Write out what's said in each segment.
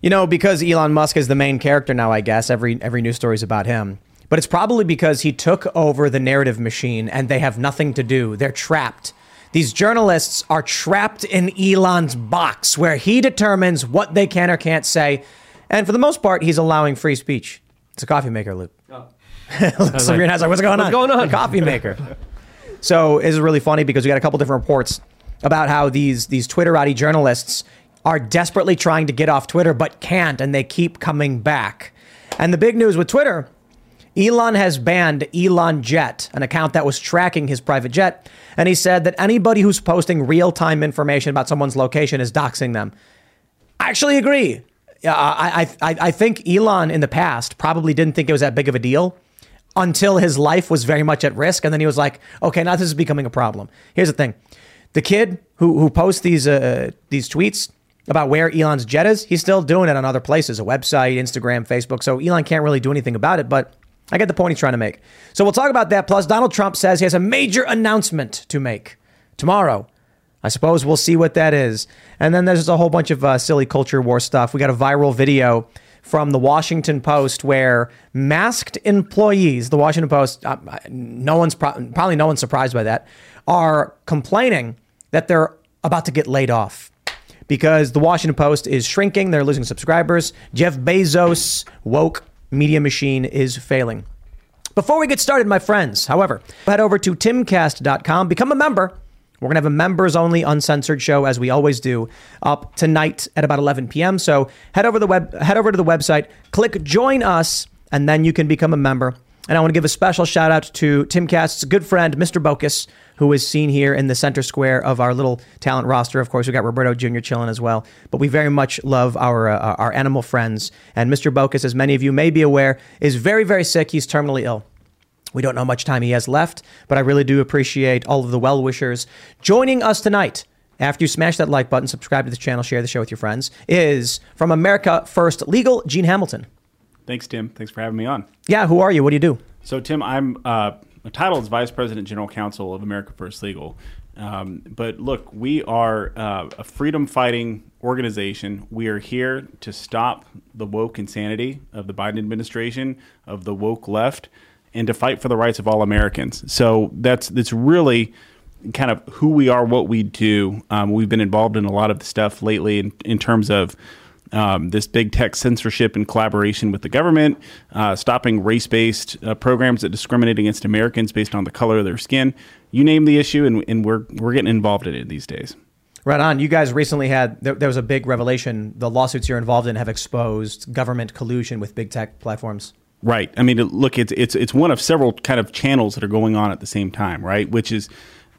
You know, because Elon Musk is the main character now, I guess, every, every news story is about him. But it's probably because he took over the narrative machine and they have nothing to do. They're trapped. These journalists are trapped in Elon's box where he determines what they can or can't say. And for the most part, he's allowing free speech. It's a coffee maker, Luke. Oh. Some like, like, what's going on? What's going on? Coffee maker. so it's really funny because we got a couple different reports about how these these Twitterati journalists are desperately trying to get off Twitter but can't, and they keep coming back. And the big news with Twitter Elon has banned Elon Jet, an account that was tracking his private jet, and he said that anybody who's posting real time information about someone's location is doxing them. I actually agree. I, I, I think Elon in the past probably didn't think it was that big of a deal until his life was very much at risk. And then he was like, okay, now this is becoming a problem. Here's the thing the kid who, who posts these, uh, these tweets about where Elon's jet is, he's still doing it on other places, a website, Instagram, Facebook. So Elon can't really do anything about it. But I get the point he's trying to make. So we'll talk about that. Plus, Donald Trump says he has a major announcement to make tomorrow. I suppose we'll see what that is. And then there's a whole bunch of uh, silly culture war stuff. We got a viral video from the Washington Post where masked employees, the Washington Post, uh, no one's pro- probably no one's surprised by that, are complaining that they're about to get laid off because the Washington Post is shrinking. They're losing subscribers. Jeff Bezos woke media machine is failing. Before we get started, my friends, however, head over to timcast.com, become a member. We're going to have a members only uncensored show as we always do up tonight at about 11 p.m. So head over the web head over to the website, click join us and then you can become a member. And I want to give a special shout out to Timcast's good friend Mr. Bokus who is seen here in the center square of our little talent roster. Of course, we got Roberto Jr. chilling as well. But we very much love our uh, our animal friends. And Mr. Bokus, as many of you may be aware, is very very sick. He's terminally ill. We don't know how much time he has left, but I really do appreciate all of the well wishers joining us tonight. After you smash that like button, subscribe to the channel, share the show with your friends, is from America First Legal, Gene Hamilton. Thanks, Tim. Thanks for having me on. Yeah, who are you? What do you do? So, Tim, I'm uh, title is Vice President General Counsel of America First Legal. Um, but look, we are uh, a freedom fighting organization. We are here to stop the woke insanity of the Biden administration, of the woke left, and to fight for the rights of all Americans. So that's that's really kind of who we are, what we do. Um, we've been involved in a lot of stuff lately in, in terms of um, this big tech censorship and collaboration with the government, uh, stopping race based uh, programs that discriminate against Americans based on the color of their skin. You name the issue, and, and we're, we're getting involved in it these days. Right on. You guys recently had, there, there was a big revelation. The lawsuits you're involved in have exposed government collusion with big tech platforms. Right. I mean, look, it's it's it's one of several kind of channels that are going on at the same time, right? Which is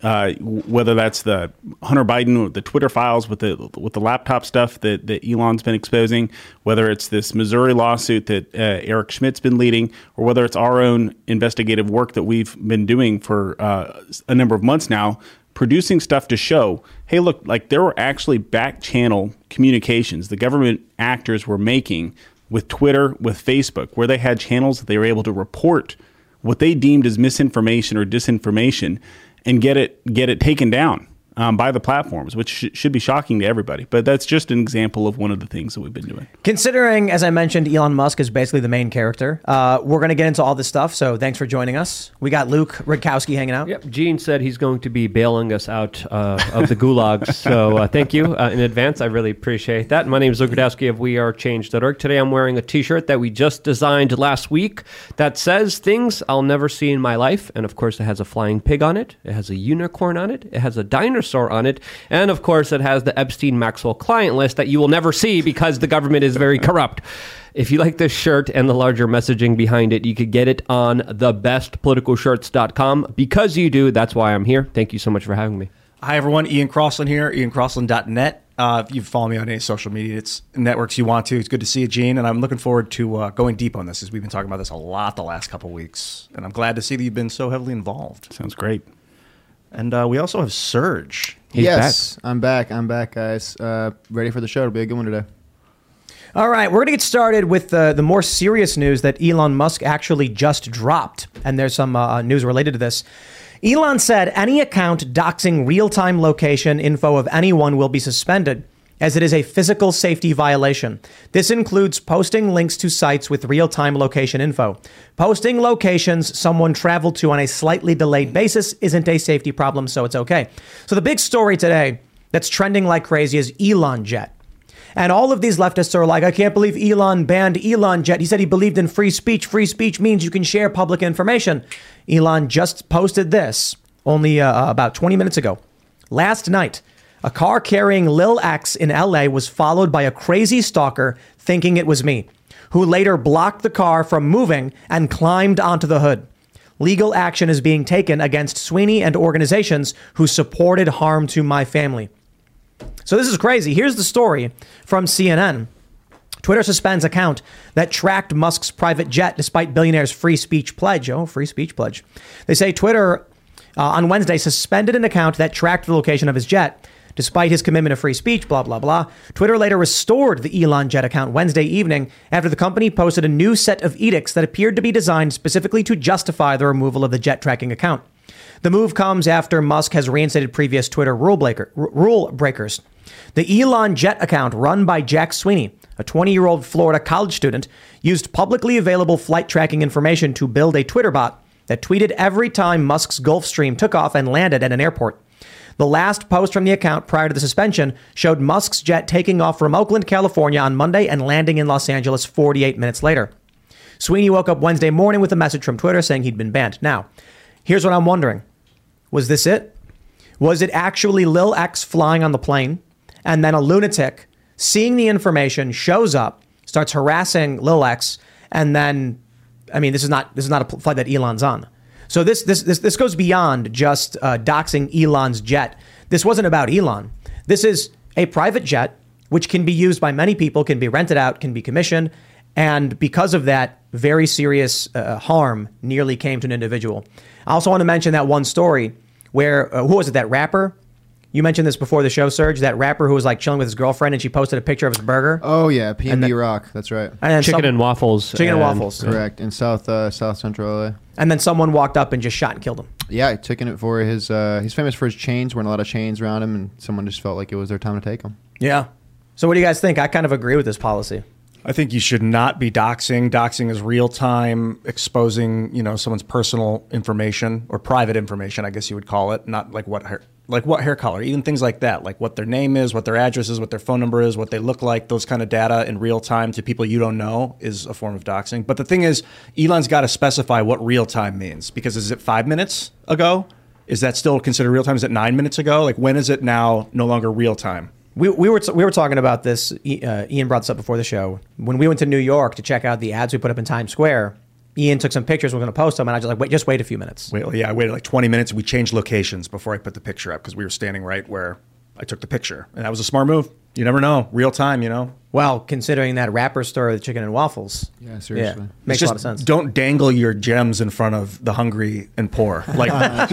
uh, whether that's the Hunter Biden, the Twitter files with the with the laptop stuff that, that Elon's been exposing, whether it's this Missouri lawsuit that uh, Eric Schmitt's been leading, or whether it's our own investigative work that we've been doing for uh, a number of months now, producing stuff to show, hey, look, like there were actually back channel communications the government actors were making with Twitter, with Facebook, where they had channels that they were able to report what they deemed as misinformation or disinformation and get it get it taken down um, by the platforms, which sh- should be shocking to everybody. But that's just an example of one of the things that we've been doing. Considering, as I mentioned, Elon Musk is basically the main character, uh, we're going to get into all this stuff. So thanks for joining us. We got Luke Rudkowski hanging out. Yep. Gene said he's going to be bailing us out uh, of the gulags. so uh, thank you uh, in advance. I really appreciate that. My name is Luke Rudkowski of WeAreChange.org. Today I'm wearing a T-shirt that we just designed last week that says things I'll never see in my life. And of course, it has a flying pig on it. It has a unicorn on it. It has a dinosaur dinosaur on it. And of course, it has the Epstein Maxwell client list that you will never see because the government is very corrupt. If you like this shirt and the larger messaging behind it, you could get it on thebestpoliticalshirts.com. Because you do, that's why I'm here. Thank you so much for having me. Hi, everyone. Ian Crossland here, iancrossland.net. Uh, if you follow me on any social media it's networks you want to, it's good to see you, Gene. And I'm looking forward to uh, going deep on this, as we've been talking about this a lot the last couple weeks. And I'm glad to see that you've been so heavily involved. Sounds great. And uh, we also have Serge. He's yes, I'm back. I'm back, guys. Uh, ready for the show. It'll be a good one today. All right, we're going to get started with the, the more serious news that Elon Musk actually just dropped. And there's some uh, news related to this. Elon said any account doxing real time location info of anyone will be suspended, as it is a physical safety violation. This includes posting links to sites with real time location info. Posting locations someone traveled to on a slightly delayed basis isn't a safety problem, so it's okay. So, the big story today that's trending like crazy is Elon Jet. And all of these leftists are like, I can't believe Elon banned Elon Jet. He said he believed in free speech. Free speech means you can share public information. Elon just posted this only uh, about 20 minutes ago. Last night, a car carrying Lil X in LA was followed by a crazy stalker thinking it was me, who later blocked the car from moving and climbed onto the hood. Legal action is being taken against Sweeney and organizations who supported harm to my family. So this is crazy. Here's the story from CNN. Twitter suspends account that tracked Musk's private jet despite billionaire's free speech pledge. Oh, free speech pledge. They say Twitter uh, on Wednesday suspended an account that tracked the location of his jet despite his commitment to free speech, blah, blah, blah. Twitter later restored the Elon Jet account Wednesday evening after the company posted a new set of edicts that appeared to be designed specifically to justify the removal of the jet tracking account. The move comes after Musk has reinstated previous Twitter rule, breaker, rule breakers. The Elon Jet account, run by Jack Sweeney, a 20 year old Florida college student, used publicly available flight tracking information to build a Twitter bot that tweeted every time Musk's Gulfstream took off and landed at an airport. The last post from the account prior to the suspension showed Musk's jet taking off from Oakland, California on Monday and landing in Los Angeles 48 minutes later. Sweeney woke up Wednesday morning with a message from Twitter saying he'd been banned. Now, here's what I'm wondering Was this it? Was it actually Lil X flying on the plane? And then a lunatic, seeing the information, shows up, starts harassing Lil X, and then, I mean, this is not this is not a flight that Elon's on. So this this this, this goes beyond just uh, doxing Elon's jet. This wasn't about Elon. This is a private jet which can be used by many people, can be rented out, can be commissioned, and because of that, very serious uh, harm nearly came to an individual. I also want to mention that one story where uh, who was it? That rapper you mentioned this before the show, Serge. That rapper who was like chilling with his girlfriend, and she posted a picture of his burger. Oh yeah, PNB And then- Rock. That's right. And then Chicken some- and waffles. Chicken and waffles. Correct. In South uh, South Central LA. And then someone walked up and just shot and killed him. Yeah, taking it for his. Uh, he's famous for his chains, wearing a lot of chains around him, and someone just felt like it was their time to take him. Yeah. So what do you guys think? I kind of agree with this policy. I think you should not be doxing. Doxing is real time exposing, you know, someone's personal information or private information, I guess you would call it. Not like what hair, like what hair color, even things like that, like what their name is, what their address is, what their phone number is, what they look like. Those kind of data in real time to people you don't know is a form of doxing. But the thing is, Elon's got to specify what real time means because is it five minutes ago? Is that still considered real time? Is it nine minutes ago? Like when is it now no longer real time? We, we were we were talking about this. Uh, Ian brought this up before the show. When we went to New York to check out the ads we put up in Times Square, Ian took some pictures. We're going to post them, and I just like, wait, just wait a few minutes. Wait, yeah, I waited like 20 minutes. We changed locations before I put the picture up because we were standing right where I took the picture. And that was a smart move. You never know. Real time, you know? Well, considering that rapper story, the chicken and waffles. Yeah, seriously. Yeah, makes It's a lot of sense. Don't dangle your gems in front of the hungry and poor. Like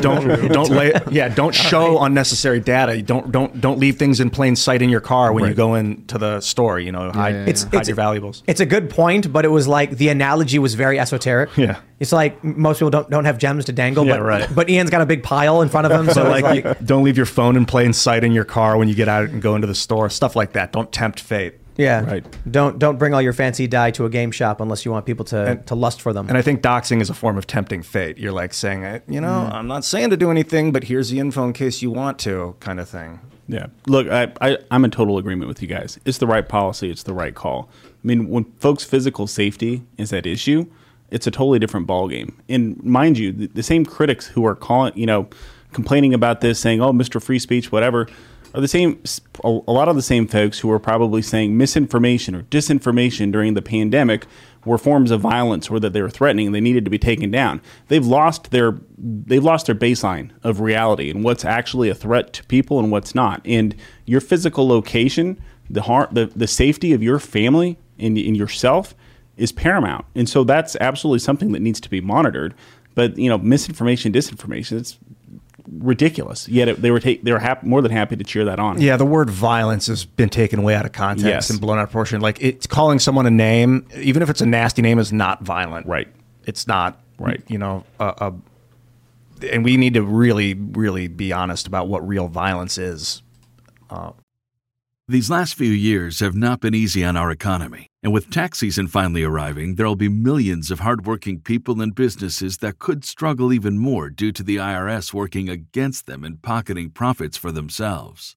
don't don't lay yeah, don't show unnecessary data. Don't don't don't leave things in plain sight in your car when you go into the store, you know, hide, yeah, It's- hide it's- your valuables. It's a good point, but it was like the analogy was very esoteric. Yeah. It's like most people don't don't have gems to dangle, Yeah, but right. but Ian's got a big pile in front of him, so So like, like, don't leave your phone in plain sight in your car when you get out and go into the store. Stuff like that. Don't tempt fate. yeah, Right. Don't don't bring all your fancy dye to a game shop unless you want people to And- to lust for them. And I think doxing is a form of tempting fate. You're like saying, you know, mm. I'm not saying to do anything, but here's the info in case you want to, kind of thing. Yeah. Look, I, I, I'm in total agreement with you guys. It's the right policy. It's the right call. I mean, when folks' physical safety is at issue, it's a totally different ballgame. And mind you, the, the same critics who are calling, you know, complaining about this, saying, "Oh, Mr. Free Speech, whatever," are the same. A a lot of the same folks who were probably saying misinformation or disinformation during the pandemic were forms of violence or that they were threatening and they needed to be taken down. They've lost their they've lost their baseline of reality and what's actually a threat to people and what's not. And your physical location, the heart, the, the safety of your family and, and yourself is paramount. And so that's absolutely something that needs to be monitored. But you know, misinformation, disinformation, it's ridiculous. Yet it, they were ta- they were hap- more than happy to cheer that on. Yeah, the word violence has been taken way out of context Yes. and blown out of proportion. Like it's calling someone a name, even if it's a nasty name, is not violent. Right. It's not. Right. You know, a, a, and we need to really, really be honest about what real violence is. Uh, These last few years have not been easy on our economy. And with tax season finally arriving, there'll be millions of hardworking people and businesses that could struggle even more due to the IRS working against them and pocketing profits for themselves.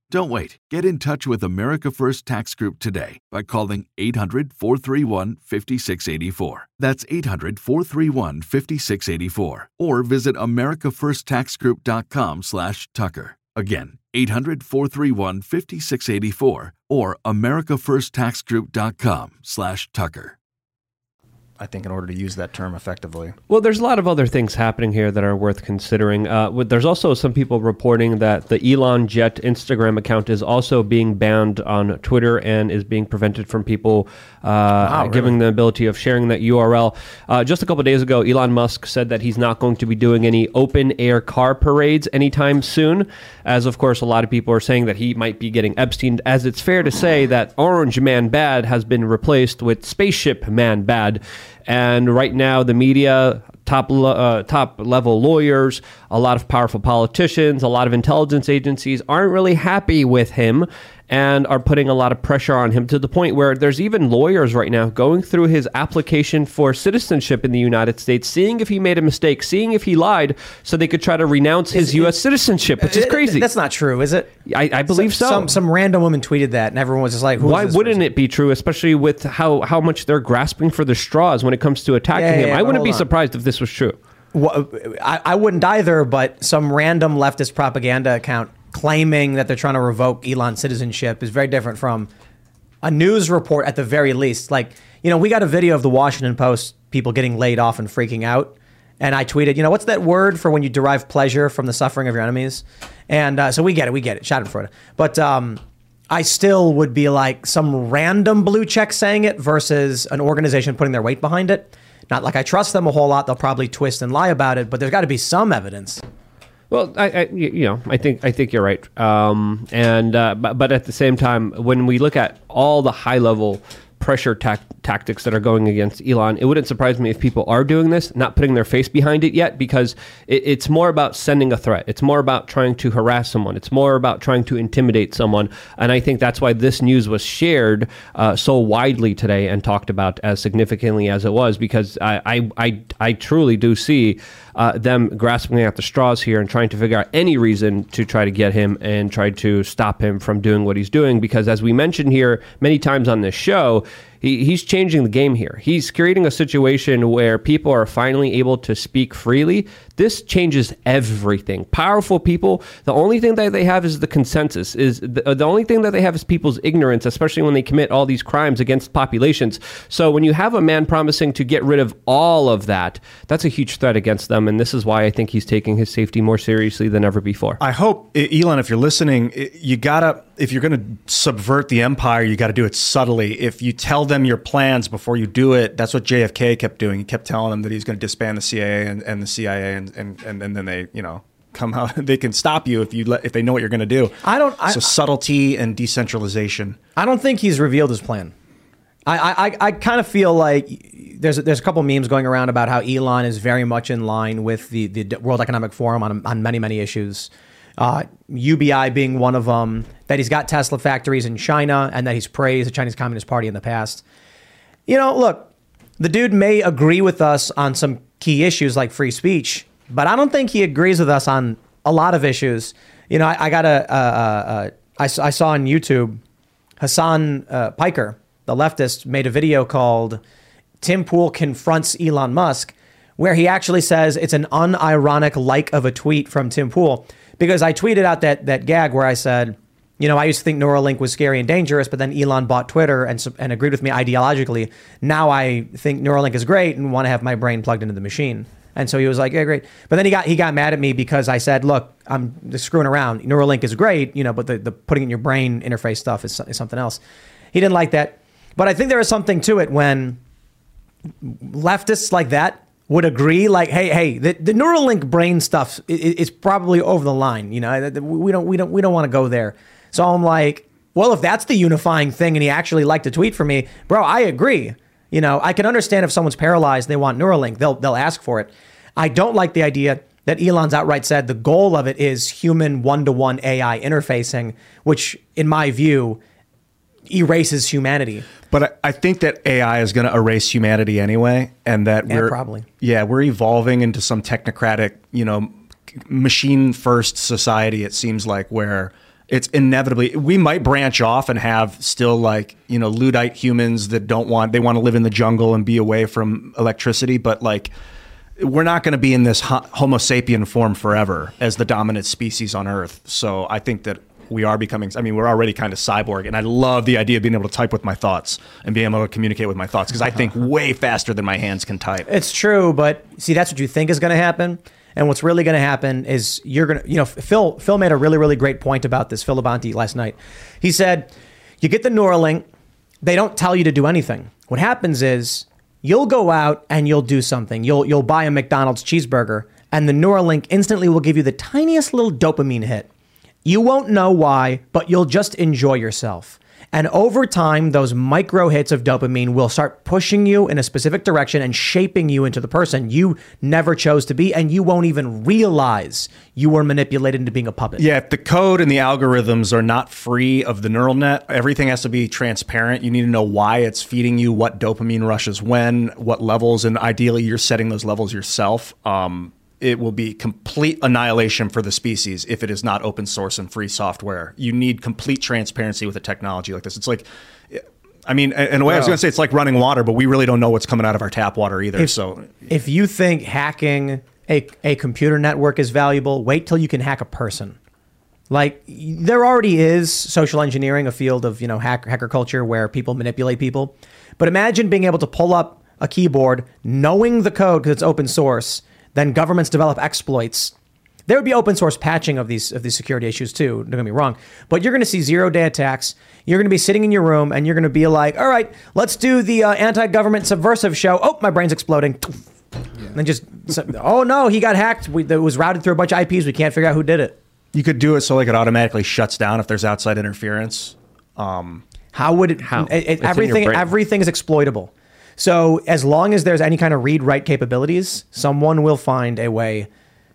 Don't wait. Get in touch with America First Tax Group today by calling 800 431 5684. That's 800 431 5684. Or visit AmericaFirstTaxGroup.com slash Tucker. Again, 800 431 5684 or AmericaFirstTaxGroup.com slash Tucker. I think in order to use that term effectively. Well, there's a lot of other things happening here that are worth considering. Uh, there's also some people reporting that the Elon Jet Instagram account is also being banned on Twitter and is being prevented from people uh, giving the ability of sharing that URL. Uh, just a couple days ago, Elon Musk said that he's not going to be doing any open air car parades anytime soon, as of course a lot of people are saying that he might be getting Epstein. As it's fair to say that Orange Man Bad has been replaced with Spaceship Man Bad. And right now, the media, top uh, top level lawyers, a lot of powerful politicians, a lot of intelligence agencies aren't really happy with him and are putting a lot of pressure on him to the point where there's even lawyers right now going through his application for citizenship in the United States, seeing if he made a mistake, seeing if he lied, so they could try to renounce his U.S. citizenship, which is Uh, crazy. That's not true, is it? I, I believe so. Some some random woman tweeted that, and everyone was just like, Why this wouldn't person? it be true, especially with how, how much they're grasping for the straws when it comes to attacking Yeah, yeah, him? yeah, I wouldn't be surprised if this was true. Wha- I, I wouldn't either, but some random leftist propaganda account claiming that they're trying to revoke Elon's citizenship is very different from a news report at the very least. Like, you know, we got a video of the Washington Post people getting laid off and freaking out. And I tweeted, you know, what's that word for when you derive pleasure from the suffering of your enemies? And uh, so we get it, we get it. Schadenfreude. But um, I still would be like some random blue check saying it versus an organization putting their weight behind it. Not like I trust them a whole lot. They'll probably twist and lie about it, but there's got to be some evidence. Well, I, I, you know, I think I think you're right. Um, and uh, but, but at the same time, when we look at all the high level pressure tac- tactics that are going against Elon, it wouldn't surprise me if people are doing this, not putting their face behind it yet, because it, it's more about sending a threat. It's more about trying to harass someone. It's more about trying to intimidate someone. And I think that's why this news was shared uh, so widely today and talked about as significantly as it was, because I I, I, I truly do see uh, them grasping at the straws here and trying to figure out any reason to try to get him and try to stop him from doing what he's doing. Because as we mentioned here many times on this show, he, he's changing the game here. He's creating a situation where people are finally able to speak freely. This changes everything. Powerful people, the only thing that they have is the consensus. Is the, uh, the only thing that they have is people's ignorance, especially when they commit all these crimes against populations. So when you have a man promising to get rid of all of that, that's a huge threat against them. And this is why I think he's taking his safety more seriously than ever before. I hope, Elon, if you're listening, you gotta, if you're gonna subvert the empire, you gotta do it subtly. If you tell them your plans before you do it, that's what JFK kept doing. He kept telling them that he's gonna disband the CIA and, and the CIA, and, and, and, then they, you know, come out. They can stop you if you let, if they know what you're gonna do. I don't- I- so subtlety and decentralization. I don't think he's revealed his plan. I I, I, I kind of feel like there's a, there's a couple memes going around about how Elon is very much in line with the, the World Economic Forum on on many many issues. Uh, UBI being one of them, that he's got Tesla factories in China, and that he's praised the Chinese Communist Party in the past. You know, look, the dude may agree with us on some key issues like free speech, but I don't think he agrees with us on a lot of issues. You know, I, I got a, I saw on YouTube Hasan uh, Piker, the leftist, made a video called Tim Pool confronts Elon Musk, where he actually says it's an unironic like of a tweet from Tim Pool. Because I tweeted out that, that gag where I said, you know, I used to think Neuralink was scary and dangerous, but then Elon bought Twitter and, and agreed with me ideologically. Now I think Neuralink is great and want to have my brain plugged into the machine. And so he was like, "Yeah, great." But then he got he got mad at me because I said, "Look, I'm just screwing around. Neuralink is great, you know, but the, the putting in your brain interface stuff is, is something else." He didn't like that, but I think there is something to it when leftists like that would agree like hey hey the, the neuralink brain stuff i- i- is probably over the line you know we don't we don't we don't want to go there. So i'm like well if that's the unifying thing and he actually liked to tweet for me bro i agree. You know i can understand if someone's paralyzed they want neuralink they'll they'll ask for it. I don't like the idea that elon's outright said the goal of it is human one-to-one ai interfacing which in my view erases humanity But I, I think that AI is going to erase humanity anyway, and that Yeah, we're probably. yeah we're evolving into some technocratic, you know, machine first society. It seems like where it's inevitably we might branch off and have still like you know Luddite humans that don't want they want to live in the jungle and be away from electricity, but like we're not going to be in this Homo sapien form forever as the dominant species on Earth. So I think that we are becoming. I mean, we're already kind of cyborg, and I love the idea of being able to type with my thoughts and being able to communicate with my thoughts because I uh-huh. think way faster than my hands can type. It's true, but see, that's what you think is going to happen. And what's really going to happen is you're going to, you know, Phil, Phil made a really, really great point about this, Phil Labonte, last night. He said, you get the Neuralink, they don't tell you to do anything. What happens is you'll go out and you'll do something. You'll, you'll buy a McDonald's cheeseburger, and the Neuralink instantly will give you the tiniest little dopamine hit. You won't know why, but you'll just enjoy yourself. And over time, those micro hits of dopamine will start pushing you in a specific direction and shaping you into the person you never chose to be. And you won't even realize you were manipulated into being a puppet. Yeah, if the code and the algorithms are not free of the neural net, everything has to be transparent. You need to know why it's feeding you, what dopamine rushes when, what levels, and ideally you're setting those levels yourself. Um, it will be complete annihilation for the species if it is not open source and free software. You need complete transparency with a technology like this. It's like, I mean, in a way, I was going to say it's like running water, but we really don't know what's coming out of our tap water either. so If you think hacking a, a computer network is valuable, wait till you can hack a person. Like there already is social engineering, a field of you know hack, hacker culture where people manipulate people. But imagine being able to pull up a keyboard, knowing the code because it's open source. Then governments develop exploits. There would be open source patching of these of these security issues too. Don't get me wrong, but you're going to see zero day attacks. You're going to be sitting in your room and you're going to be like, "All right, let's do the uh, anti-government subversive show." Oh, my brain's exploding. And then just, so- oh no, he got hacked. We, it was routed through a bunch of IPs. We can't figure out who did it. you could do it so like it automatically shuts down if there's outside interference. Um, How would it? How? it- it- It's in your everything everything is exploitable. So as long as there's any kind of read write capabilities, someone will find a way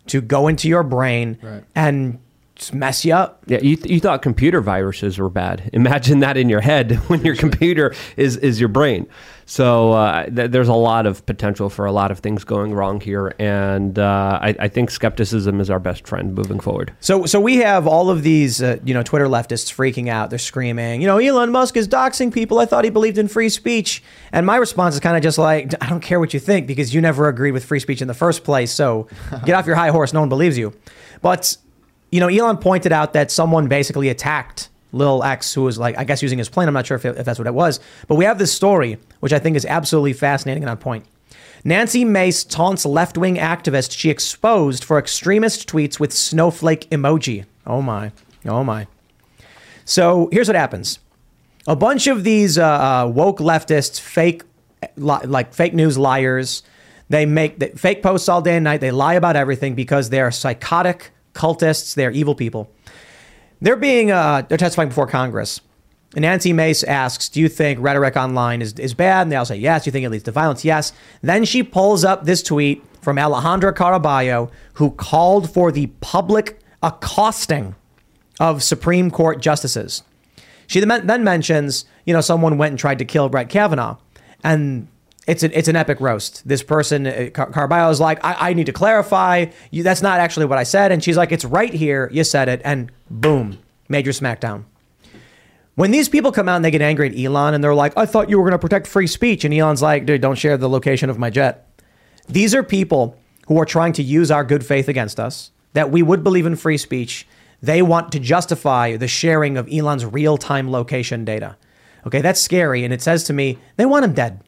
to go into your brain Right. and just mess you up. Yeah, you, th- you thought computer viruses were bad. Imagine that in your head when your computer is, is your brain. So uh, th- there's a lot of potential for a lot of things going wrong here, and uh, I, I think skepticism is our best friend moving forward. So, so we have all of these, uh, you know, Twitter leftists freaking out. They're screaming, you know, Elon Musk is doxing people. I thought he believed in free speech. And my response is kind of just like, I don't care what you think because you never agreed with free speech in the first place. So get off your high horse. No one believes you. But, you know, Elon pointed out that someone basically attacked Lil X, who was like, I guess using his plane. I'm not sure if, if that's what it was. But we have this story, which I think is absolutely fascinating and on point. Nancy Mace taunts left wing activist she exposed for extremist tweets with snowflake emoji. Oh my. Oh my. So here's what happens a bunch of these uh, uh, woke leftists, fake, li- like fake news liars, they make fake posts all day and night. They lie about everything because they're psychotic cultists. They're evil people. They're being uh, they're testifying before Congress. And Nancy Mace asks, "Do you think rhetoric online is, is bad?" And they all say, "Yes." Do you think it leads to violence? Yes. Then she pulls up this tweet from Alejandra Caraballo, who called for the public accosting of Supreme Court justices. She then then mentions, you know, someone went and tried to kill Brett Kavanaugh, and it's an it's an epic roast. This person, uh, Car- Carballo, is like, I, I need to clarify. You, that's not actually what I said, and she's like, it's right here. You said it, and boom, major smackdown. When these people come out and they get angry at Elon and they're like, I thought you were going to protect free speech, and Elon's like, dude, don't share the location of my jet. These are people who are trying to use our good faith against us. That we would believe in free speech. They want to justify the sharing of Elon's real time location data. Okay, that's scary. And it says to me, they want him dead.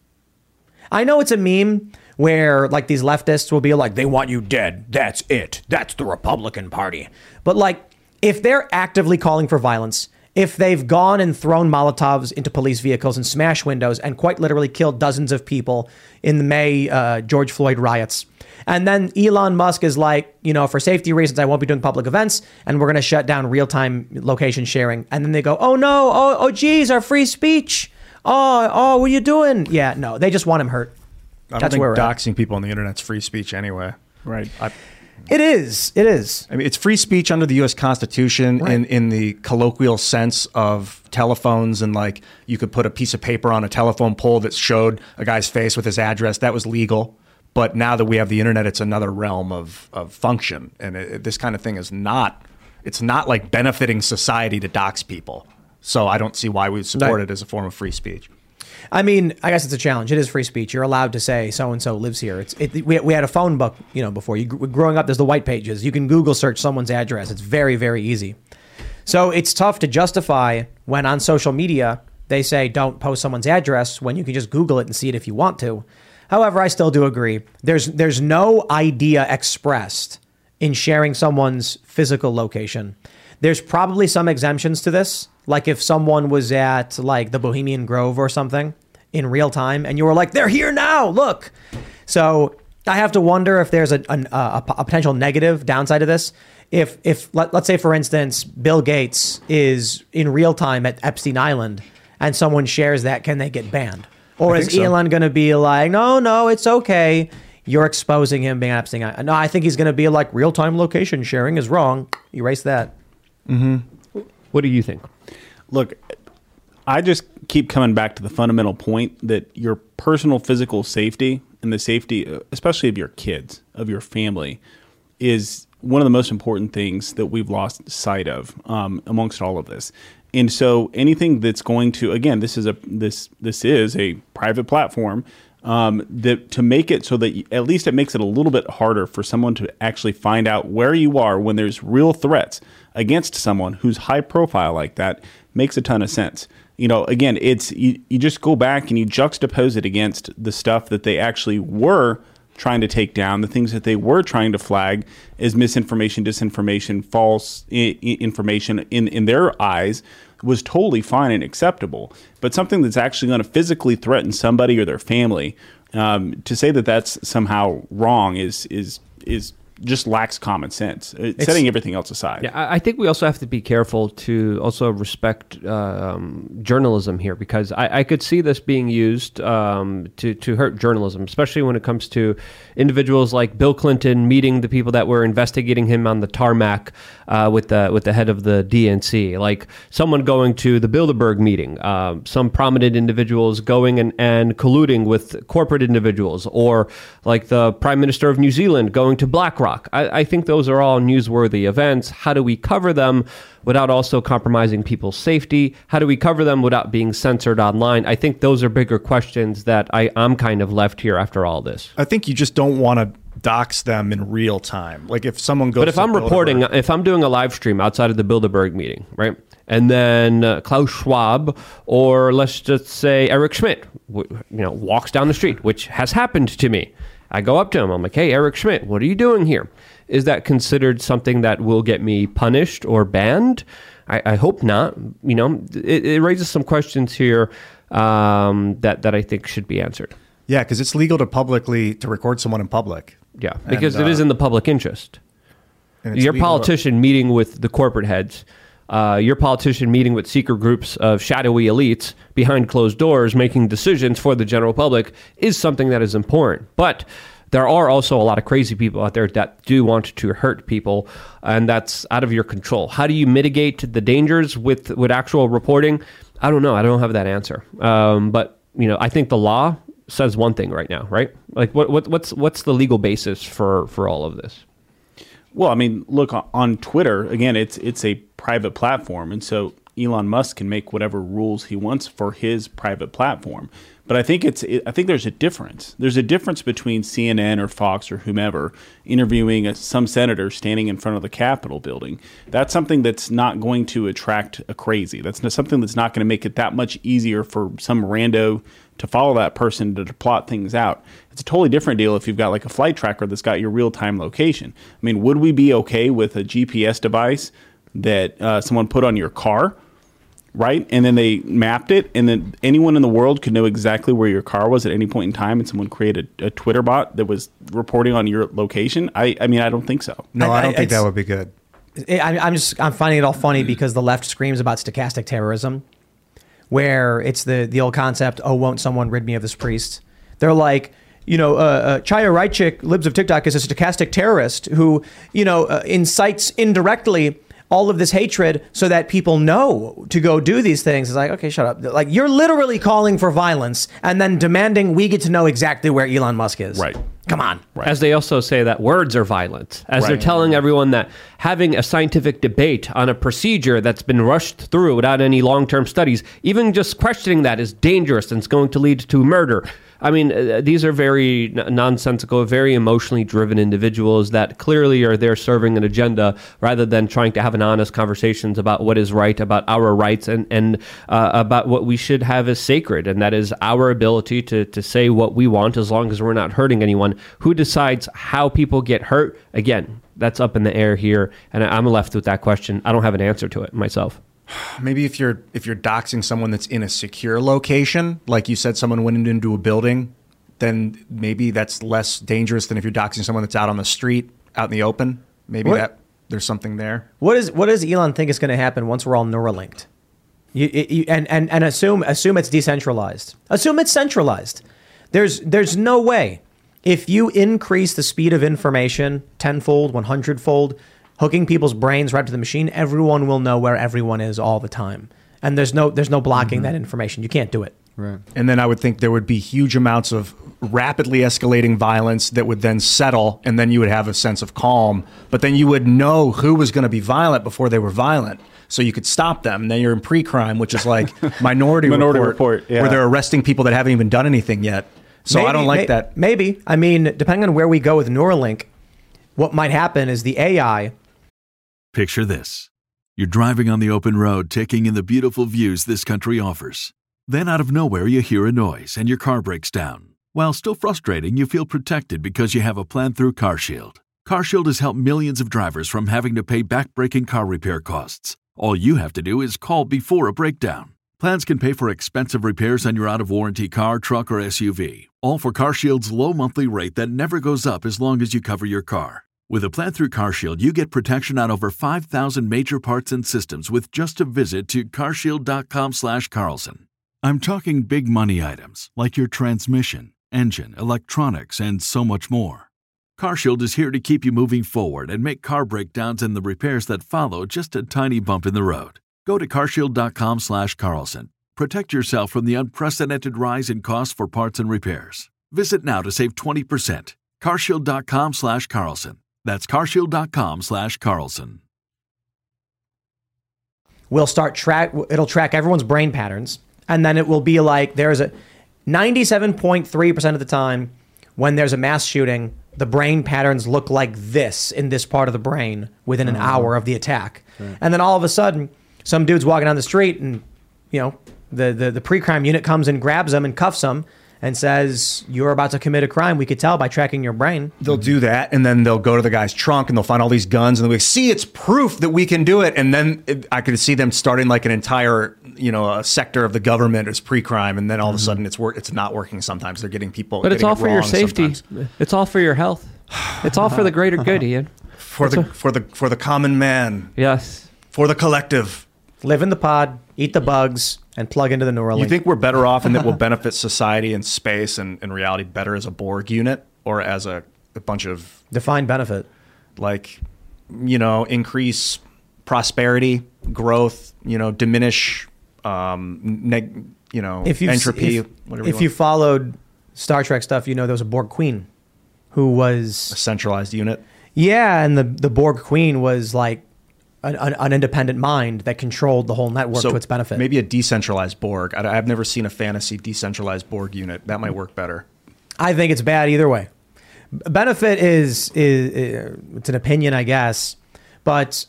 I know it's a meme where like these leftists will be like, they want you dead. That's it. That's the Republican Party. But like, if they're actively calling for violence, if they've gone and thrown Molotovs into police vehicles and smashed windows and quite literally killed dozens of people in the May uh, George Floyd riots, and then Elon Musk is like, you know, for safety reasons, I won't be doing public events, and we're going to shut down real time location sharing. And then they go, oh no, oh, oh geez, our free speech. Oh, oh, what are you doing? Yeah, no, they just want him hurt. I don't That's think where we're at. doxing people on the internet's free speech anyway. Right. I, It is. It is. I mean, it's free speech under the U.S. Constitution in, in the colloquial sense of telephones, and like you could put a piece of paper on a telephone pole that showed a guy's face with his address. That was legal. But now that we have the internet, it's another realm of, of function, and it, it- this kind of thing is not. It's not like benefiting society to dox people. So I don't see why we would support Right. it as a form of free speech. I mean, I guess it's a challenge. It is free speech. You're allowed to say so and so lives here. It's it, we, we had a phone book, you know, before you growing up. There's the white pages. You can Google search someone's address. It's very very easy. So it's tough to justify when on social media they say don't post someone's address when you can just Google it and see it if you want to. However, I still do agree. There's there's no idea expressed in sharing someone's physical location. There's probably some exemptions to this, like if someone was at like the Bohemian Grove or something in real time, and you were like, "They're here now, look." So I have to wonder if there's a, an, a, a potential negative downside to this. If if let, let's say for instance, Bill Gates is in real time at Epstein Island, and someone shares that, can they get banned? Or is so. Elon going to be like, "No, no, it's okay." You're exposing him being at Epstein No, I think he's going to be like real time location sharing is wrong. Erase that. What do you think? Look, I just keep coming back to the fundamental point that your personal physical safety and the safety, especially of your kids, of your family, is one of the most important things that we've lost sight of um, amongst all of this. And so, anything that's going to, again, this is a this this is a private platform um, that to make it so that you, at least it makes it a little bit harder for someone to actually find out where you are when there's real threats against someone who's high profile like that makes a ton of sense. You know, again, it's you, you just go back and you juxtapose it against the stuff that they actually were trying to take down, the things that they were trying to flag as misinformation, disinformation, false I- information in, in their eyes was totally fine and acceptable. But something that's actually going to physically threaten somebody or their family, um, to say that that's somehow wrong is is is just lacks common sense. Uh, setting everything else aside. Yeah, I think we also have to be careful to also respect um, journalism here because I, I could see this being used um, to to hurt journalism, especially when it comes to individuals like Bill Clinton meeting the people that were investigating him on the tarmac uh, with the with the head of the DNC, like someone going to the Bilderberg meeting, um, some prominent individuals going and, and colluding with corporate individuals, or like the Prime Minister of New Zealand going to BlackRock. I, I think those are all newsworthy events. How do we cover them without also compromising people's safety? How do we cover them without being censored online? I think those are bigger questions that I, I'm kind of left here after all this. I think you just don't want to dox them in real time. Like if someone goes, But if I'm reporting, if I'm doing a live stream outside of the Bilderberg meeting, right, and then uh, Klaus Schwab or let's just say Eric Schmidt, w- you know, walks down the street, which has happened to me. I go up to him. I'm like, "Hey, Eric Schmidt, what are you doing here? Is that considered something that will get me punished or banned? I, I hope not. You know, it, it raises some questions here um, that that I think should be answered. yeah, because it's legal to publicly to record someone in public. Yeah, because And, it is uh, in the public interest. your legal to- politician meeting with the corporate heads, uh, your politician meeting with secret groups of shadowy elites behind closed doors, making decisions for the general public is something that is important. But there are also a lot of crazy people out there that do want to hurt people, and that's out of your control. How do you mitigate the dangers with with actual reporting? I don't know. I don't have that answer. Um, but you know, I think the law says one thing right now, right? Like, what, what what's what's the legal basis for for all of this? Well, I mean, look on- Twitter again. It's it's a private platform, and so Elon Musk can make whatever rules he wants for his private platform. But I think it's I think there's a difference. There's a difference between CNN or Fox or whomever interviewing a, some senator standing in front of the Capitol building. That's something that's not going to attract a crazy. That's something that's not going to make it that much easier for some rando to follow that person to plot things out. It's a totally different deal if you've got like a flight tracker that's got your real time location. I mean, would we be okay with a GPS device that uh, someone put on your car? right? And then they mapped it, and then anyone in the world could know exactly where your car was at any point in time, and someone created a, a Twitter bot that was reporting on your location. I, I mean, I don't think so. No, I- I, don't I- think that would be good. I, I'm just I'm finding it all funny because the left screams about stochastic terrorism, where it's the the old concept. Oh, won't someone rid me of this priest? They're like. You know, uh, uh, Chaya Raichik, libs of TikTok, is a stochastic terrorist who, you know, uh, incites indirectly all of this hatred so that people know to go do these things. It's like, okay, shut up. Like, you're literally calling for violence and then demanding we get to know exactly where Elon Musk is. Right. Come on. As they also say that words are violent, as they're telling everyone that having a scientific debate on a procedure that's been rushed through without any long term studies, even just questioning that is dangerous and it's going to lead to murder. I mean, uh, these are very n- nonsensical, very emotionally driven individuals that clearly are there serving an agenda rather than trying to have an honest conversations about what is right, about our rights, and and uh, about what we should have as sacred, and that is our ability to to say what we want as long as we're not hurting anyone. Who decides how people get hurt? Again, that's up in the air here, and I- I'm left with that question. I don't have an answer to it myself. Maybe if you're if you're doxing someone that's in a secure location, like you said, someone went into a building, then maybe that's less dangerous than if you're doxing someone that's out on the street, out in the open. Maybe What- that there's something there. What is what does Elon think is going to happen once we're all Neuralinked? You, you, and and and assume assume it's decentralized. Assume it's centralized. There's there's no way if you increase the speed of information tenfold, one hundredfold, hooking people's brains right to the machine, everyone will know where everyone is all the time. And there's no there's no blocking mm-hmm. that information. You can't do it. Right. And then I would think there would be huge amounts of rapidly escalating violence that would then settle, and then you would have a sense of calm. But then you would know who was going to be violent before they were violent. So you could stop them. And then you're in pre-crime, which is like Minority, Minority Report, Report, yeah. where they're arresting people that haven't even done anything yet. So I don't like may- that. Maybe. I mean, depending on where we go with Neuralink, what might happen is the AI Picture this. You're driving on the open road, taking in the beautiful views this country offers. Then, out of nowhere, you hear a noise and your car breaks down. While still frustrating, you feel protected because you have a plan through CarShield. CarShield has helped millions of drivers from having to pay back-breaking car repair costs. All you have to do is call before a breakdown. Plans can pay for expensive repairs on your out-of-warranty car, truck, or SUV. All for CarShield's low monthly rate that never goes up as long as you cover your car. With a plan through CarShield, you get protection on over 5,000 major parts and systems with just a visit to carshield.com/carlson. I'm talking big money items like your transmission, engine, electronics, and so much more. CarShield is here to keep you moving forward and make car breakdowns and the repairs that follow just a tiny bump in the road. Go to carshield.com slash Carlson. Protect yourself from the unprecedented rise in costs for parts and repairs. Visit now to save 20%. Carshield.com slash Carlson. That's carshield.com slash Carlson. We'll start track it'll track everyone's brain patterns and then it will be like there's a 97.3% of the time when there's a mass shooting the brain patterns look like this in this part of the brain within an uh-huh. hour of the attack and then all of a sudden some dude's walking down the street and you know the, the, the pre-crime unit comes and grabs them and cuffs them and says you're about to commit a crime we could tell by tracking your brain They'll do that, and then they'll go to the guy's trunk and they'll find all these guns, and they'll be like, "See, it's proof that we can do it." And then it, I could see them starting like an entire, you know, a sector of the government as pre-crime, and then all of a mm-hmm. sudden it's work, it's not working. Sometimes they're getting people, But it's all it for your safety. sometimes. It's all for your health. It's all for the greater good, Ian. for the for the for the common man, Yes. for the collective. Live in the pod eat the bugs and plug into the Neuralink You think we're better off and that will benefit society and space and, and reality better as a Borg unit? or as a, a bunch of defined benefit. like you know increase prosperity growth you know diminish um neg, you know If you entropy if, whatever if you want. followed Star Trek stuff, you know there was a Borg Queen who was a centralized unit Yeah, and the the Borg Queen was like an, an, an independent mind that controlled the whole network to its benefit. maybe a decentralized borg I, i've never seen a fantasy decentralized borg unit that might work better I think it's bad either way. Benefit is, is is it's an opinion, I guess, but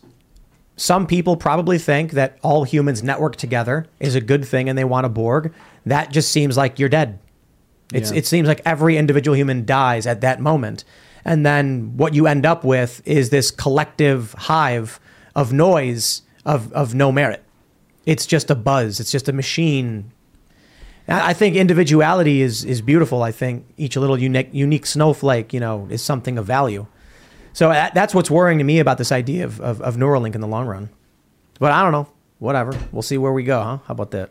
some people probably think that all humans network together is a good thing, and they want a Borg. That just seems like you're dead. It's Yeah. it seems like every individual human dies at that moment, and then what you end up with is this collective hive of noise of of no merit. It's just a buzz. It's just a machine I think individuality is is beautiful. I think each little unique unique snowflake, you know, is something of value. So that's what's worrying to me about this idea of, of, of Neuralink in the long run. But I don't know. Whatever. We'll see where we go, huh? How about that?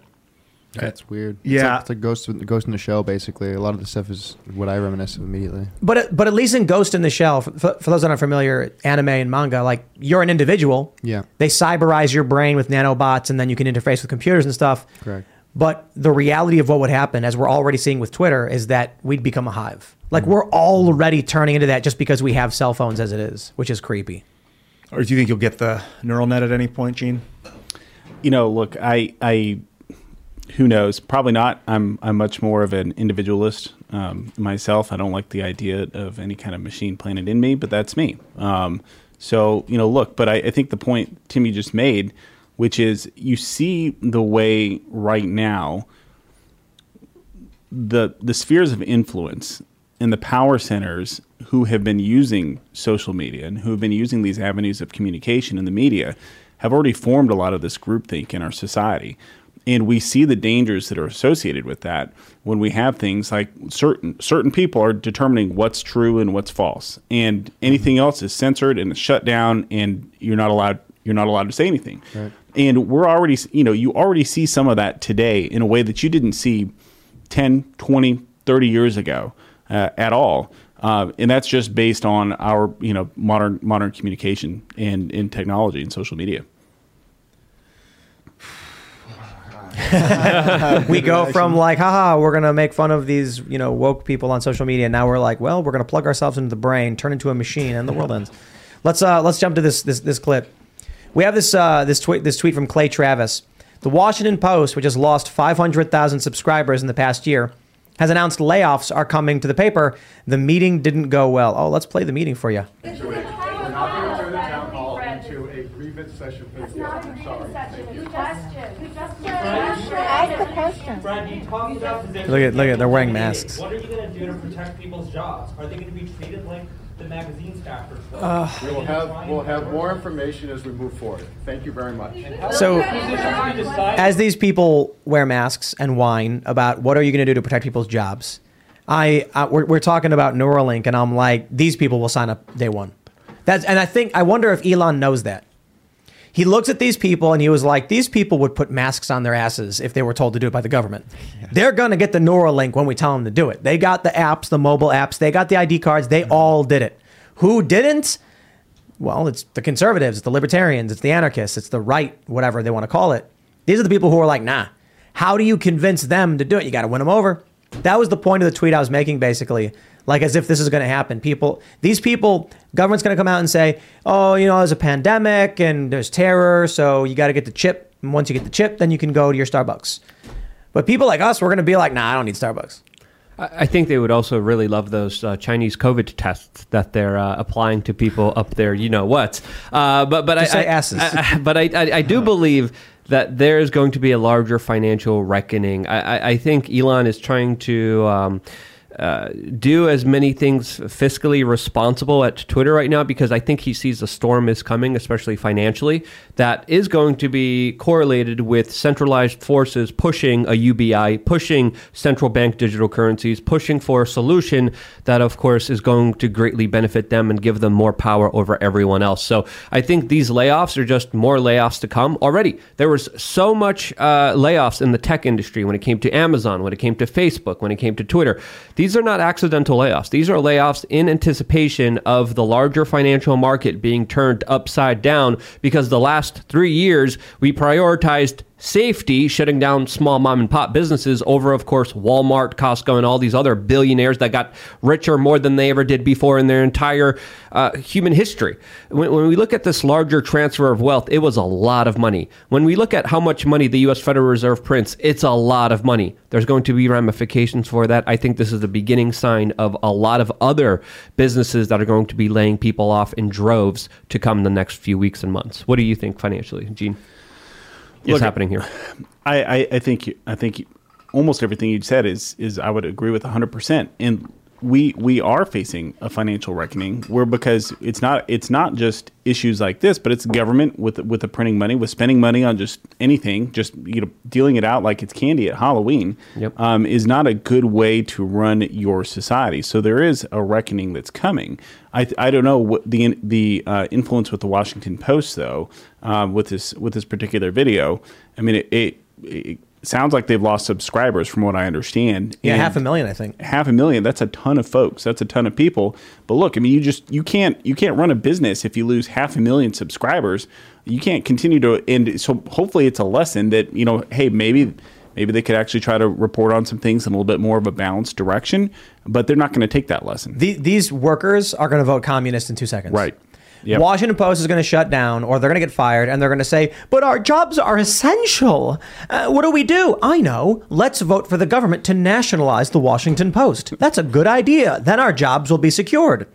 That's weird. Yeah. it's like, it's like Ghost, in- Ghost in the Shell. Basically, a lot of the stuff is what I reminisce of immediately. But uh, but at least in Ghost in the Shell, for, for those that aren't familiar, anime and manga, like you're an individual. Yeah. They cyberize your brain with nanobots, and then you can interface with computers and stuff. Correct. But the reality of what would happen, as we're already seeing with Twitter, is that we'd become a hive. Like mm. we're already turning into that just because we have cell phones as it is, which is creepy. or do you think you'll get the Neuralink at any point gene you know, look, I, I, who knows? Probably not. I'm, I'm much more of an individualist um, myself. I don't like the idea of any kind of machine planted in me, but that's me. Um, so you know, look, but I, I think the point Timmy just made, which is you see the way right now the the spheres of influence and the power centers who have been using social media and who have been using these avenues of communication in the media have already formed a lot of this groupthink in our society. And we see the dangers that are associated with that when we have things like certain certain people are determining what's true and what's false, and anything else is censored and shut down, and you're not allowed you're not allowed to say anything. And we're already you know you already see some of that today in a way that you didn't see 10, 20, 30 years ago uh, at all. Uh, and that's just based on our, you know, modern modern communication and in technology and social media. we go from like, haha, we're gonna make fun of these, you know, woke people on social media. Now we're like, well, we're gonna plug ourselves into the brain, turn into a machine, and the world ends. Let's uh, let's jump to this this this clip. We have this uh, this tweet this tweet from Clay Travis. The Washington Post, which has lost 500,000 subscribers in the past year, has announced layoffs are coming to the paper. The meeting didn't go well. Oh, let's play the meeting for you. We're not going to turn the town hall into a grievance session for the city. I'm sorry. Thank you. Ask the question. Brad, you talked about positions Look at- look at- they're wearing masks. What are you going to do to protect people's jobs? Are they going to be treated like the magazine staffers? Uh, We will have, we'll have more information as we move forward. Thank you very much. So, Positions you decide as these people wear masks and whine about what are you going to do to protect people's jobs, I, I we're, we're talking about Neuralink, and I'm like, these people will sign up day one. That's and I think I wonder if Elon knows that. He looks at these people and he was like, these people would put masks on their asses if they were told to do it by the government. They're going to get the Neuralink when we tell them to do it. They got the apps, the mobile apps, they got the ID cards, they all did it. Who didn't? Well, it's the conservatives, it's the libertarians, it's the anarchists, it's the right, whatever they want to call it. These are the people who are like, nah. How do you convince them to do it? You got to win them over. That was the point of the tweet I was making, basically. Like as if this is going to happen. People, these people, government's going to come out and say, oh, you know, there's a pandemic and there's terror, so you got to get the chip. And once you get the chip, then you can go to your Starbucks. But people like us, we're going to be like, nah, I don't need Starbucks. I think they would also really love those uh, Chinese COVID tests that they're uh, applying to people up there. You know what? Uh, but but I, say I- asses. I- but I, I I do believe that there is going to be a larger financial reckoning. I, I, I think Elon is trying to. Um, uh, do as many things fiscally responsible at Twitter right now because I think he sees the storm is coming, especially financially. That is going to be correlated with centralized forces pushing a UBI, pushing central bank digital currencies, pushing for a solution that, of course, is going to greatly benefit them and give them more power over everyone else. So I think these layoffs are just more layoffs to come. Already, there was so much uh, layoffs in the tech industry when it came to Amazon, when it came to Facebook, when it came to Twitter. These these are not accidental layoffs. These are layoffs in anticipation of the larger financial market being turned upside down because the last three years we prioritized safety, shutting down small mom and pop businesses over, of course, Walmart, Costco, and all these other billionaires that got richer more than they ever did before in their entire uh, human history. When, when we look at this larger transfer of wealth, it was a lot of money. When we look at how much money the U.S. Federal Reserve prints, it's a lot of money. There's going to be ramifications for that. I think this is the beginning sign of a lot of other businesses that are going to be laying people off in droves to come in the next few weeks and months. What do you think financially, Gene? Is Look, happening here? I, I, I think you- I think you- almost everything you said is is I would agree with 100. percent And we we are facing a financial reckoning where because it's not it's not just issues like this, but it's government with with the printing money, with spending money on just anything, just you know dealing it out like it's candy at Halloween. Yep. Um, is not a good way to run your society. So there is a reckoning that's coming. I, I don't know what the the uh, influence with the Washington Post though um, with this with this particular video. I mean, it, it, it sounds like they've lost subscribers from what I understand. Yeah, And half a million, I think. half a million. That's a ton of folks. That's a ton of people. But look, I mean, you just you can't you can't run a business if you lose half a million subscribers. You can't continue to. And so hopefully, it's a lesson that you know, hey, maybe. Maybe they could actually try to report on some things in a little bit more of a balanced direction, but they're not going to take that lesson. The, these workers are going to vote communist in two seconds. Right. Yep. Washington Post is going to shut down, or they're going to get fired, and they're going to say, "But our jobs are essential. Uh, what do we do? I know. Let's vote for the government to nationalize the Washington Post. That's a good idea. Then our jobs will be secured."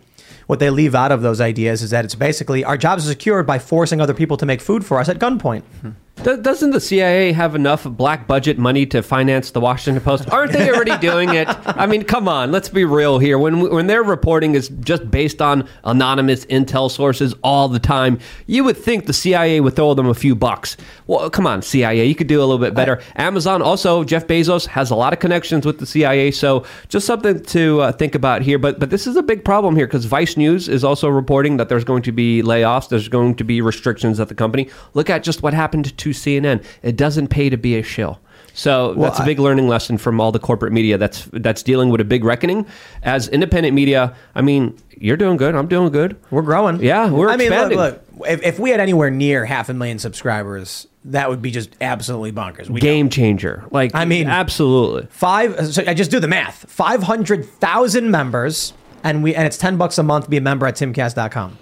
What they leave out of those ideas is that it's basically our jobs are secured by forcing other people to make food for us at gunpoint. Do- Doesn't the CIA have enough black budget money to finance the Washington Post? Aren't they already doing it? I mean, come on, let's be real here. When when their reporting is just based on anonymous intel sources all the time, you would think the CIA would throw them a few bucks. Well, come on, CIA, you could do a little bit better. Amazon also, Jeff Bezos has a lot of connections with the CIA, so just something to uh, think about here. But but this is a big problem here because Vice News is also reporting that there's going to be layoffs, there's going to be restrictions at the company. Look at just what happened to CNN. It doesn't pay to be a shill. So that's a big learning lesson from all the corporate media that's that's dealing with a big reckoning. As independent media, I mean, you're doing good. I'm doing good. We're growing. Yeah, we're I mean, expanding. look, look. If, if we had anywhere near half a million subscribers, that would be just absolutely bonkers. We Game changer. Like I mean- absolutely. Five. So I just do the math. Five hundred thousand members, and we and it's ten bucks a month to be a member at timcast.com.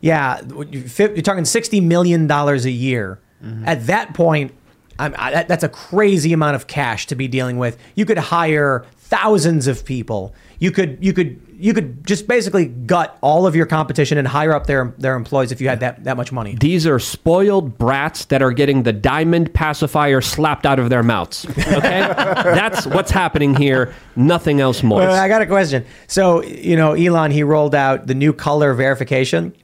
Yeah, you're talking sixty million dollars a year. At that point, I'm, I, that's a crazy amount of cash to be dealing with. You could hire thousands of people. You could you could you could just basically gut all of your competition and hire up their their employees if you had that that much money. These are spoiled brats that are getting the diamond pacifier slapped out of their mouths. Okay, that's what's happening here. Nothing else more. Well, I got a question. So, you know, Elon, he rolled out the new color verification.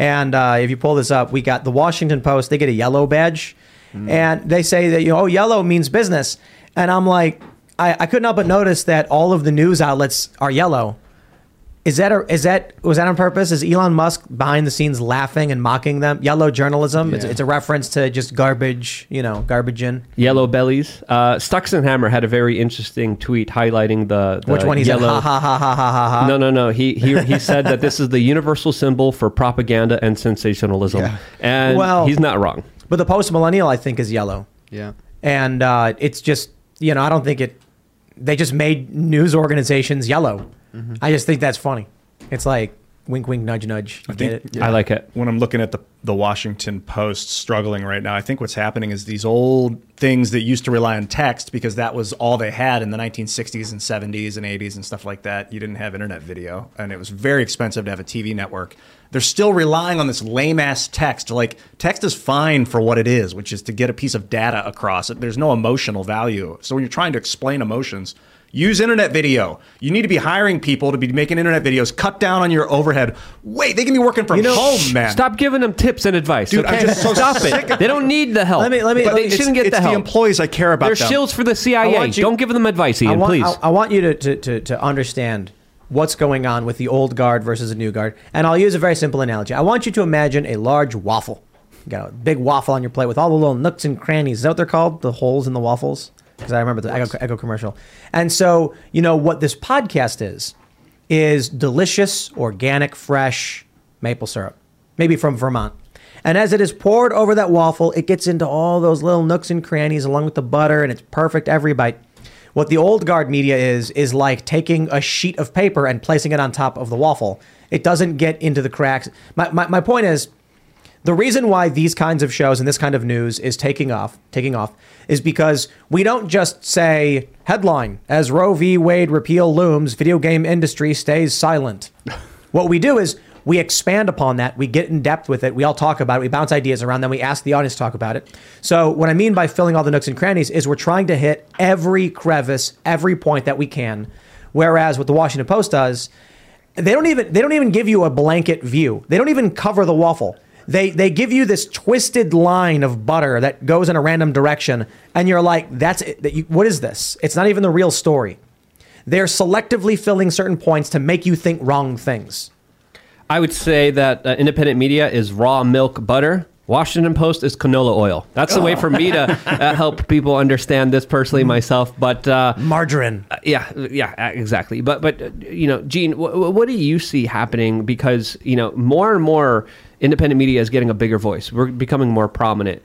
And uh, if you pull this up, we got the Washington Post, they get a yellow badge. And they say that, you know, oh, yellow means business. And I'm like, I, I couldn't help but notice that all of the news outlets are yellow. Is that a, is that was that on purpose? Is Elon Musk behind the scenes laughing and mocking them? Yellow journalism. It's, Yeah. it's a reference to just garbage, you know, garbage in. Yellow bellies. Uh, Stuxton Hammer had a very interesting tweet highlighting the, the Which one? He yellow. ha ha ha ha ha ha ha. No, no, no. He he he said that this is the universal symbol for propaganda and sensationalism, Yeah. and Well- he's not wrong. But the post millennial, I think, is yellow. Yeah. and uh, it's just you know I don't think it. They just made news organizations yellow. Mm-hmm. I just think that's funny. It's like wink, wink, nudge, nudge. You get it? I like it. when I'm looking at the the Washington Post struggling right now, I think what's happening is these old things that used to rely on text because that was all they had in the 1960s and 70s and 80s and stuff like that. You didn't have internet video, and it was very expensive to have a TV network. They're still relying on this lame ass text. Like text is fine for what it is, which is to get a piece of data across. There's no emotional value. So when you're trying to explain emotions. Use internet video. You need to be hiring people to be making internet videos. Cut down on your overhead. Wait, they can be working from You know, home, man. Stop giving them tips and advice. Dude, okay? just so Stop it. They don't need the help. Let me- let me- But they shouldn't get it's the help. employees I care about. They're them. shills for the CIA. you- don't give them advice, I Ian. want, please. I, I want you to, to, to, to understand what's going on with the old guard versus the new guard. And I'll use a very simple analogy. I want you to imagine a large waffle. You got a big waffle on your plate with all the little nooks and crannies. Is that what they're called? The holes in the waffles? because I remember the Echo, Echo commercial. And so, you know, what this podcast is, is delicious, organic, fresh maple syrup, maybe from Vermont. And as it is poured over that waffle, it gets into all those little nooks and crannies along with the butter, and it's perfect every bite. What the old guard media is, is like taking a sheet of paper and placing it on top of the waffle. It doesn't get into the cracks. My, my, my point is, the reason why these kinds of shows and this kind of news is taking off, taking off, is because we don't just say headline as Roe v. Wade repeal looms, video game industry stays silent. what we do is we expand upon that, we get in depth with it, we all talk about it, we bounce ideas around, then we ask the audience to talk about it. So what I mean by filling all the nooks and crannies is we're trying to hit every crevice, every point that we can. Whereas what the Washington Post does, they don't even they don't even give you a blanket view. They don't even cover the waffle. They they give you this twisted line of butter that goes in a random direction, and you're like, that's it. That you, what is this? It's not even the real story. They're selectively filling certain points to make you think wrong things. I would say that uh, independent media is raw milk butter. Washington Post is canola oil. That's the way for me to uh, help people understand this personally myself. But uh, margarine, yeah, yeah, uh, exactly. But but uh, you know, Gene, wh- what do you see happening? Because you know, more and more independent media is getting a bigger voice. We're becoming more prominent.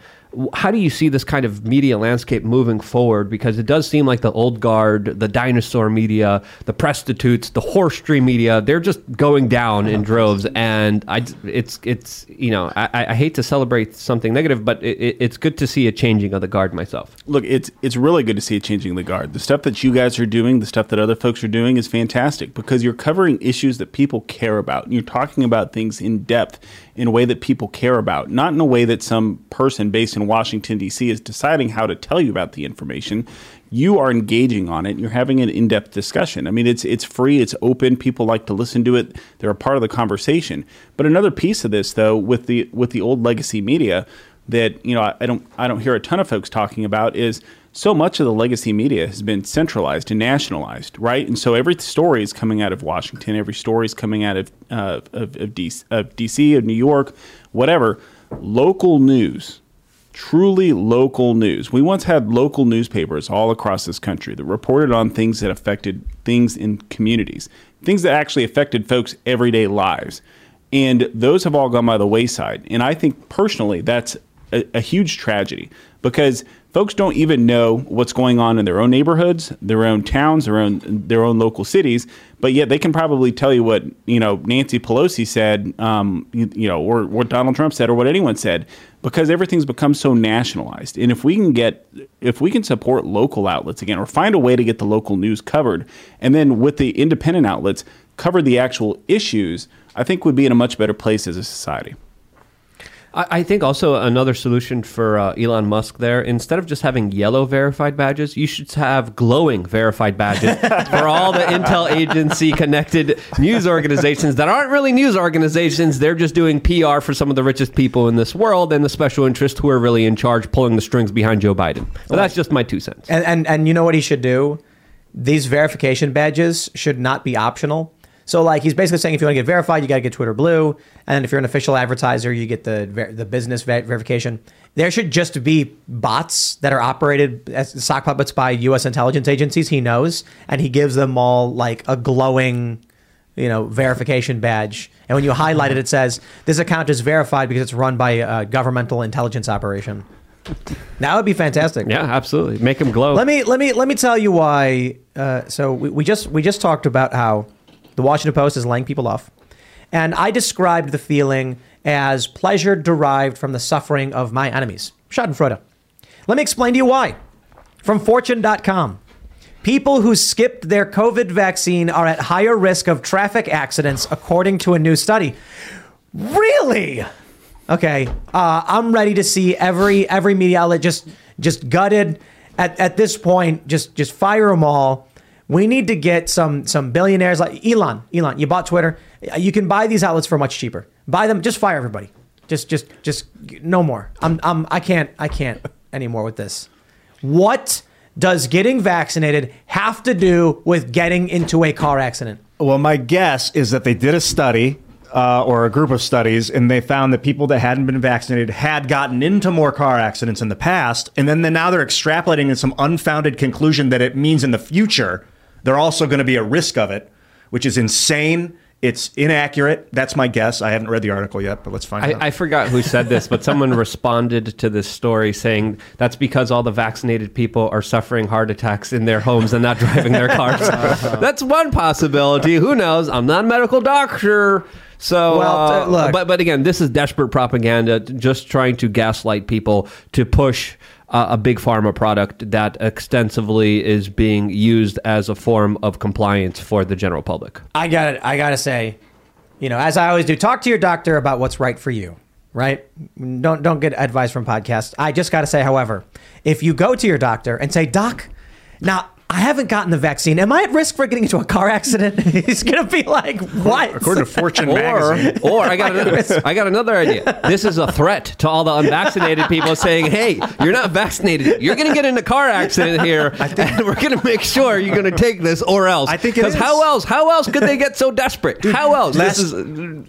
How do you see this kind of media landscape moving forward? Because it does seem like the old guard, the dinosaur media, the prostitutes, the horse stream media, they're just going down in droves. And I, it's, it's, you know, I, I hate to celebrate something negative, but it, it- it's good to see a changing of the guard myself. Look, it's it's really good to see it changing the guard. The stuff that you guys are doing, the stuff that other folks are doing is fantastic because you're covering issues that people care about. And you're talking about things in depth in a way that people care about, not in a way that some person based in Washington D.C. is deciding how to tell you about the information. You are engaging on it. You're having an in-depth discussion. I mean, it's it's free, it's open. People like to listen to it. They're a part of the conversation. But another piece of this, though, with the with the old legacy media, that you know I, I don't I don't hear a ton of folks talking about is so much of the legacy media has been centralized and nationalized, right? And so every story is coming out of Washington, every story is coming out of uh, of, of, DC, of DC, of New York, whatever. Local news, truly local news. We once had local newspapers all across this country that reported on things that affected things in communities, things that actually affected folks' everyday lives. And those have all gone by the wayside. And I think personally that's a, a huge tragedy because folks don't even know what's going on in their own neighborhoods, their own towns, their own their own local cities. But yet they can probably tell you what you know Nancy Pelosi said, um, you, you know, or what Donald Trump said, or what anyone said, because everything's become so nationalized. And if we can get, if we can support local outlets again, or find a way to get the local news covered, and then with the independent outlets cover the actual issues, I think we'd be in a much better place as a society. I, I think also another solution for uh, Elon Musk there, instead of just having yellow verified badges, you should have glowing verified badges for all the intel agency connected news organizations that aren't really news organizations. They're just doing PR for some of the richest people in this world and the special interests who are really in charge, pulling the strings behind Joe Biden. But that's just my two cents. And, and and you know what he should do? These verification badges should not be optional. So like he's basically saying if you want to get verified, you got to get Twitter Blue, and then if you're an official advertiser, you get the ver- the business ver- verification. There should just be bots that are operated as sock puppets by U.S. intelligence agencies. He knows, and he gives them all like a glowing, you know, verification badge. And when you highlight it, it says this account is verified because it's run by a governmental intelligence operation. That would be fantastic. Yeah, absolutely. Make him glow. Let me let me let me tell you why. Uh, so we, we just we just talked about how the Washington Post is laying people off, and I described the feeling as pleasure derived from the suffering of my enemies. Schadenfreude. Let me explain to you why. From Fortune.com. People who skipped their COVID vaccine are at higher risk of traffic accidents, according to a new study. Really? Okay, uh, I'm ready to see every every media outlet just just gutted. At, at this point, just just fire them all. We need to get some some billionaires like Elon. Elon, you bought Twitter. You can buy these outlets for much cheaper. Buy them. Just fire everybody. Just just just no more. I'm I'm I can't I can't anymore with this. What does getting vaccinated have to do with getting into a car accident? Well, my guess is that they did a study uh, or a group of studies, and they found that people that hadn't been vaccinated had gotten into more car accidents in the past, and then, then now they're extrapolating in some unfounded conclusion that it means in the future they're also going to be a risk of it, which is insane. It's inaccurate. That's my guess. I haven't read the article yet, but let's find out. I, I forgot who said this, but someone responded to this story saying that's because all the vaccinated people are suffering heart attacks in their homes and not driving their cars. Uh-huh. that's one possibility. Who knows? I'm not a medical doctor. So, Well, uh, look. but but again, this is desperate propaganda, just trying to gaslight people to push uh, a big pharma product that extensively is being used as a form of compliance for the general public. I got it. I got to say, you know, as I always do, talk to your doctor about what's right for you. Right? Don't don't get advice from podcasts. I just got to say, however, if you go to your doctor and say, "Doc, now I haven't gotten the vaccine. Am I at risk for getting into a car accident?" He's gonna be like, "What?" According to Fortune Or, magazine. or I got another, I got another idea. This is a threat to all the unvaccinated people, saying, "Hey, you're not vaccinated. You're going to get in a car accident here, and we're going to make sure you're going to take this, or else." I think because how else? How else could they get so desperate? how else? last- this is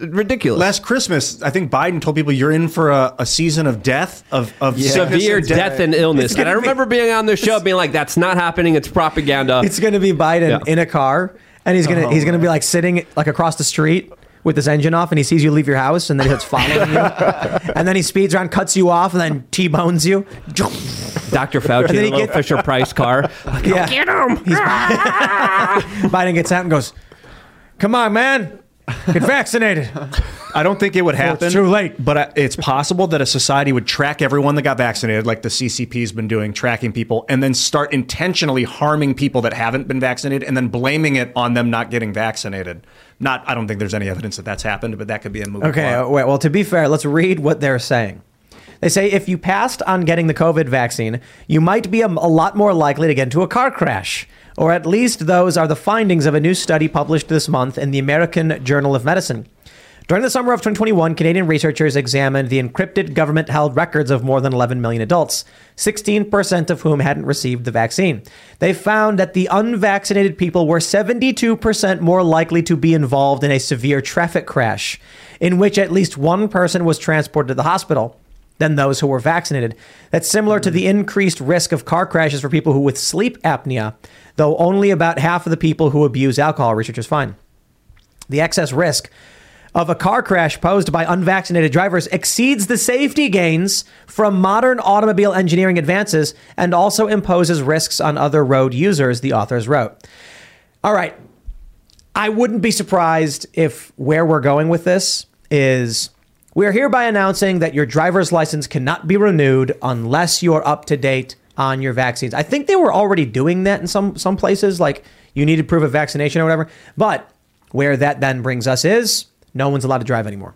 ridiculous. Last Christmas, I think Biden told people you're in for a, a season of death, of, of sickness Severe and death and illness. And I gonna be- remember being on this show being like, "That's not happening. It's propaganda." It's gonna be Biden Yeah. in a car, and he's gonna he's gonna be oh, like sitting like across the street with his engine off, and he sees you leave your house, and then he's following you, and then he speeds around, cuts you off, and then t-bones you. Dr. Fauci, And then he little Fisher Price car. Yeah, get him. Biden gets out and goes, "Come on, man, get vaccinated." I don't think it would happen. it's too late. But uh, it's possible that a society would track everyone that got vaccinated, like the CCP's been doing, tracking people, and then start intentionally harming people that haven't been vaccinated, and then blaming it on them not getting vaccinated. Not, I don't think there's any evidence that that's happened, but that could be a movie. Okay, uh, wait, well, to be fair, let's read what they're saying. They say if you passed on getting the COVID vaccine, you might be a, a lot more likely to get into a car crash. Or at least those are the findings of a new study published this month in the American Journal of Medicine. During the summer of 2021, Canadian researchers examined the encrypted government held records of more than 11 million adults, 16% of whom hadn't received the vaccine. They found that the unvaccinated people were 72% more likely to be involved in a severe traffic crash, in which at least one person was transported to the hospital than those who were vaccinated. That's similar to the mm. increased risk of car crashes for people who with sleep apnea, though only about half of the people who abuse alcohol, researchers find. The excess risk of a car crash posed by unvaccinated drivers exceeds the safety gains from modern automobile engineering advances and also imposes risks on other road users, the authors wrote. All right. I wouldn't be surprised if where we're going with this is we are hereby announcing that your driver's license cannot be renewed unless you're up to date on your vaccines. I think they were already doing that in some some places, like you need to prove of vaccination or whatever. But where that then brings us is no one's allowed to drive anymore.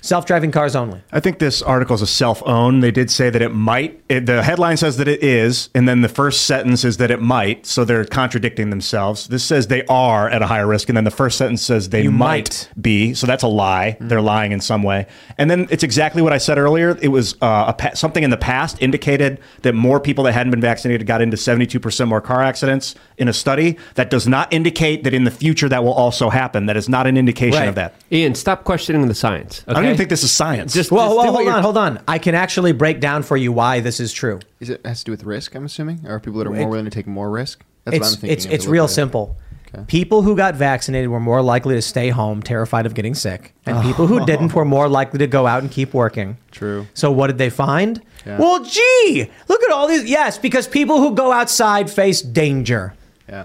Self-driving cars only. I think this article is a self-own. They did say that it might. It, the headline says that it is, and then the first sentence is that it might. So they're contradicting themselves. This says they are at a higher risk, and then the first sentence says they might, might. be. So that's a lie. They're lying in some way. And then it's exactly what I said earlier. It was uh, a pa- something in the past indicated that more people that hadn't been vaccinated got into 72% more car accidents in a study. That does not indicate that in the future that will also happen. That is not an indication Right. of that. Ian, stop questioning the science. Okay? Even think this is science. Just, Well, just well hold on, hold on. I can actually break down for you why this is true. Is it has to do with risk? I'm assuming, or people that are more It- willing to take more risk. That's what it's I'm thinking. it's it's real at simple. Okay. People who got vaccinated were more likely to stay home, terrified of getting sick, and oh. people who didn't were more likely to go out and keep working. True. So what did they find? Yeah. Well, gee, look at all these. Yes, because people who go outside face danger. Yeah.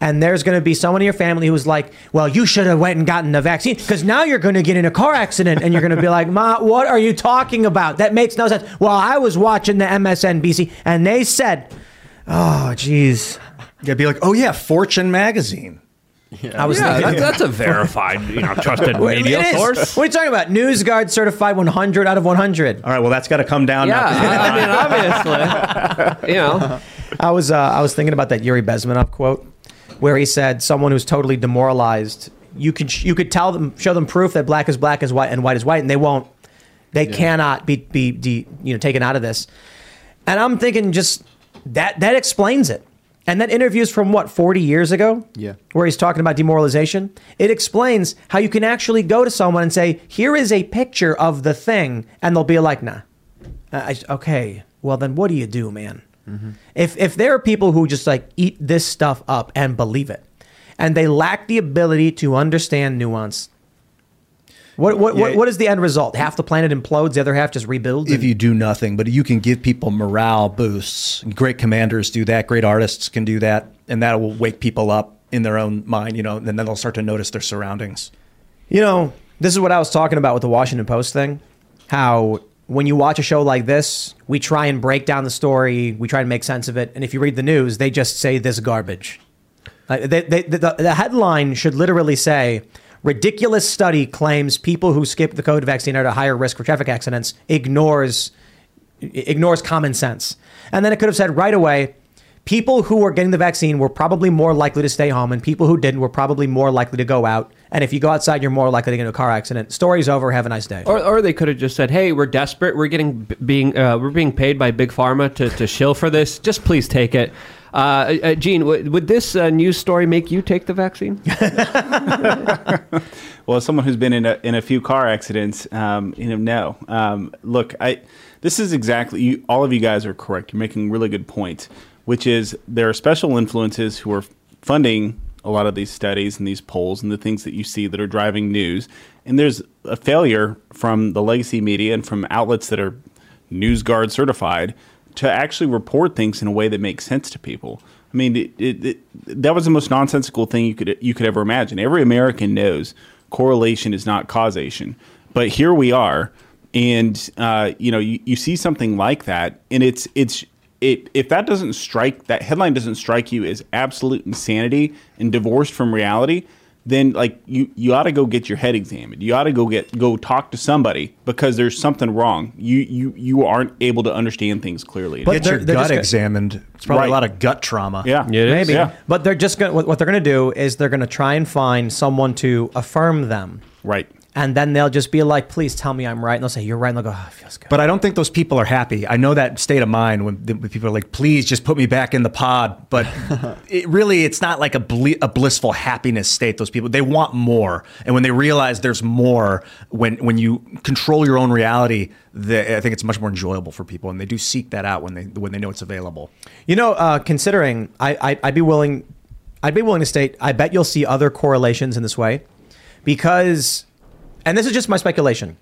and there's going to be someone in your family who's like, "Well, you should have went and gotten the vaccine because now you're going to get in a car accident." And you're going to be like, "Ma, what are you talking about? That makes no sense." Well, I was watching the MSNBC, and they said, "Oh, jeez." You'd be like, oh yeah, Fortune magazine. I was yeah, thinking that- that's a verified, you know, trusted media source. What are you talking about? NewsGuard certified 100 out of 100. All right, well that's got to come down. Yeah, now. I, I mean, obviously, you know. I was uh, I was thinking about that Yuri Bezmenov quote, where he said, "Someone who's totally demoralized, you could you could tell them, show them proof that black is black is white and white is white, and they won't. They cannot be be de, you know taken out of this." And I'm thinking, just that that explains it. And that interview's from what 40 years ago. Yeah. where he's talking about demoralization. It explains how you can actually go to someone and say, "Here is a picture of the thing," and they'll be like, "Nah." I, okay, well then, what do you do, man? Mm-hmm. If if there are people who just like eat this stuff up and believe it, and they lack the ability to understand nuance, what what, what what is the end result? Half the planet implodes, the other half just rebuilds. if you do nothing, but you can give people morale boosts. Great commanders do that. Great artists can do that, and that will wake people up in their own mind. You know, and then they'll start to notice their surroundings. You know, this is what I was talking about with the Washington Post thing. How when you watch a show like this, we try and break down the story, we try to make sense of it, and if you read the news, they just say this garbage. They, they, the, the headline should literally say, "Ridiculous study claims people who skip the COVID vaccine are at a higher risk for traffic accidents." Ignores ignores common sense, and then it could have said right away. People who were getting the vaccine were probably more likely to stay home, and people who didn't were probably more likely to go out. And if you go outside, you're more likely to get into a car accident. Story's over. Have a nice day. Or, or they could have just said, "Hey, we're desperate. We're getting being uh, we're being paid by big pharma to, to shill for this. Just please take it." Uh, uh, Gene, w- would this uh, news story make you take the vaccine? Well, as someone who's been in a, in a few car accidents, um, you know, no. Um, look, I this is exactly you, all of you guys are correct. You're making really good points, which is there are special influences who are funding a lot of these studies and these polls and the things that you see that are driving news, and there's a failure from the legacy media and from outlets that are NewsGuard certified to actually report things in a way that makes sense to people. I mean, it, it, it, that was the most nonsensical thing you could you could ever imagine. Every American knows correlation is not causation, but here we are, and uh, you know, you, you see something like that, and it's it's it if that doesn't strike that headline doesn't strike you as absolute insanity and divorced from reality, then like you you ought to go get your head examined. You ought to go get go talk to somebody because there's something wrong. You you you aren't able to understand things clearly. Get your they're gut just gonna- examined. It's probably Right. a lot of gut trauma. Yeah, Maybe. Yeah. But they're just going to, what what they're going to do is they're going to try and find someone to affirm them. Right. And then they'll just be like, please tell me I'm right. And they'll say, you're right. And they'll go, oh, it feels good. But I don't think those people are happy. I know that state of mind when, when people are like, "Please just put me back in the pod." But it really, it's not like a, ble- a blissful happiness state. Those people they want more, and when they realize there's more, when when you control your own reality, the, I think it's much more enjoyable for people, and they do seek that out when they when they know it's available. You know, uh, considering I, I, I'd be willing, I'd be willing to state, I bet you'll see other correlations in this way, because, and this is just my speculation,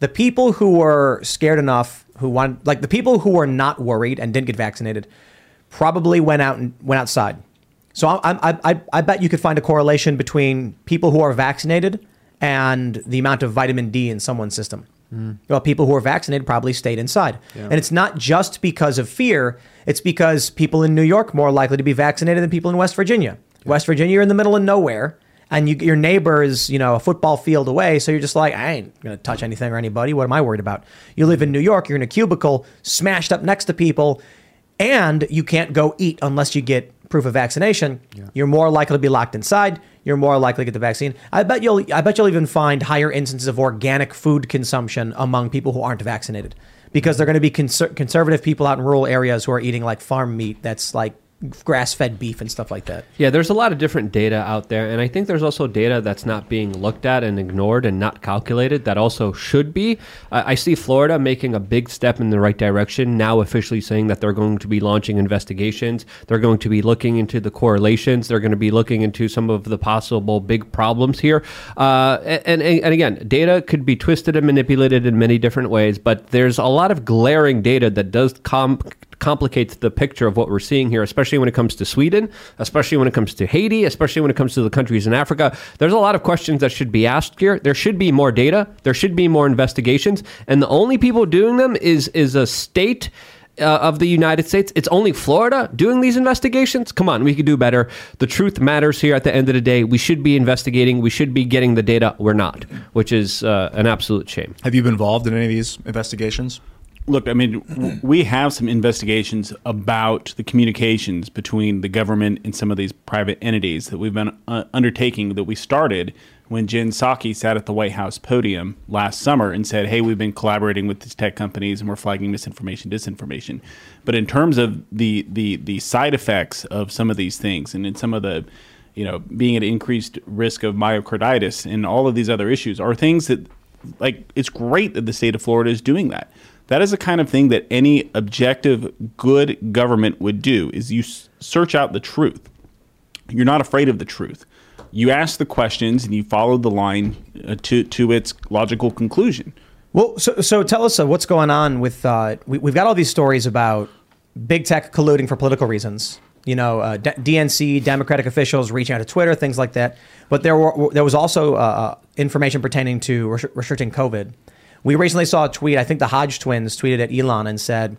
the people who were scared enough, who want, like the people who were not worried and didn't get vaccinated, probably went out and went outside. So I, I, I, I bet you could find a correlation between people who are vaccinated and the amount of vitamin D in someone's system. Hmm. Well, people who are vaccinated probably stayed inside. And it's not just because of fear, it's because people in New York more likely to be vaccinated than people in West Virginia. West Virginia, you're in the middle of nowhere, and you, your neighbor is, you know, a football field away, so you're just like, I ain't to touch anything or anybody. What am I worried about? You live in New York, you're in a cubicle, smashed up next to people, and you can't go eat unless you get proof of vaccination. You're more likely to be locked inside. You're more likely to get the vaccine. I bet you'll. I bet you'll even find higher instances of organic food consumption among people who aren't vaccinated, because they're going to be conser- conservative people out in rural areas who are eating like farm meat that's like grass-fed beef and stuff like that. Yeah, there's a lot of different data out there, and I think there's also data that's not being looked at and ignored and not calculated that also should be. I see Florida making a big step in the right direction, now officially saying that they're going to be launching investigations. They're going to be looking into the correlations. They're going to be looking into some of the possible big problems here. Uh, and, and, and again, data could be twisted and manipulated in many different ways, but there's a lot of glaring data that does com- complicates the picture of what we're seeing here, especially when it comes to Sweden, especially when it comes to Haiti, especially when it comes to the countries in Africa. There's a lot of questions that should be asked here. There should be more data. There should be more investigations, and the only people doing them is is a state uh, of the United States. It's only Florida doing these investigations. Come on, we could do better. The truth matters here. At the end of the day, we should be investigating. We should be getting the data. We're not, which is uh, an absolute shame. Have you been involved in any of these investigations? Look, I mean, we have some investigations about the communications between the government and some of these private entities that we've been uh, undertaking that we started when Jen Psaki sat at the White House podium last summer and said, "Hey, we've been collaborating with these tech companies and we're flagging misinformation, disinformation." But in terms of the the the side effects of some of these things and in some of the you know, being at increased risk of myocarditis and all of these other issues are things that like it's great that the state of Florida is doing that. That is the kind of thing that any objective good government would do is you s- search out the truth. You're not afraid of the truth. You ask the questions and you follow the line uh, to to its logical conclusion. Well, so, so tell us uh, what's going on with. Uh, we, we've got all these stories about big tech colluding for political reasons. You know, uh, D- DNC, Democratic officials reaching out to Twitter, things like that. But there were there was also uh, uh, information pertaining to restri- restricting COVID. We recently saw a tweet. I think the Hodge twins tweeted at Elon and said,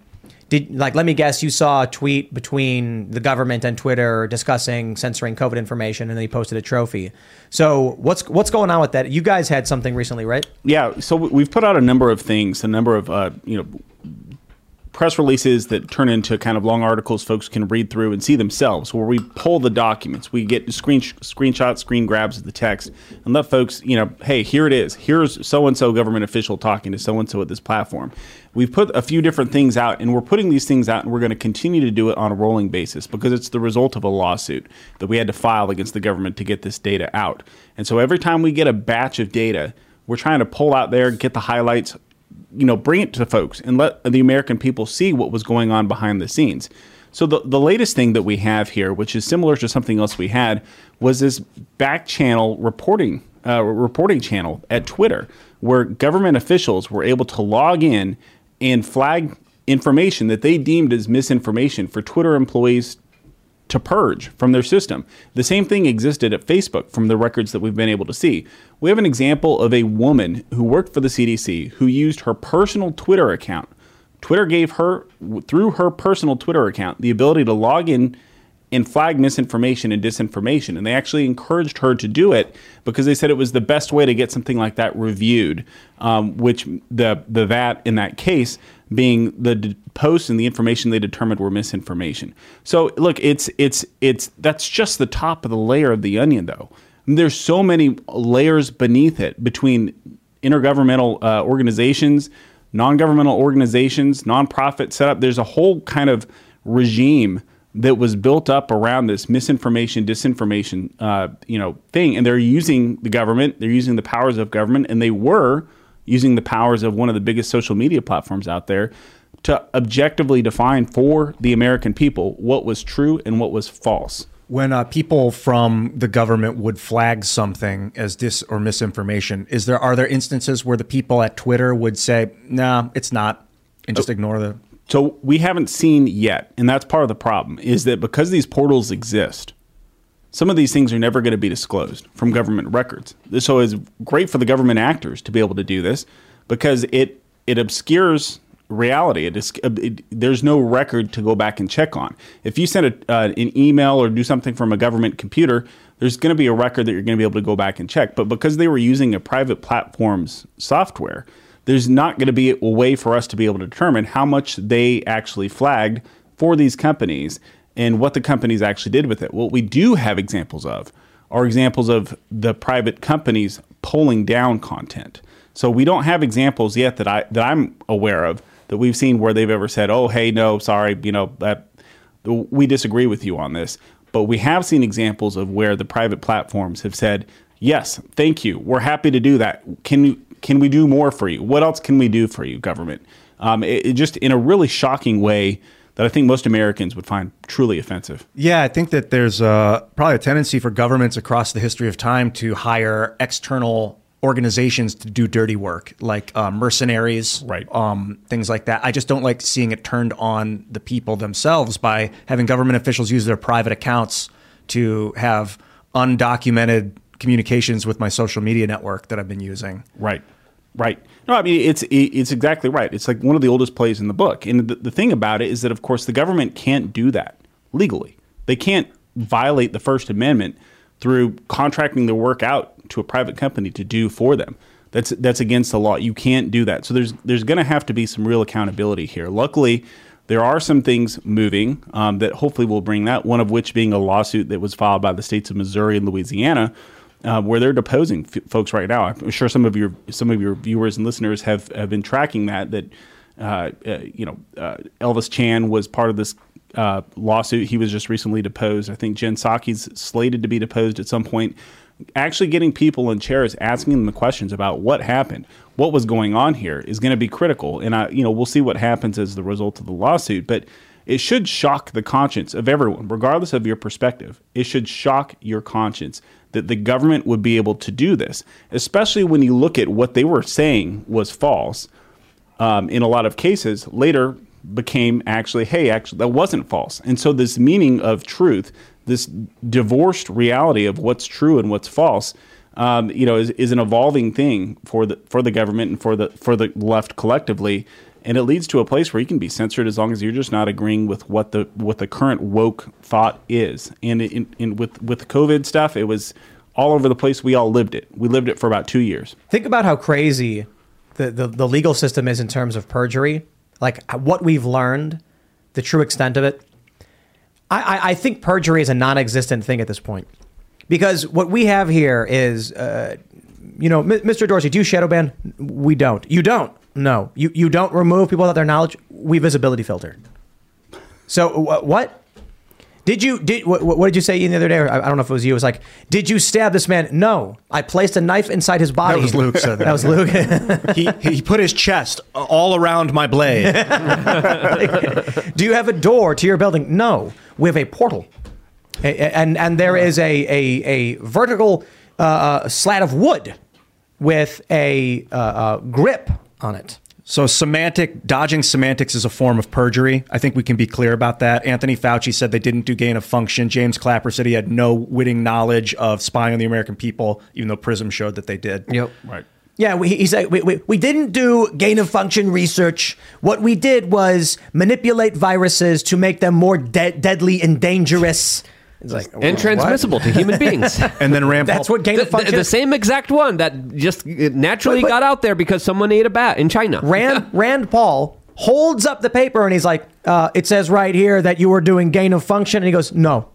"Did like let me guess you saw a tweet between the government and Twitter discussing censoring COVID information, and then he posted a trophy." So what's what's going on with that? You guys had something recently, right? Yeah, so we- we've put out a number of things, a number of uh, you know press releases that turn into kind of long articles folks can read through and see themselves where we pull the documents. We get screen screenshots screen grabs of the text and let folks you know hey here it is. Here's so and so government official talking to so and so at this platform. We've put a few different things out and we're putting these things out and we're going to continue to do it on a rolling basis because it's the result of a lawsuit that we had to file against the government to get this data out. And so every time we get a batch of data we're trying to pull out there get the highlights you know, bring it to folks and let the American people see what was going on behind the scenes. So the the latest thing that we have here, which is similar to something else we had, was this back channel reporting uh, reporting channel at Twitter, where government officials were able to log in and flag information that they deemed as misinformation for Twitter employees to purge from their system. The same thing existed at Facebook from the records that we've been able to see. We have an example of a woman who worked for the CDC who used her personal Twitter account. Twitter gave her, through her personal Twitter account, the ability to log in and flag misinformation and disinformation. And they actually encouraged her to do it because they said it was the best way to get something like that reviewed, um, which the, the that in that case being the d- posts and the information they determined were misinformation. So look, it's it's it's that's just the top of the layer of the onion, though. There's so many layers beneath it between intergovernmental uh, organizations, non-governmental organizations, nonprofit setup. There's a whole kind of regime that was built up around this misinformation, disinformation, uh, you know, thing, and they're using the government, they're using the powers of government, and they were using the powers of one of the biggest social media platforms out there to objectively define for the American people what was true and what was false. When uh, people from the government would flag something as dis or misinformation, is there are there instances where the people at Twitter would say, "Nah, it's not," and just ignore the? So we haven't seen yet, and that's part of the problem is that because these portals exist, some of these things are never going to be disclosed from government records. So it's great for the government actors to be able to do this because it it obscures reality. It is it, there's no record to go back and check on. If you send a, uh, an email or do something from a government computer, there's going to be a record that you're going to be able to go back and check. But because they were using a private platform's software, there's not going to be a way for us to be able to determine how much they actually flagged for these companies and what the companies actually did with it. What we do have examples of are examples of the private companies pulling down content. So we don't have examples yet that I that I'm aware of that we've seen where they've ever said, "Oh, hey, no, sorry, you know that we disagree with you on this." But we have seen examples of where the private platforms have said, "Yes, thank you. We're happy to do that. Can you can we do more for you? What else can we do for you, government?" Um, it, it just in a really shocking way that I think most Americans would find truly offensive. Yeah, I think that there's uh, probably a tendency for governments across the history of time to hire external organizations to do dirty work, like uh, mercenaries, right? Um, things like that. I just don't like seeing it turned on the people themselves by having government officials use their private accounts to have undocumented communications with my social media network that I've been using. Right. Right. No, I mean it's it's exactly right. It's like one of the oldest plays in the book. And the, the thing about it is that of course the government can't do that legally. They can't violate the First Amendment through contracting their work out to a private company to do for them. That's that's against the law. You can't do that. So there's there's going to have to be some real accountability here. Luckily, there are some things moving um, that hopefully will bring that. One of which being a lawsuit that was filed by the states of Missouri and Louisiana, uh, where they're deposing f- folks right now. I'm sure some of your some of your viewers and listeners have have been tracking that. That uh, uh, you know, uh, Elvis Chan was part of this uh, lawsuit. He was just recently deposed. I think Jen Psaki's slated to be deposed at some point. Actually, getting people in chairs asking them the questions about what happened, what was going on here, is going to be critical. And I, you know, we'll see what happens as the result of the lawsuit. But it should shock the conscience of everyone, regardless of your perspective. It should shock your conscience that the government would be able to do this, especially when you look at what they were saying was false. Um, in a lot of cases, later became actually, hey, actually, that wasn't false. And so this meaning of truth, this divorced reality of what's true and what's false, um, you know, is, is an evolving thing for the for the government and for the for the left collectively. And it leads to a place where you can be censored as long as you're just not agreeing with what the what the current woke thought is. And in, in with with COVID stuff, it was all over the place. We all lived it. We lived it for about two years. Think about how crazy the, the, the legal system is in terms of perjury, like what we've learned, the true extent of it. I, I, I think perjury is a non existent thing at this point. Because what we have here is, uh, you know, Mr. Dorsey, do you shadow ban? We don't. You don't. No. You, you don't remove people without their knowledge? We visibility filter. So wh- what? Did you did what, what did you say the other day? I, I don't know if it was you. It was like, did you stab this man? No, I placed a knife inside his body. That was Luke said that. That was Luke. he, he put his chest all around my blade. Do you have a door to your building? No, we have a portal, A- a- and and there is a a, a vertical uh, uh, slat of wood with a uh, uh, grip on it. So semantic dodging semantics is a form of perjury. I think we can be clear about that. Anthony Fauci said they didn't do gain of function. James Clapper said he had no witting knowledge of spying on the American people, even though Prism showed that they did. Yep. Right. Yeah, we, he said we, we, we didn't do gain of function research. What we did was manipulate viruses to make them more de- deadly and dangerous. It's like and transmissible to human beings. And then Rand That's what gain the, of function. the, the same exact one that just naturally But- but- got out there because someone ate a bat in China. Rand Rand Paul holds up the paper and he's like, uh, "It says right here that you were doing gain of function." And he goes, "No,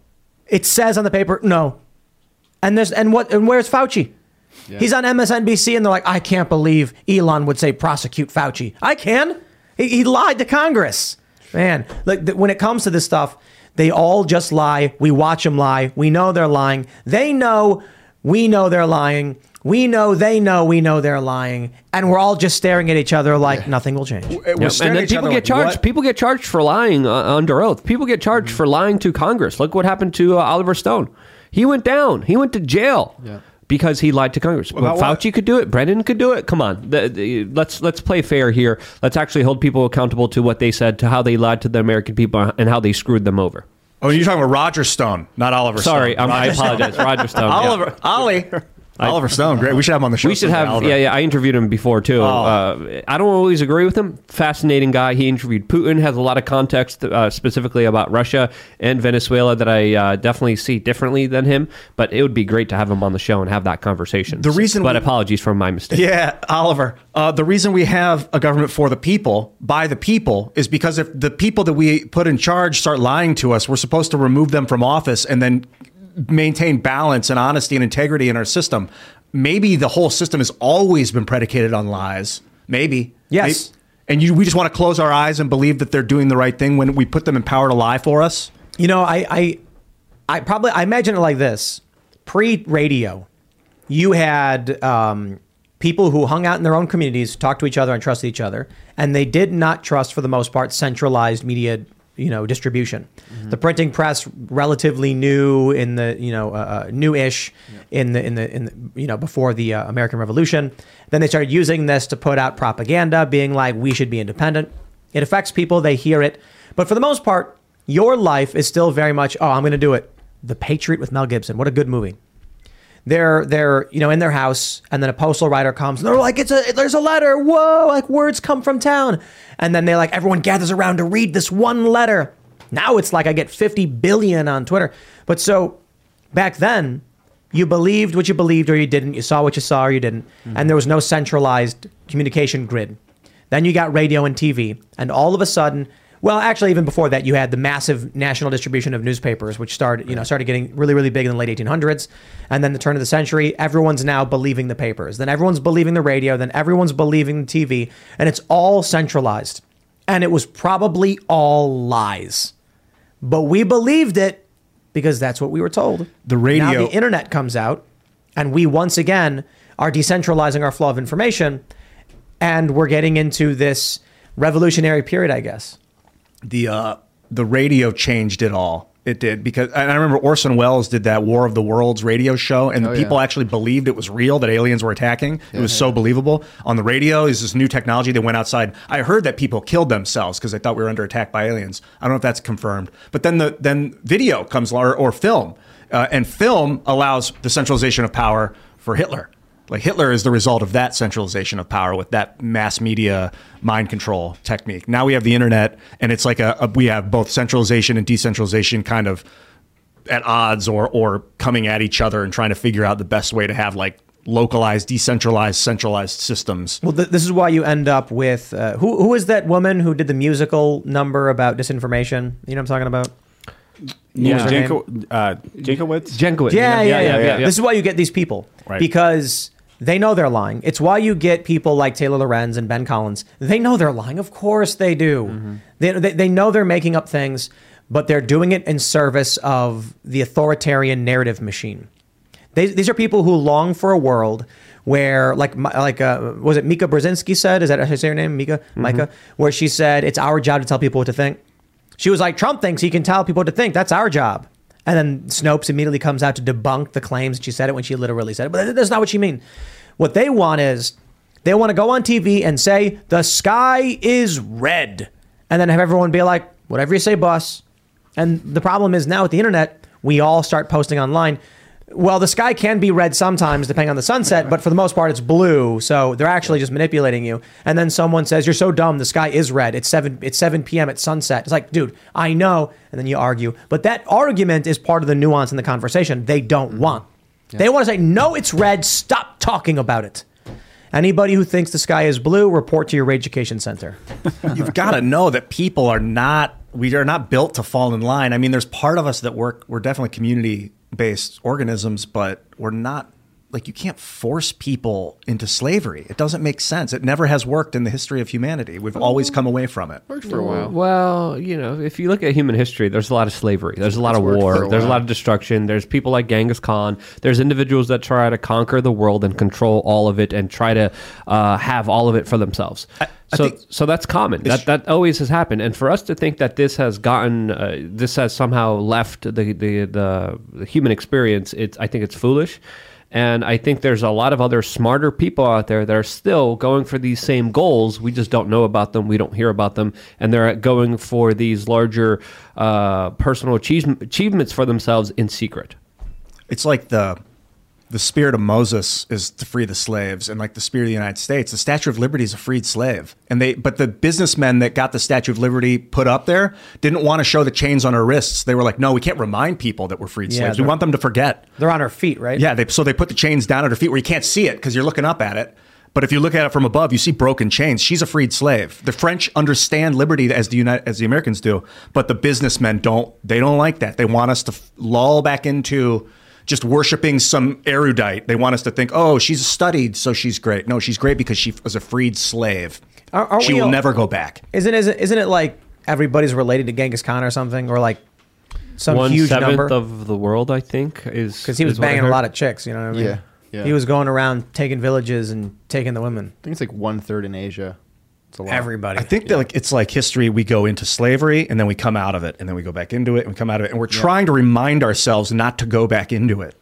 it says on the paper, no." And there's and what and where's Fauci? He's on MSNBC and they're like, "I can't believe Elon would say prosecute Fauci." I can. He, he lied to Congress, man. Like th- when it comes to this stuff, they all just lie. We watch them lie. We know they're lying. They know. We know they're lying. We know they know we know they're lying, and we're all just staring at each other like nothing will change. Yep, And then people get charged. People get charged for lying uh, under oath. People get charged Mm-hmm. for lying to Congress. Look what happened to uh, Oliver Stone. He went down. He went to jail because he lied to Congress. Well, About what? Fauci could do it. Brennan could do it. Come on, The- the- let's let's play fair here. Let's actually hold people accountable to what they said, to how they lied to the American people, and how they screwed them over. Oh, you're talking about Roger Stone, not Oliver Sorry, Stone. um, I apologize. Roger Stone. yeah. Oliver, Ollie. Oliver Stone, great. We should have him on the show. We should have, someday, yeah, yeah. I interviewed him before too. Oh. Uh, I don't always agree with him. Fascinating guy. He interviewed Putin. Has a lot of context, uh, specifically about Russia and Venezuela, that I uh, definitely see differently than him. But it would be great to have him on the show and have that conversation. The reason but we- apologies for my mistake. Yeah, Oliver. Uh, the reason we have a government for the people, by the people, is because if the people that we put in charge start lying to us, we're supposed to remove them from office and then maintain balance and honesty and integrity in our system. Maybe the whole system has always been predicated on lies. Maybe. Yes. May- And you, we just want to close our eyes and believe that they're doing the right thing when we put them in power to lie for us. You know, I, I, I probably I imagine it like this: pre-radio, you had um, people who hung out in their own communities, talked to each other, and trusted each other, and they did not trust, for the most part, centralized media. You know, distribution. The printing press, relatively new in the you know uh, uh, new-ish in the in the in the, you know before the uh, American Revolution. Then they started using this to put out propaganda, being like, "We should be independent." It affects people; they hear it, but for the most part, your life is still very much, "Oh, I'm going to do it." The Patriot with Mel Gibson. What a good movie. They're they're you know in their house, and then a postal rider comes, and they're like, "It's a there's a letter! Whoa! Like words come from town!" And then they like everyone gathers around to read this one letter. Now it's like I get 50 billion on Twitter. But so back then, you believed what you believed or you didn't. You saw what you saw or you didn't. Mm-hmm. And there was no centralized communication grid. Then you got radio and TV. And all of a sudden, well, actually, even before that, you had the massive national distribution of newspapers, which started, you know, started getting really, really big in the late 1800s. And then the turn of the century, everyone's now believing the papers. Then everyone's believing the radio. Then everyone's believing the TV. And it's all centralized. And it was probably all lies. But we believed it because that's what we were told. The radio- Now the internet comes out, and we once again are decentralizing our flow of information, and we're getting into this revolutionary period, I guess. The uh, the radio changed it all. It did because and I remember Orson Welles did that War of the Worlds radio show, and Oh, yeah. people actually believed it was real that aliens were attacking. it was so believable. On the radio, is this new technology. They went outside. I heard that people killed themselves because they thought we were under attack by aliens. I don't know if that's confirmed, but then the then video comes or, or film, uh, and film allows the centralization of power for Hitler. Like Hitler is the result of that centralization of power with that mass media mind control technique. Now we have the internet, and it's like a, a we have both centralization and decentralization kind of at odds or or coming at each other and trying to figure out the best way to have like localized, decentralized, centralized systems. Well, th- this is why you end up with uh, who? Who is that woman who did the musical number about disinformation? You know what I'm talking about? Yeah, What's her name? Janko, uh, Jankowicz. Jenkowitz. Yeah, yeah, yeah, This is why you get these people Right. because they know they're lying. It's why you get people like Taylor Lorenz and Ben Collins. They know they're lying. Of course they do. They, they, they know they're making up things, but they're doing it in service of the authoritarian narrative machine. They, these are people who long for a world where, like, like uh, was it Mika Brzezinski said? Is that how you say her name? Mika, Micah, where she said it's our job to tell people what to think. She was like, Trump thinks he can tell people what to think. That's our job. And then Snopes immediately comes out to debunk the claims that she said it when she literally said it. But that's not what she mean. What they want is they want to go on TV and say the sky is red, and then have everyone be like, whatever you say, boss. And the problem is now with the internet, we all start posting online. Well, the sky can be red sometimes, depending on the sunset, but for the most part, it's blue. So they're actually just manipulating you. And then someone says, "You're so dumb. The sky is red. It's seven. It's seven p.m. at sunset." It's like, dude, I know. And then you argue, but that argument is part of the nuance in the conversation. They don't mm-hmm. want. They want to say, "No, it's red. Stop talking about it." Anybody who thinks the sky is blue, report to your education center. You've got to know that people are not we are not built to fall in line. I mean, there's part of us that work we're definitely community based organisms, but we're not like you can't force people into slavery. It doesn't make sense. It never has worked in the history of humanity. We've always come away from it. Worked for a while. Well, you know, if you look at human history, there's a lot of slavery. There's a lot It's of war. a There's a lot of destruction. There's people like Genghis Khan. There's individuals that try to conquer the world and control all of it and try to uh, have all of it for themselves. so, so that's common. That that always has happened. And for us to think that this has gotten, uh, this has somehow left the the, the the human experience, it's I think it's foolish. And I think there's a lot of other smarter people out there that are still going for these same goals. We just don't know about them. We don't hear about them. And they're going for these larger uh, personal achievements for themselves in secret. It's like the the spirit of Moses is to free the slaves, and like the spirit of the United States, the Statue of Liberty is a freed slave. And they, but the businessmen that got the Statue of Liberty put up there didn't want to show the chains on our wrists. They were like, no, we can't remind people that we're freed Yeah, slaves. We want them to forget. They're on our feet, right? Yeah, they, so they put the chains down at her feet where you can't see it because you're looking up at it. But if you look at it from above, you see broken chains. She's a freed slave. The French understand liberty as the United, as the Americans do, but the businessmen don't. They don't like that. They want us to f- lull back into just worshiping some erudite. They want us to think, oh, she's studied, so she's great. No, she's great because she was a freed slave. Are- aren't she we will all- never go back. Isn't isn't isn't it like everybody's related to Genghis Khan or something, or like some One huge seventh number? of the world, I think, is Because he was is what I banging a lot of chicks, you know what I mean? Yeah, yeah. He was going around taking villages and taking the women. I think it's like one third in Asia. It's a lot. Everybody. I think that like it's like history. We go into slavery and then we come out of it, and then we go back into it and we come out of it, and we're trying to remind ourselves not to go back into it.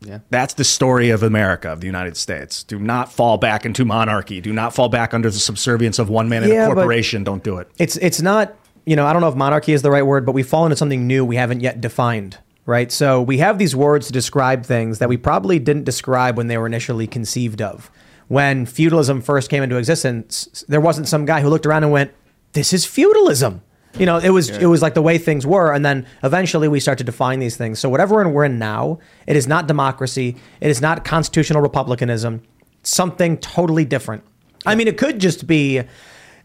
Yeah. That's the story of America, of the United States. Do not fall back into monarchy. Do not fall back under the subservience of one man in Yeah, a corporation. Don't do it. It's it's not you know I don't know if monarchy is the right word, but we fall into something new we haven't yet defined. right? So we have these words to describe things that we probably didn't describe when they were initially conceived of. When feudalism first came into existence, there wasn't some guy who looked around and went, "This is feudalism." You know, it was it was like the way things were, and then eventually we start to define these things. So whatever we're in now, it is not democracy. It is not constitutional republicanism. Something totally different. I mean, it could just be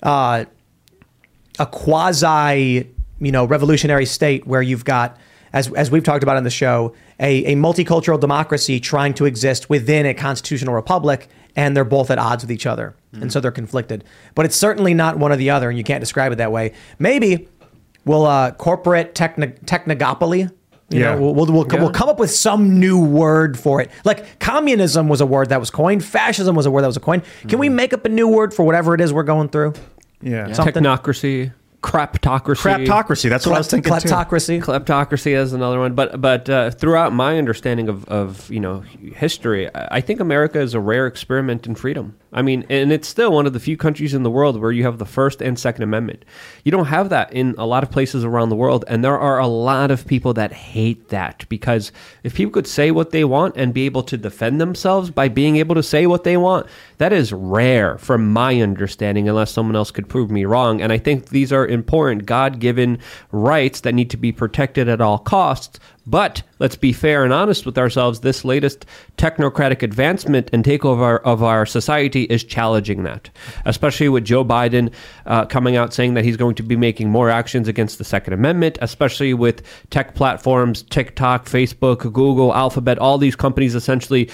uh, a quasi, you know, revolutionary state where you've got, as as we've talked about on the show, a, a multicultural democracy trying to exist within a constitutional republic, and they're both at odds with each other, and so they're conflicted. But it's certainly not one or the other, and you can't describe it that way. Maybe we'll uh, corporate techno- technogopoly. You Yeah. know, we'll, we'll, we'll, we'll come up with some new word for it. Like communism was a word that was coined. Fascism was a word that was coined. Can we make up a new word for whatever it is we're going through? Yeah. Something- Technocracy, craptocracy. Craptocracy. That's what I was thinking too. Kleptocracy. Kleptocracy is another one, but but uh, throughout my understanding of, of you know history, I think America is a rare experiment in freedom. I mean, and it's still one of the few countries in the world where you have the First and Second Amendment. You don't have that in a lot of places around the world, and there are a lot of people that hate that because if people could say what they want and be able to defend themselves by being able to say what they want, that is rare from my understanding, unless someone else could prove me wrong. And I think these are important God given rights that need to be protected at all costs. But let's be fair and honest with ourselves. This latest technocratic advancement and takeover of our society is challenging that, especially with Joe Biden uh, coming out saying that he's going to be making more actions against the Second Amendment, especially with tech platforms, TikTok, Facebook, Google, Alphabet, all these companies essentially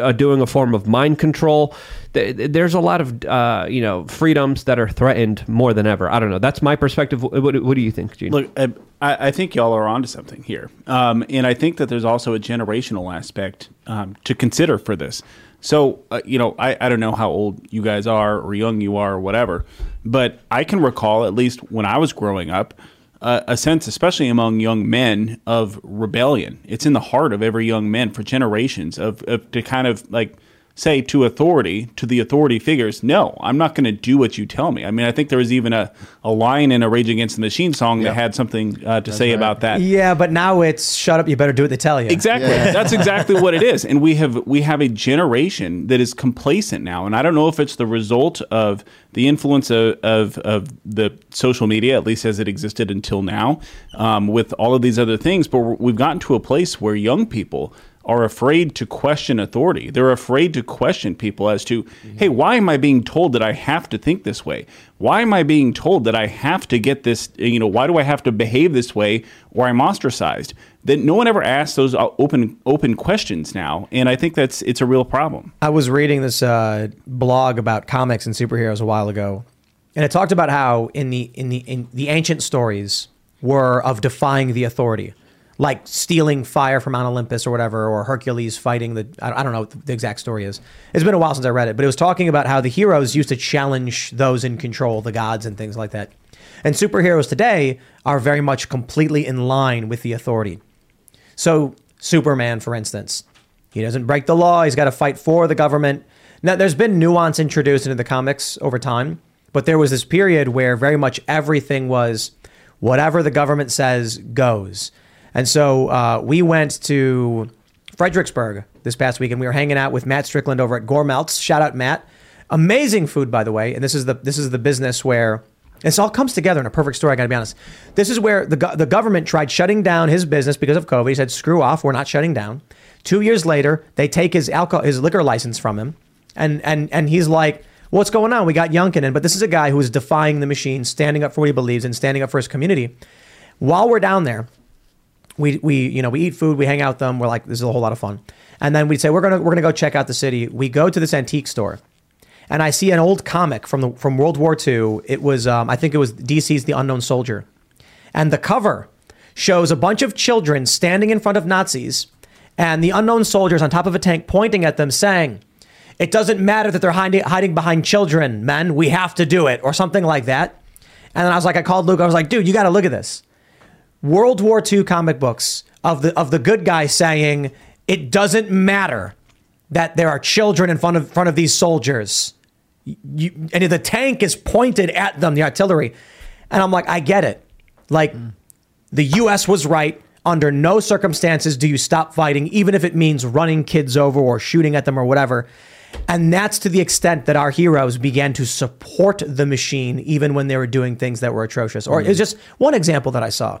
uh, doing a form of mind control. Th- th- There's a lot of uh, you know freedoms that are threatened more than ever. I don't know. That's my perspective. What, what, do you think, Gene? Look, I, I I think y'all are onto something here, um, and I think that there's also a generational aspect um, to consider for this. So, uh, you know, I, I don't know how old you guys are or young you are or whatever, but I can recall at least when I was growing up. Uh, a sense, especially among young men, of rebellion. It's in the heart of every young man for generations of, of to kind of like say to authority, to the authority figures, no, I'm not going to do what you tell me. I mean, I think there was even a, a line in a Rage Against the Machine song that had something uh, to say about that. Yeah, but now it's shut up. You better do what they tell you. Exactly. That's exactly what it is. And we have we have a generation that is complacent now. And I don't know if it's the result of the influence of, of, of the social media, at least as it existed until now, um, with all of these other things. But we've gotten to a place where young people are afraid to question authority. They're afraid to question people as to, hey, why am I being told that I have to think this way? Why am I being told that I have to get this, you know, why do I have to behave this way or I'm ostracized? That no one ever asks those uh, open open questions now, and I think that's it's a real problem. I was reading this uh, blog about comics and superheroes a while ago, and it talked about how in the in the in the ancient stories were of defying the authority, like stealing fire from Mount Olympus or whatever, or Hercules fighting the I don't know what the exact story is. It's been a while since I read it, but it was talking about how the heroes used to challenge those in control, the gods and things like that. And superheroes today are very much completely in line with the authority. So, Superman, for instance, he doesn't break the law. He's got to fight for the government. Now, there's been nuance introduced into the comics over time, but there was this period where very much everything was whatever the government says goes. And so uh, we went to Fredericksburg this past week, and we were hanging out with Matt Strickland over at Gourmeltz. Shout out, Matt. Amazing food, by the way. And this is the this is the business where this all comes together in a perfect story. I got to be honest. This is where the go- the government tried shutting down his business because of COVID. He said, "Screw off, we're not shutting down." Two years later, they take his alcohol, his liquor license from him, and and and he's like, "What's going on?" We got Youngkin in, but this is a guy who is defying the machine, standing up for what he believes in, standing up for his community. While we're down there, we we you know we eat food, we hang out with them. We're like, this is a whole lot of fun. And then we'd say we're gonna we're gonna go check out the city. We go to this antique store, and I see an old comic from the from World War II. It was um, I think it was DC's The Unknown Soldier, and the cover shows a bunch of children standing in front of Nazis, and the unknown soldiers on top of a tank pointing at them, saying. It doesn't matter that they're hiding, hiding behind children, men. We have to do it, or something like that. And then I was like, I called Luke. I was like, dude, you got to look at this. World War II comic books of the of the good guy saying it doesn't matter that there are children in front of front of these soldiers. You, and the tank is pointed at them, the artillery. And I'm like, I get it. Like the US was right. Under no circumstances do you stop fighting, even if it means running kids over or shooting at them or whatever. And that's to the extent that our heroes began to support the machine, even when they were doing things that were atrocious. Or it's just one example that I saw.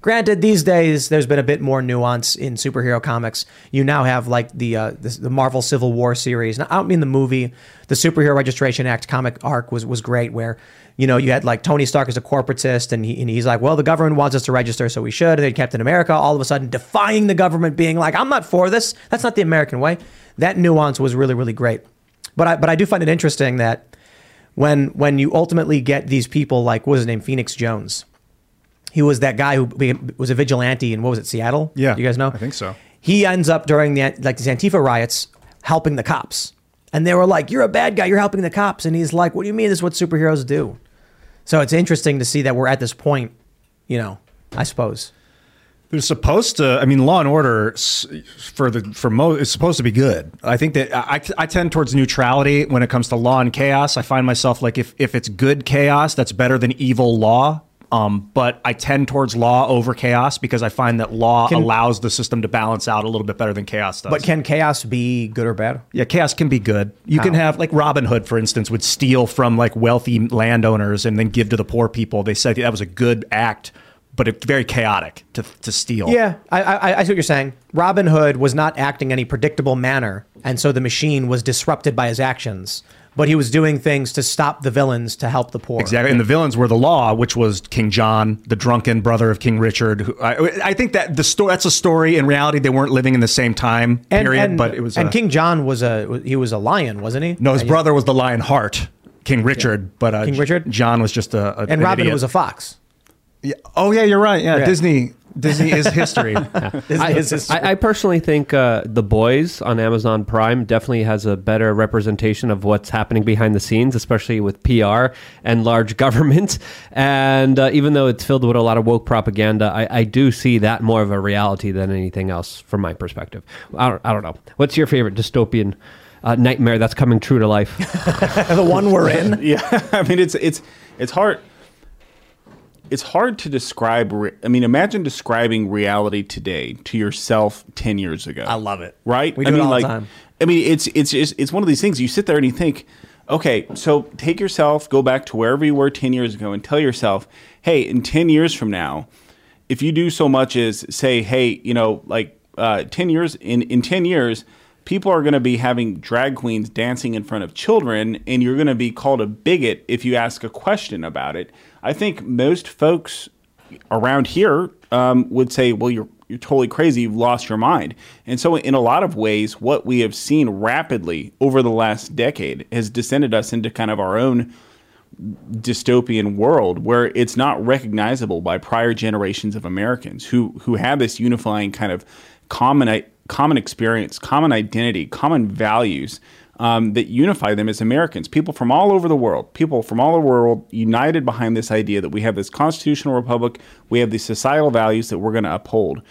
Granted, these days there's been a bit more nuance in superhero comics. You now have like the uh, the, the Marvel Civil War series. Now, I don't mean the movie. The Superhero Registration Act comic arc was was great, where you know you had like Tony Stark as a corporatist, and, he, and he's like, well, the government wants us to register, so we should. And then Captain America, all of a sudden defying the government, being like, I'm not for this. That's not the American way. That nuance was really really great. But I but I do find it interesting that when when you ultimately get these people like what was his name, Phoenix Jones. He was that guy who was a vigilante in what was it, Seattle? Yeah, you guys know. I think so. He ends up during the like these Antifa riots helping the cops, and they were like, "You're a bad guy. You're helping the cops," and he's like, "What do you mean? This is what superheroes do." So it's interesting to see that we're at this point. You know, I suppose. They're supposed to. I mean, Law and Order for the for most is supposed to be good. I think that I, I tend towards neutrality when it comes to law and chaos. I find myself like if if it's good chaos, that's better than evil law. Um, but I tend towards law over chaos because I find that law Can- allows the system to balance out a little bit better than chaos does. But can chaos be good or bad? Yeah, chaos can be good. You can have like Robin Hood, for instance, would steal from like wealthy landowners and then give to the poor people. They said that was a good act, but it's very chaotic to to steal. Yeah, I, I, I see what you're saying. Robin Hood was not acting in any predictable manner, and so the machine was disrupted by his actions. But he was doing things to stop the villains to help the poor. Exactly, and the villains were the law, which was King John, the drunken brother of King Richard. Who, I, I think that the story that's a story. In reality, they weren't living in the same time And, period, and, but it was. and a- King John was a he was a lion, wasn't he? no, his And- brother was the Lion Heart, King Richard. But uh, King Richard? John was just a, a and an Robin idiot. was a fox. Yeah. Oh yeah, you're right. Yeah, Yeah. Disney. Disney is history. Disney is history. I, I personally think uh, The Boys on Amazon Prime definitely has a better representation of what's happening behind the scenes, especially with PR and large government. And uh, even though it's filled with a lot of woke propaganda, I, I do see that more of a reality than anything else from my perspective. I don't, I don't know. What's your favorite dystopian uh, nightmare that's coming true to life? the one we're in. yeah, I mean it's it's it's hard. It's hard to describe. Re- I mean, imagine describing reality today to yourself ten years ago. I love it. Right? We I do it mean, all the time. I mean, it's it's just, it's one of these things. You sit there and you think, okay, so take yourself, go back to wherever you were ten years ago, and tell yourself, hey, in ten years from now, if you do so much as say, hey, you know, like uh, ten years in in ten years, people are going to be having drag queens dancing in front of children, and you're going to be called a bigot if you ask a question about it. I think most folks around here um, would say, well, you're you're totally crazy. You've lost your mind. And so, in a lot of ways, what we have seen rapidly over the last decade has descended us into kind of our own dystopian world where it's not recognizable by prior generations of Americans who who have this unifying kind of common common experience, common identity, common values um, that unify them as Americans. People from all over the world, people from all over the world, united behind this idea that we have this constitutional republic, we have these societal values that we're going to uphold.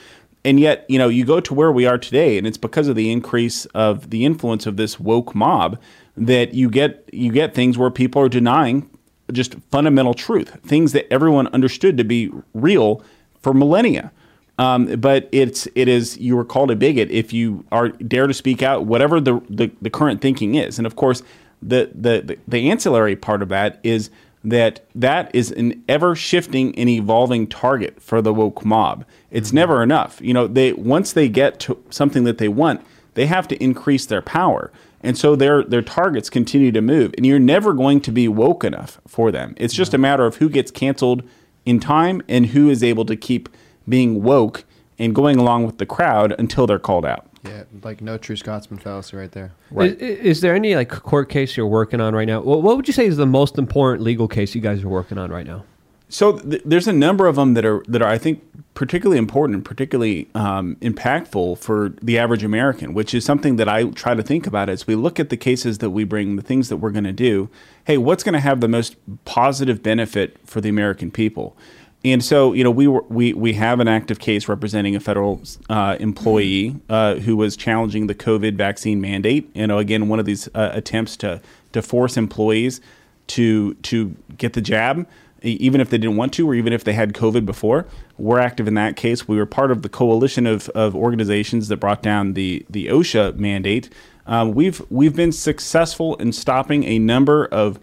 And yet, you know, you go to where we are today, and it's because of the increase of the influence of this woke mob that you get you get things where people are denying just fundamental truth, things that everyone understood to be real for millennia. Um, but it's it is you are called a bigot if you are dare to speak out whatever the, the, the current thinking is, and of course the, the the the ancillary part of that is that that is an ever shifting and evolving target for the woke mob. It's never enough. You know, they once they get to something that they want, they have to increase their power. And so their their targets continue to move, and you're never going to be woke enough for them. It's just a matter of who gets canceled in time and who is able to keep being woke and going along with the crowd until they're called out. Yeah, like no true Scotsman fallacy right there. Is, is there any like court case you're working on right now? What, what would you say is the most important legal case you guys are working on right now? So th- there's a number of them that are that are I think particularly important and particularly um, impactful for the average American, which is something that I try to think about as we look at the cases that we bring, the things that we're going to do. Hey, what's going to have the most positive benefit for the American people? And so, you know, we were, we we have an active case representing a federal uh, employee uh, who was challenging the COVID vaccine mandate. You know, again, one of these uh, attempts to to force employees to to get the jab, even if they didn't want to, or even if they had COVID before. We're active in that case. We were part of the coalition of, of organizations that brought down the the OSHA mandate. Um, we've we've been successful in stopping a number of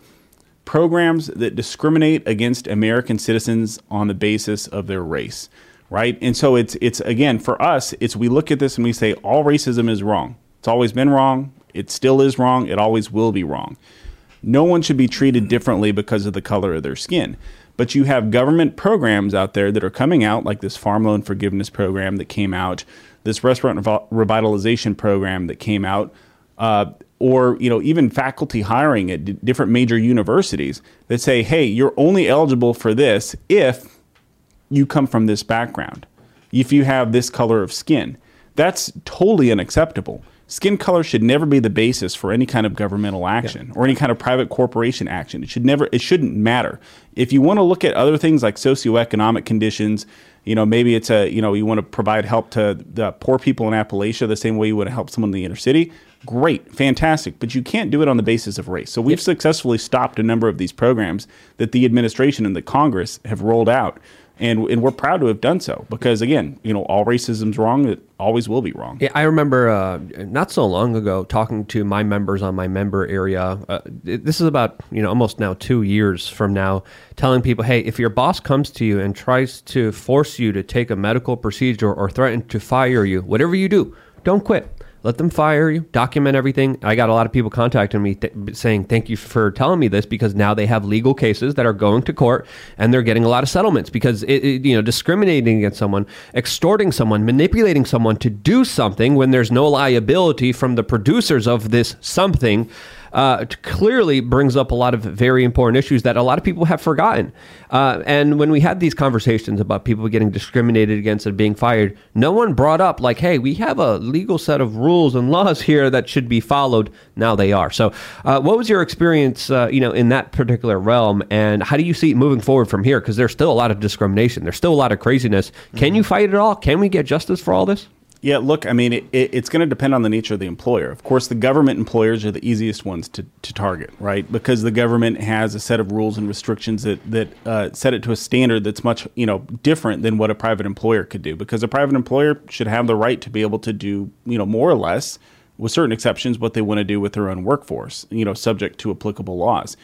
programs that discriminate against American citizens on the basis of their race, right? And so it's it's again for us, it's we look at this and we say all racism is wrong. It's always been wrong. It still is wrong. It always will be wrong. No one should be treated differently because of the color of their skin. But you have government programs out there that are coming out, like this farm loan forgiveness program that came out, this restaurant revitalization program that came out, uh, or you know even faculty hiring at d- different major universities that say, "Hey, you're only eligible for this if you come from this background, if you have this color of skin." That's totally unacceptable. Skin color should never be the basis for any kind of governmental action or any kind of private corporation action. It should never it shouldn't matter. If you want to look at other things like socioeconomic conditions, you know, maybe it's a, you know, you want to provide help to the poor people in Appalachia the same way you would help someone in the inner city. Great, fantastic, but you can't do it on the basis of race. So we've successfully stopped a number of these programs that the administration and the Congress have rolled out. And, and we're proud to have done so because again, you know, all racism's wrong. It always will be wrong. Yeah, I remember uh, not so long ago talking to my members on my member area. Uh, this is about you know almost now two years from now, telling people, hey, if your boss comes to you and tries to force you to take a medical procedure or threaten to fire you, whatever you do, don't quit. Let them fire you. Document everything. I got a lot of people contacting me th- saying, "Thank you for telling me this," because now they have legal cases that are going to court and they're getting a lot of settlements because it, it, you know discriminating against someone, extorting someone, manipulating someone to do something when there's no liability from the producers of this something. Uh, clearly brings up a lot of very important issues that a lot of people have forgotten. Uh, and when we had these conversations about people getting discriminated against and being fired, no one brought up like, "Hey, we have a legal set of rules and laws here that should be followed." Now they are. So, uh, what was your experience, uh, you know, in that particular realm, and how do you see it moving forward from here? Because there's still a lot of discrimination. There's still a lot of craziness. Can you fight it all? Can we get justice for all this? Yeah, look, I mean, it, it, it's going to depend on the nature of the employer. Of course, the government employers are the easiest ones to, to target, right? Because the government has a set of rules and restrictions that that uh, set it to a standard that's much you know different than what a private employer could do. Because a private employer should have the right to be able to do you know more or less, with certain exceptions, what they want to do with their own workforce, you know, subject to applicable laws.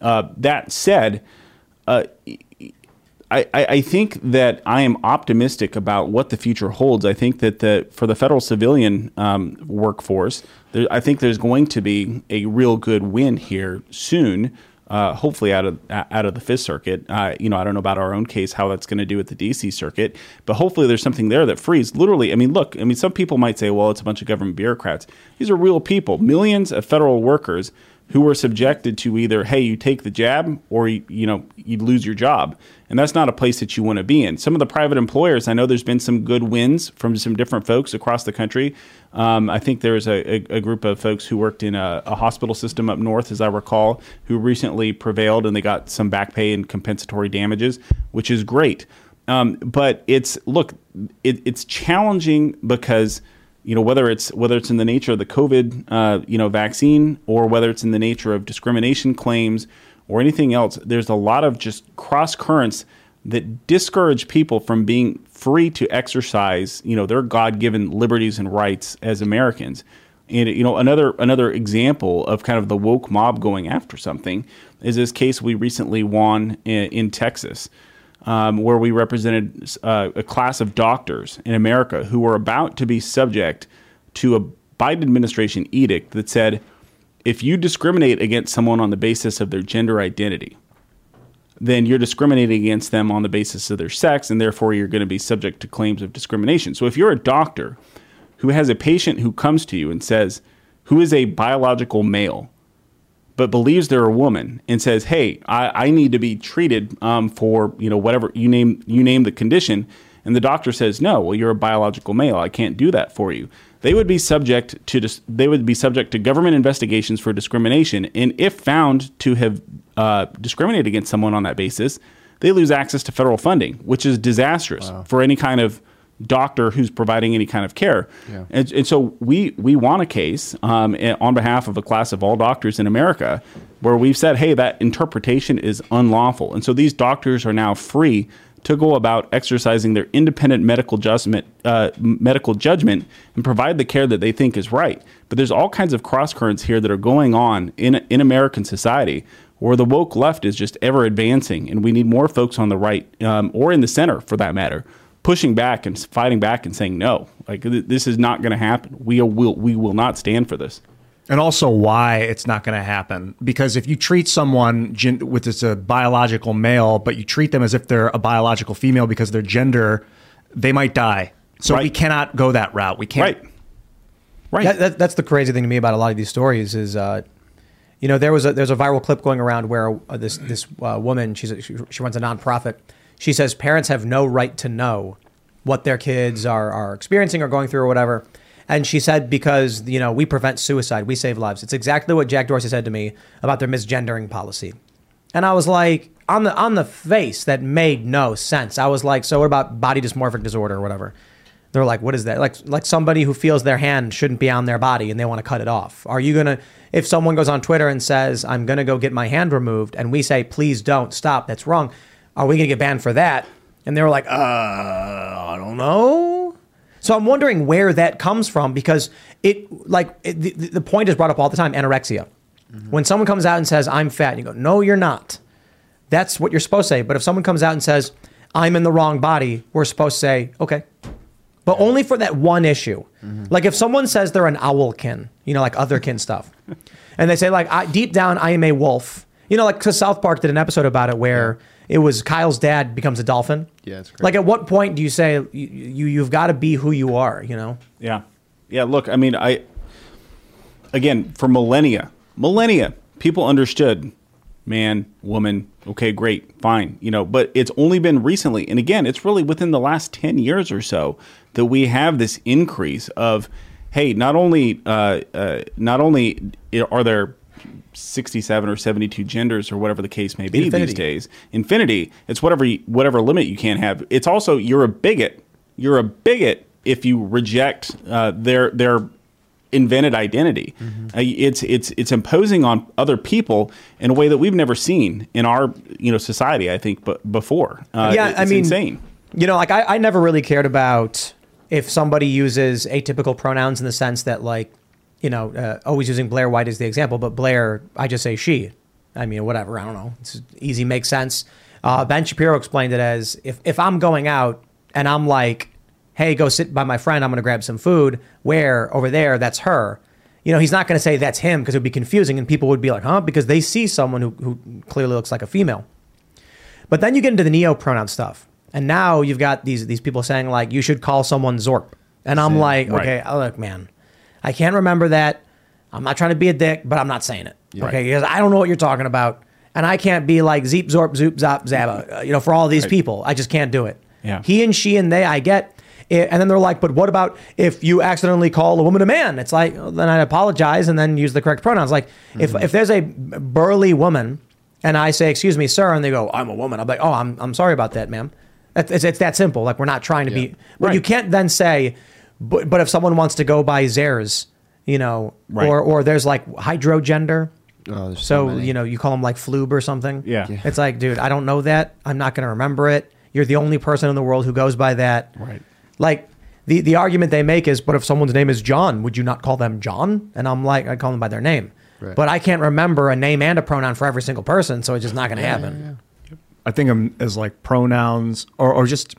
Uh, that said. Uh, I, I think that I am optimistic about what the future holds. I think that the, for the federal civilian um, workforce, there, I think there's going to be a real good win here soon. Uh, hopefully, out of out of the Fifth Circuit. Uh, you know, I don't know about our own case how that's going to do with the D.C. Circuit, but hopefully, there's something there that frees. Literally, I mean, look. I mean, some people might say, "Well, it's a bunch of government bureaucrats." These are real people, millions of federal workers who were subjected to either, "Hey, you take the jab," or you, know, you lose your job and that's not a place that you want to be in. Some of the private employers, I know there's been some good wins from some different folks across the country. Um, I think there's a, a, a, group of folks who worked in a, a, hospital system up north, as I recall, who recently prevailed and they got some back pay and compensatory damages, which is great. Um, but it's look, it, it's challenging because you know whether it's whether it's in the nature of the COVID uh, you know vaccine or whether it's in the nature of discrimination claims or anything else, there's a lot of just cross currents that discourage people from being free to exercise, you know, their God-given liberties and rights as Americans. And you know, another another example of kind of the woke mob going after something is this case we recently won in, in Texas, um, where we represented uh, a class of doctors in America who were about to be subject to a Biden administration edict that said if you discriminate against someone on the basis of their gender identity, then you're discriminating against them on the basis of their sex, and therefore you're going to be subject to claims of discrimination. So if you're a doctor who has a patient who comes to you and says, who is a biological male, but believes they're a woman and says, "Hey, I, I need to be treated um, for you know whatever you name you name the condition," and the doctor says, "No, well you're a biological male. I can't do that for you." They would be subject to dis- they would be subject to government investigations for discrimination, and if found to have uh, discriminated against someone on that basis, they lose access to federal funding, which is disastrous for any kind of doctor who's providing any kind of care. Yeah. And, and so we we want a case um, eh, on behalf of a class of all doctors in America where we've said, hey, that interpretation is unlawful. And so these doctors are now free to go about exercising their independent medical judgment, uh, medical judgment, and provide the care that they think is right. But there's all kinds of cross currents here that are going on in in American society where the woke left is just ever advancing, and we need more folks on the right um, or in the center, for that matter, pushing back and fighting back and saying no. Like th- this is not going to happen. We will we will not stand for this. and also why it's not going to happen. Because if you treat someone gen- with this a biological male, but you treat them as if they're a biological female because their gender, they might die. So we cannot go that route. We can't. Right. Right. That, that, that's the crazy thing to me about a lot of these stories is, uh, you know, there was a there's a viral clip going around where uh, this this uh, woman she's a, she, she runs a nonprofit. She says parents have no right to know what their kids are are experiencing or going through or whatever. And she said because you know we prevent suicide, we save lives. It's exactly what Jack Dorsey said to me about their misgendering policy. And I was like, on the on the face, that made no sense. I was like, so what about body dysmorphic disorder or whatever? They're like, what is that? Like like somebody who feels their hand shouldn't be on their body and they want to cut it off. Are you gonna if someone goes on Twitter and says, I'm gonna go get my hand removed, and we say, please don't stop, that's wrong, are we gonna get banned for that? And they were like, uh, I don't know. So I'm wondering where that comes from because it like it, the, the point is brought up all the time anorexia. When someone comes out and says I'm fat, and you go, no, you're not. That's what you're supposed to say. But if someone comes out and says I'm in the wrong body, we're supposed to say okay, but only for that one issue. Like if someone says they're an owlkin, you know, like otherkin stuff, and they say like I, deep down I am a wolf. You know, like because South Park did an episode about it where it was Kyle's dad becomes a dolphin. Yeah, it's great. Like at what point do you say you, you you've got to be who you are? You know. Yeah. Yeah, look, I mean, I again, for millennia, millennia, people understood man, woman, okay, great, fine, you know, but it's only been recently and again, it's really within the last 10 years or so that we have this increase of hey, not only uh, uh, not only are there 67 or 72 genders or whatever the case may be Infinity. these days. Infinity, it's whatever you- whatever limit you can't have. It's also you're a bigot. You're a bigot if you reject uh, their their invented identity. Uh, it's it's it's imposing on other people in a way that we've never seen in our you know society. I think, but before, uh, yeah, it's I mean, insane. You know, like I, I never really cared about if somebody uses atypical pronouns in the sense that, like, you know, uh, always using Blair White as the example, but Blair, I just say she. I mean, whatever. I don't know. It's easy, makes sense. Uh, ben Shapiro explained it as if if I'm going out and I'm like, hey, go sit by my friend. I'm going to grab some food. Where over there? That's her. You know, he's not going to say that's him because it would be confusing and people would be like, huh? Because they see someone who, who clearly looks like a female. But then you get into the neo pronoun stuff. And now you've got these these people saying like you should call someone Zorp. And I'm Yeah, like, right. okay, look, man, I can't remember that. I'm not trying to be a dick, but I'm not saying it. Okay, because I don't know what you're talking about. And I can't be like Zeep Zorp Zoop Zop Zaba, uh, you know, for all these Right. people. I just can't do it. Yeah. He and she and they, I get. Eh, And then they're like, but what about if you accidentally call a woman a man? It's like, well, then I apologize and then use the correct pronouns. Like, if, if there's a burly woman and I say, excuse me, sir, and they go, I'm a woman, I'm like, oh, I'm, I'm sorry about that, ma'am. It's, it's, it's that simple. Like, we're not trying to be, but you can't then say, but, but if someone wants to go by Zers, you know, Right. or, or there's like hydrogender. Oh, so so, you know, you call them like floob or something. Yeah. Yeah. It's like, dude, I don't know that. I'm not going to remember it. You're the only person in the world who goes by that. Right. Like the, the argument they make is, but if someone's name is John, would you not call them John? And I'm like, I call them by their name. Right. But I can't remember a name and a pronoun for every single person, so it's just not going to happen. I think them as like pronouns or, or just it-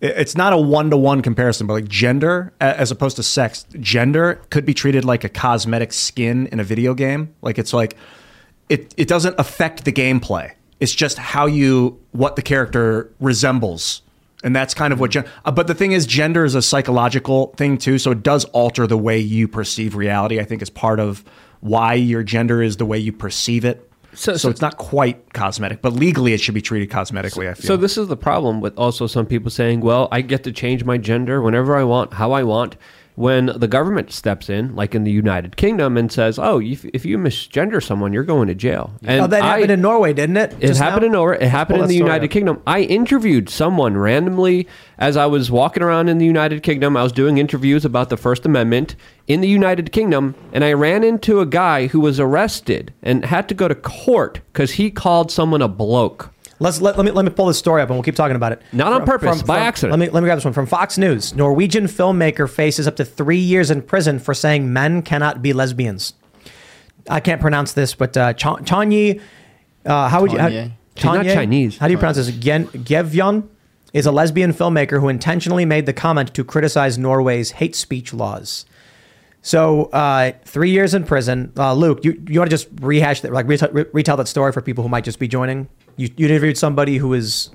it's not a one to one comparison, but like gender as opposed to sex. Gender could be treated like a cosmetic skin in a video game. Like it's like it it doesn't affect the gameplay. It's just how you what the character resembles. And that's kind of what gen- uh, but the thing is gender is a psychological thing too, so it does alter the way you perceive reality. I think is part of why your gender is the way you perceive it. So- So, so- it's not quite cosmetic, but legally it should be treated cosmetically. I feel. So this is the problem with also some people saying, "Well, I get to change my gender whenever I want, how I want." When the government steps in, like in the United Kingdom, and says, "Oh, if, if you misgender someone, you're going to jail," and oh, that I- happened in Norway, didn't it? It happened now? in Norway. It happened oh, in the United up. Kingdom. I interviewed someone randomly as I was walking around in the United Kingdom. I was doing interviews about the First Amendment in the United Kingdom, and I ran into a guy who was arrested and had to go to court because he called someone a bloke. Let's let, let me let me pull this story up and we'll keep talking about it. Not on purpose, by accident. Let me let me grab this one from Fox News. Norwegian filmmaker faces up to three years in prison for saying men cannot be lesbians. I can't pronounce this, but uh, Cha- Chanyi, uh, how would you? How, Chanye. She's not Chinese. How do you pronounce this? Gen, Gjevjon is a lesbian filmmaker who intentionally made the comment to criticize Norway's hate speech laws. So uh, three years in prison. Uh, Luke, you, you want to just rehash that, like retell, re- retell that story for people who might just be joining? You, you interviewed somebody who was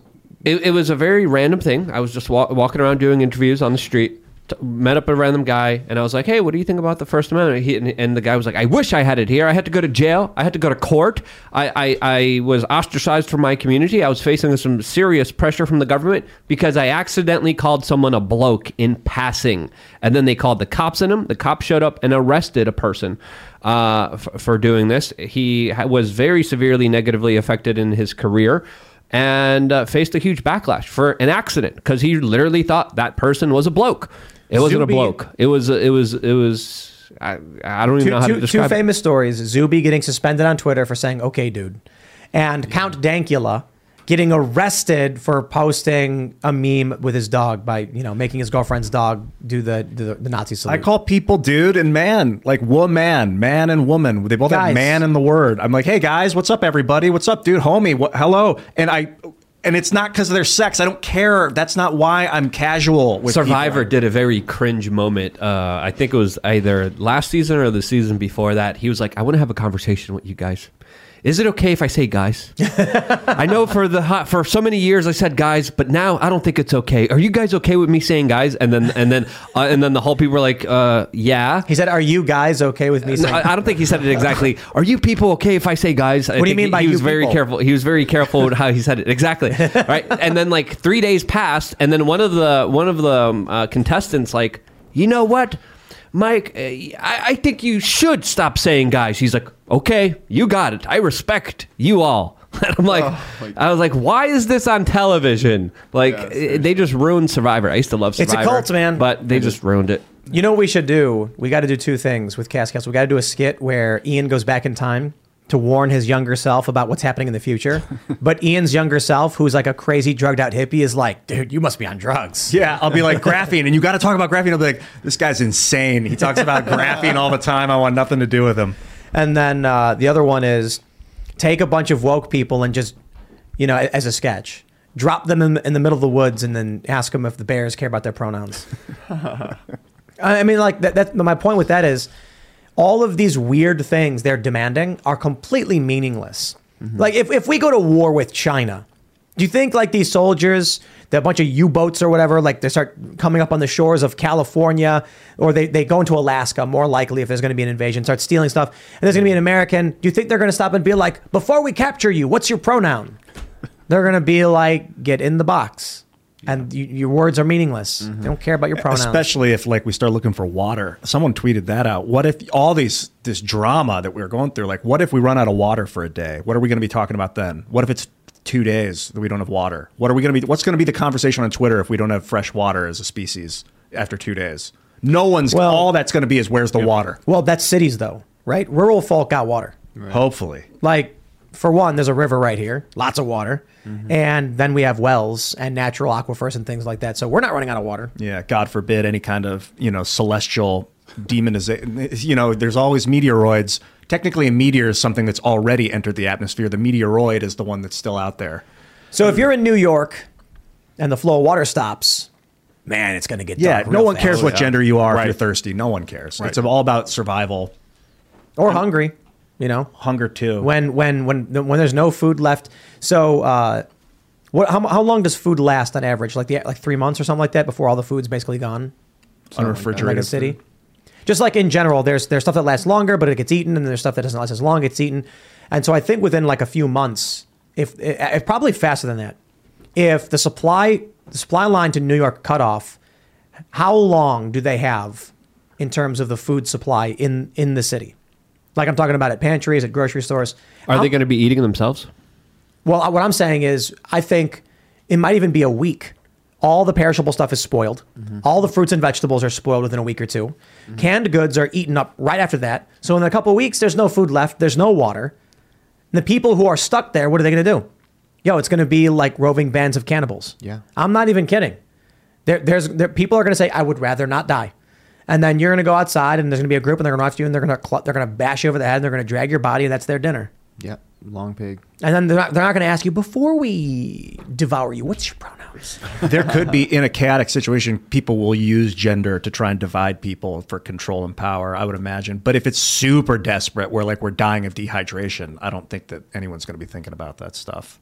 It, it was a very random thing. I was just wa- walking around doing interviews on the street. Met up a random guy, and I was like, "Hey, what do you think about the First Amendment?" He, and, and the guy was like, "I wish I had it here. I had to go to jail. I had to go to court. I, I, I was ostracized from my community. I was facing some serious pressure from the government because I accidentally called someone a bloke in passing, and then they called the cops on him. The cops showed up and arrested a person uh, f- for doing this. He was very severely negatively affected in his career." and uh, faced a huge backlash for an accident because he literally thought that person was a bloke. It wasn't a bloke. It was. It was. It was. I, I don't even two, know how two- to two describe. it. famous stories: Zuby getting suspended on Twitter for saying "Okay, dude," and Count Dankula getting arrested for posting a meme with his dog by you know making his girlfriend's dog do the the, the Nazi salute. I call people dude and man, like woman, man and woman. They both Guys. have man in the word. I'm like, hey guys, what's up, everybody? What's up, dude, homie? What, hello. And I, and it's not because of their sex. I don't care. That's not why I'm casual with Survivor people. did a very cringe moment. Uh, I think it was either last season or the season before that. He was like, "I want to have a conversation with you guys. Is it okay if I say guys? I know for the hot, for so many years I said guys, but now I don't think it's okay. Are you guys okay with me saying guys? And then and then uh, and then the whole people were like, uh, "Yeah." He said, "Are you guys okay with me?" No, saying I I don't think he said it exactly. Are you people okay if I say guys? I What do you mean he, by he was very people? careful. He was very careful with how he said it. Exactly. Right. And then like three days passed, and then one of the one of the um, uh, contestants like, you know what, Mike, uh, I, I think you should stop saying guys. He's like, okay, you got it. I respect you all. And I'm like, I was like, why is this on television? Like, eh, they just ruined Survivor. I used to love Survivor. It's a Survivor. cult, man. But they just ruined it. You know what we should do? We got to do two things with Cast Cast. We got to do a skit where Ian goes back in time to warn his younger self about what's happening in the future. but Ian's younger self, who's like a crazy drugged out hippie, is like, dude, you must be on drugs. Yeah, I'll be like graphene, and you got to talk about graphene. I'll be like, this guy's insane. He talks about graphene all the time. I want nothing to do with him. And then uh, the other one is take a bunch of woke people and just, you know, as a sketch, drop them in, in the middle of the woods and then ask them if the bears care about their pronouns. I mean, like that, that. My point with that is, all of these weird things they're demanding are completely meaningless. Like if, if we go to war with China, do you think like these soldiers, the bunch of U-boats or whatever, like they start coming up on the shores of California, or they, they go into Alaska, more likely if there's going to be an invasion, start stealing stuff, and there's going to be an American, do you think they're going to stop and be like, before we capture you, what's your pronoun? They're going to be like, get in the box. And you, your words are meaningless. They don't care about your pronouns. Especially if like we start looking for water. Someone tweeted that out. What if all these this drama that we are going through, like what if we run out of water for a day? What are we going to be talking about then? What if it's two days that we don't have water? What are we going to be what's going to be the conversation on Twitter if we don't have fresh water as a species after 2 days? No one's Well, all that's going to be is where's the water? Well, that's cities though, right? Rural folk got water. Hopefully. Like, for one, there's a river right here, lots of water. Mm-hmm. And then we have wells and natural aquifers and things like that. So we're not running out of water. Yeah, God forbid any kind of, you know, celestial demonization. You know, there's always meteoroids. Technically, a meteor is something that's already entered the atmosphere. The meteoroid is the one that's still out there. So if you're in New York and the flow of water stops, man, it's going to get Yeah, dark no one fast. cares what gender you are Right. if you're thirsty. No one cares. Right. It's all about survival. or hungry, you know. Hunger too. When when when when there's no food left. So uh what how, how long does food last on average? Like the like 3 months or something like that before all the food's basically gone? Unrefrigerated Like a city. Just like in general, there's there's stuff that lasts longer, but it gets eaten, and there's stuff that doesn't last as long, it gets eaten. And so I think within like a few months, if, if probably faster than that, if the supply the supply line to New York cut off, how long do they have in terms of the food supply in in the city? Like I'm talking about at pantries, at grocery stores. Are How- they going to be eating themselves? well, uh, what I'm saying is, I think it might even be a week. All the perishable stuff is spoiled. Mm-hmm. All the fruits and vegetables are spoiled within a week or 2 mm-hmm. Canned goods are eaten up right after that. So in a couple of weeks, there's no food left. There's no water. And the people who are stuck there, what are they going to do? Yo, it's going to be like roving bands of cannibals. Yeah. I'm not even kidding. There, there's there, people are going to say, "I would rather not die," and then you're going to go outside, and there's going to be a group, and they're going to after you, and they're going to cl- they're going to bash you over the head, and they're going to drag your body, and that's their dinner. Yeah, long pig. And then they're not, they're not going to ask you before we devour you. What's your pronouns? there could be in a chaotic situation people will use gender to try and divide people for control and power i would imagine but if it's super desperate where like we're dying of dehydration i don't think that anyone's going to be thinking about that stuff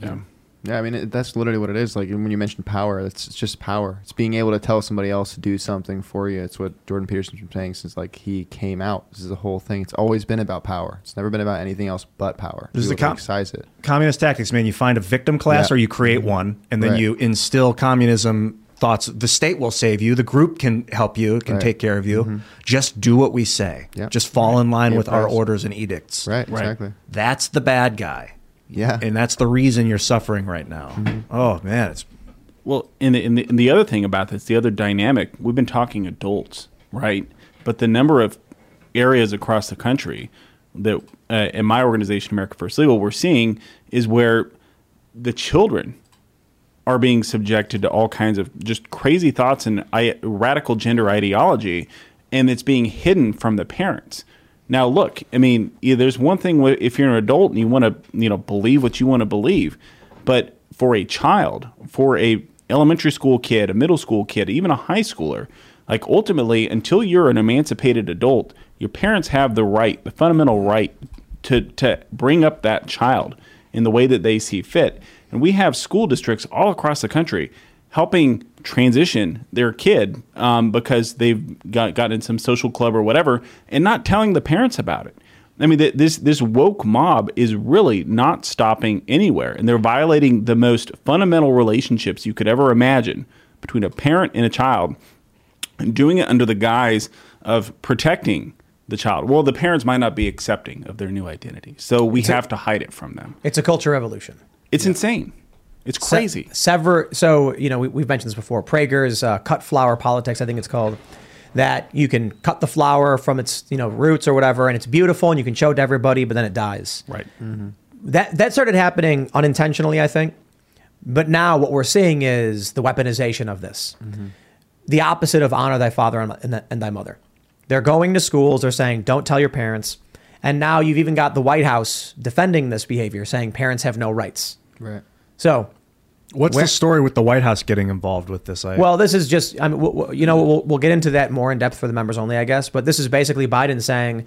Yeah. Yeah, I mean it, that's literally what it is. Like when you mentioned power, it's, it's just power. It's being able to tell somebody else to do something for you. It's what Jordan Peterson's been saying since like he came out. This is the whole thing. It's always been about power. It's never been about anything else but power. This is the com- excise it. communist tactics man you find a victim class Yeah. or you create one and then Right. you instill communism thoughts the state will save you the group can help you can Right. take care of you Mhm. just do what we say Yeah. just fall in line Be with our orders and edicts Right, Right. exactly. that's the bad guy yeah and that's the reason you're suffering right now Mm-hmm. oh man it's Well, and the, and, the, and the other thing about this, the other dynamic, we've been talking adults, right? But the number of areas across the country that uh, in my organization, America First Legal, we're seeing is where the children are being subjected to all kinds of just crazy thoughts and I, radical gender ideology, and it's being hidden from the parents. Now, look, I mean, yeah, there's one thing if you're an adult and you want to, you know, believe what you want to believe, but for a child, for a elementary school kid, a middle school kid, even a high schooler, like ultimately, until you're an emancipated adult, your parents have the right, the fundamental right to to bring up that child in the way that they see fit. And we have school districts all across the country helping transition their kid um, because they've got got in some social club or whatever, and not telling the parents about it. I mean, th- this this woke mob is really not stopping anywhere, and they're violating the most fundamental relationships you could ever imagine between a parent and a child, and doing it under the guise of protecting the child. Well, the parents might not be accepting of their new identity, so we It's a- have to hide it from them. It's a culture revolution. It's insane. It's Se- crazy. sever. So you know we, we've mentioned this before. Prager's uh, cut flower politics. I think it's called. That you can cut the flower from its you know roots or whatever, and it's beautiful, and you can show it to everybody, but then it dies. Right. That that started happening unintentionally, I think. But now what we're seeing is the weaponization of this. The opposite of honor thy father and, and, and thy mother. They're going to schools. They're saying don't tell your parents. And now you've even got the White House defending this behavior, saying parents have no rights. Right. So, what's where- the story with the white house getting involved with this I, well, this is just, I mean, w- w- you know, we'll, we'll get into that more in depth for the members only, I guess. But this is basically Biden saying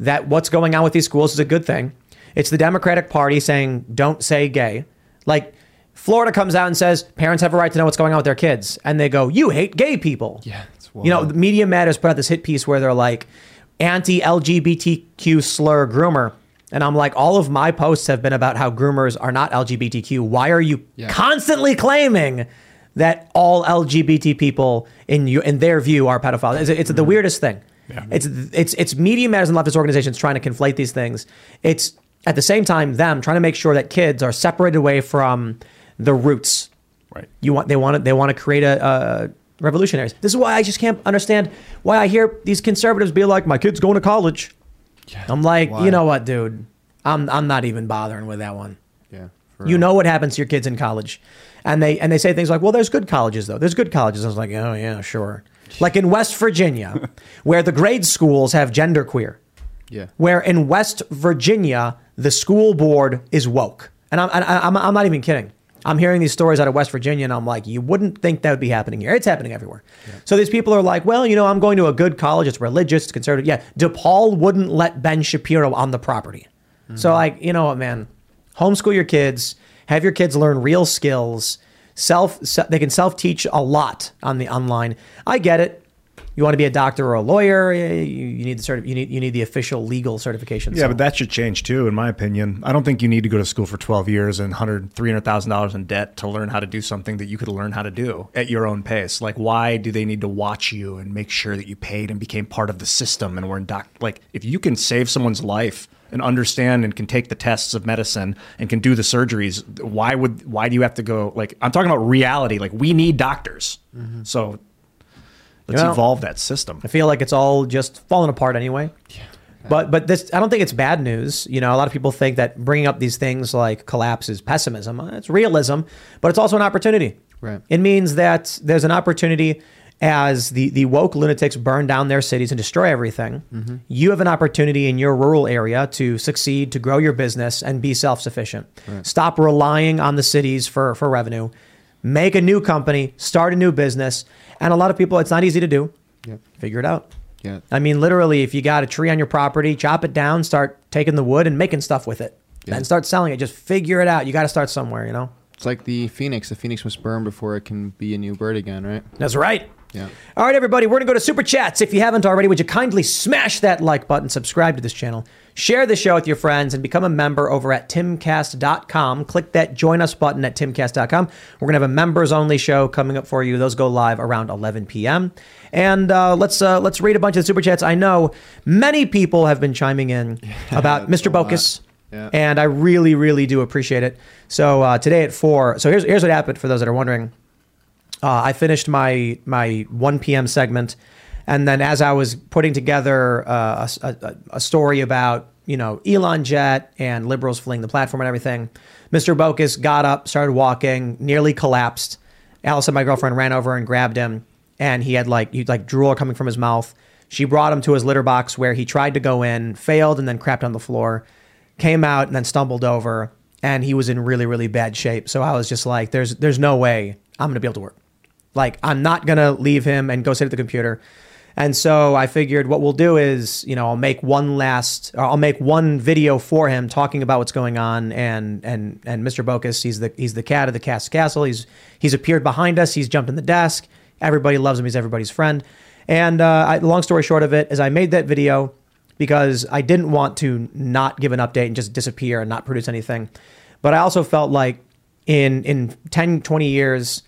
that what's going on with these schools is a good thing. It's the Democratic Party saying, don't say gay. Like, Florida comes out and says parents have a right to know what's going on with their kids. And they go, you hate gay people. Yeah. It's You know, the Media Matters put out this hit piece where they're like, anti LGBTQ slur groomer. And I'm like, all of my posts have been about how groomers are not LGBTQ. Why are you Yeah. constantly claiming that all LGBT people in you in their view are pedophiles? It's, it's the mm-hmm. weirdest thing. It's it's it's Media Matters and leftist organizations trying to conflate these things. It's at the same time them trying to make sure that kids are separated away from the roots. Right. You want they want to they want to create a, a revolutionaries. This is why I just can't understand why I hear these conservatives be like, "My kid's going to college." I'm like, Why? you know what, dude? I'm I'm not even bothering with that one. Yeah. You know what happens to your kids in college, and they and they say things like, "Well, there's good colleges though. There's good colleges." I was like, "Oh yeah, sure." Like in West Virginia, where the grade schools have genderqueer. Yeah. Where in West Virginia, the school board is woke. And I'm, I'm, I'm not even kidding. I'm hearing these stories out of West Virginia, and I'm like, you wouldn't think that would be happening here. It's happening everywhere. So these people are like, well, you know, I'm going to a good college. It's religious, it's conservative. Yeah. DePaul wouldn't let Ben Shapiro on the property. So, mm-hmm. like, you know what, man? Homeschool your kids, have your kids learn real skills. Self, they can self teach a lot on the online. I get it. You want to be a doctor or a lawyer, you, you need the certi- you need you need the official legal certification. Yeah, So- but that should change too, in my opinion. I don't think you need to go to school for 12 years and 100, $300,000 in debt to learn how to do something that you could learn how to do at your own pace. Like, why do they need to watch you and make sure that you paid and became part of the system and were in doc? Like, if you can save someone's life and understand and can take the tests of medicine and can do the surgeries, why would, why do you have to go? Like, I'm talking about reality. Like, we need doctors. Mm-hmm. So let's Well, evolve that system. I feel like it's all just falling apart anyway. But but this I don't think it's bad news. You know, a lot of people think that bringing up these things like collapse is pessimism. Uh, It's realism, but it's also an opportunity. Right. It means that there's an opportunity as the the woke lunatics burn down their cities and destroy everything. Mhm. You have an opportunity in your rural area to succeed, to grow your business and be self-sufficient. Right. Stop relying on the cities for for revenue. Make a new company, start a new business. And a lot of people it's not easy to do. Yep. Figure it out. Yeah. I mean, literally, if you got a tree on your property, chop it down, start taking the wood and making stuff with it, Yeah. and start selling it. Just figure it out. You got to start somewhere, you know. It's like the phoenix. The phoenix must burn before it can be a new bird again, right? That's right. Yeah. All right, everybody, we're gonna go to super chats. If you haven't already, would you kindly smash that like button, subscribe to this channel, share the show with your friends, and become a member over at timcast.com. Click that join us button at timcast.com. We're gonna have a members only show coming up for you. Those go live around 11 p.m. And uh, let's uh, let's read a bunch of the super chats. I know many people have been chiming in about Mr. Bocus. Yeah. And I really, really do appreciate it. So uh, today at four. So here's here's what happened for those that are wondering. Uh, I finished my my 1 p.m. segment, and then as I was putting together uh, a, a, a story about you know Elon Jet and liberals fleeing the platform and everything, Mr. Bocus got up, started walking, nearly collapsed. Allison, my girlfriend, ran over and grabbed him, and he had like he like drool coming from his mouth. She brought him to his litter box where he tried to go in, failed, and then crapped on the floor. Came out and then stumbled over, and he was in really really bad shape. So I was just like, "There's there's no way I'm gonna be able to work." Like, I'm not to leave him and go sit at the computer. And so I figured what we'll do is, you know, I'll make one last, I'll make one video for him talking about what's going on. And and and Mr. Bocus, he's the he's the cat of the cast castle. He's he's appeared behind us. He's jumped in the desk. Everybody loves him. He's everybody's friend. And uh, I, long story short of it is, I made that video because I didn't want to not give an update and just disappear and not produce anything. But I also felt like in in 10, 20 years,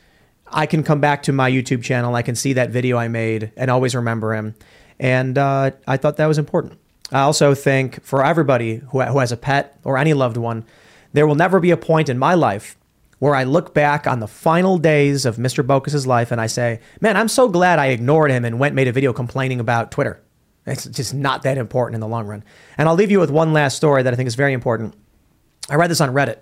I can come back to my YouTube channel. I can see that video I made and always remember him. And uh, I thought that was important. I also think for everybody who, who has a pet or any loved one, there will never be a point in my life where I look back on the final days of Mr. Bocus's life and I say, man, I'm so glad I ignored him and went made a video complaining about Twitter. It's just not that important in the long run. And I'll leave you with one last story that I think is very important. I read this on Reddit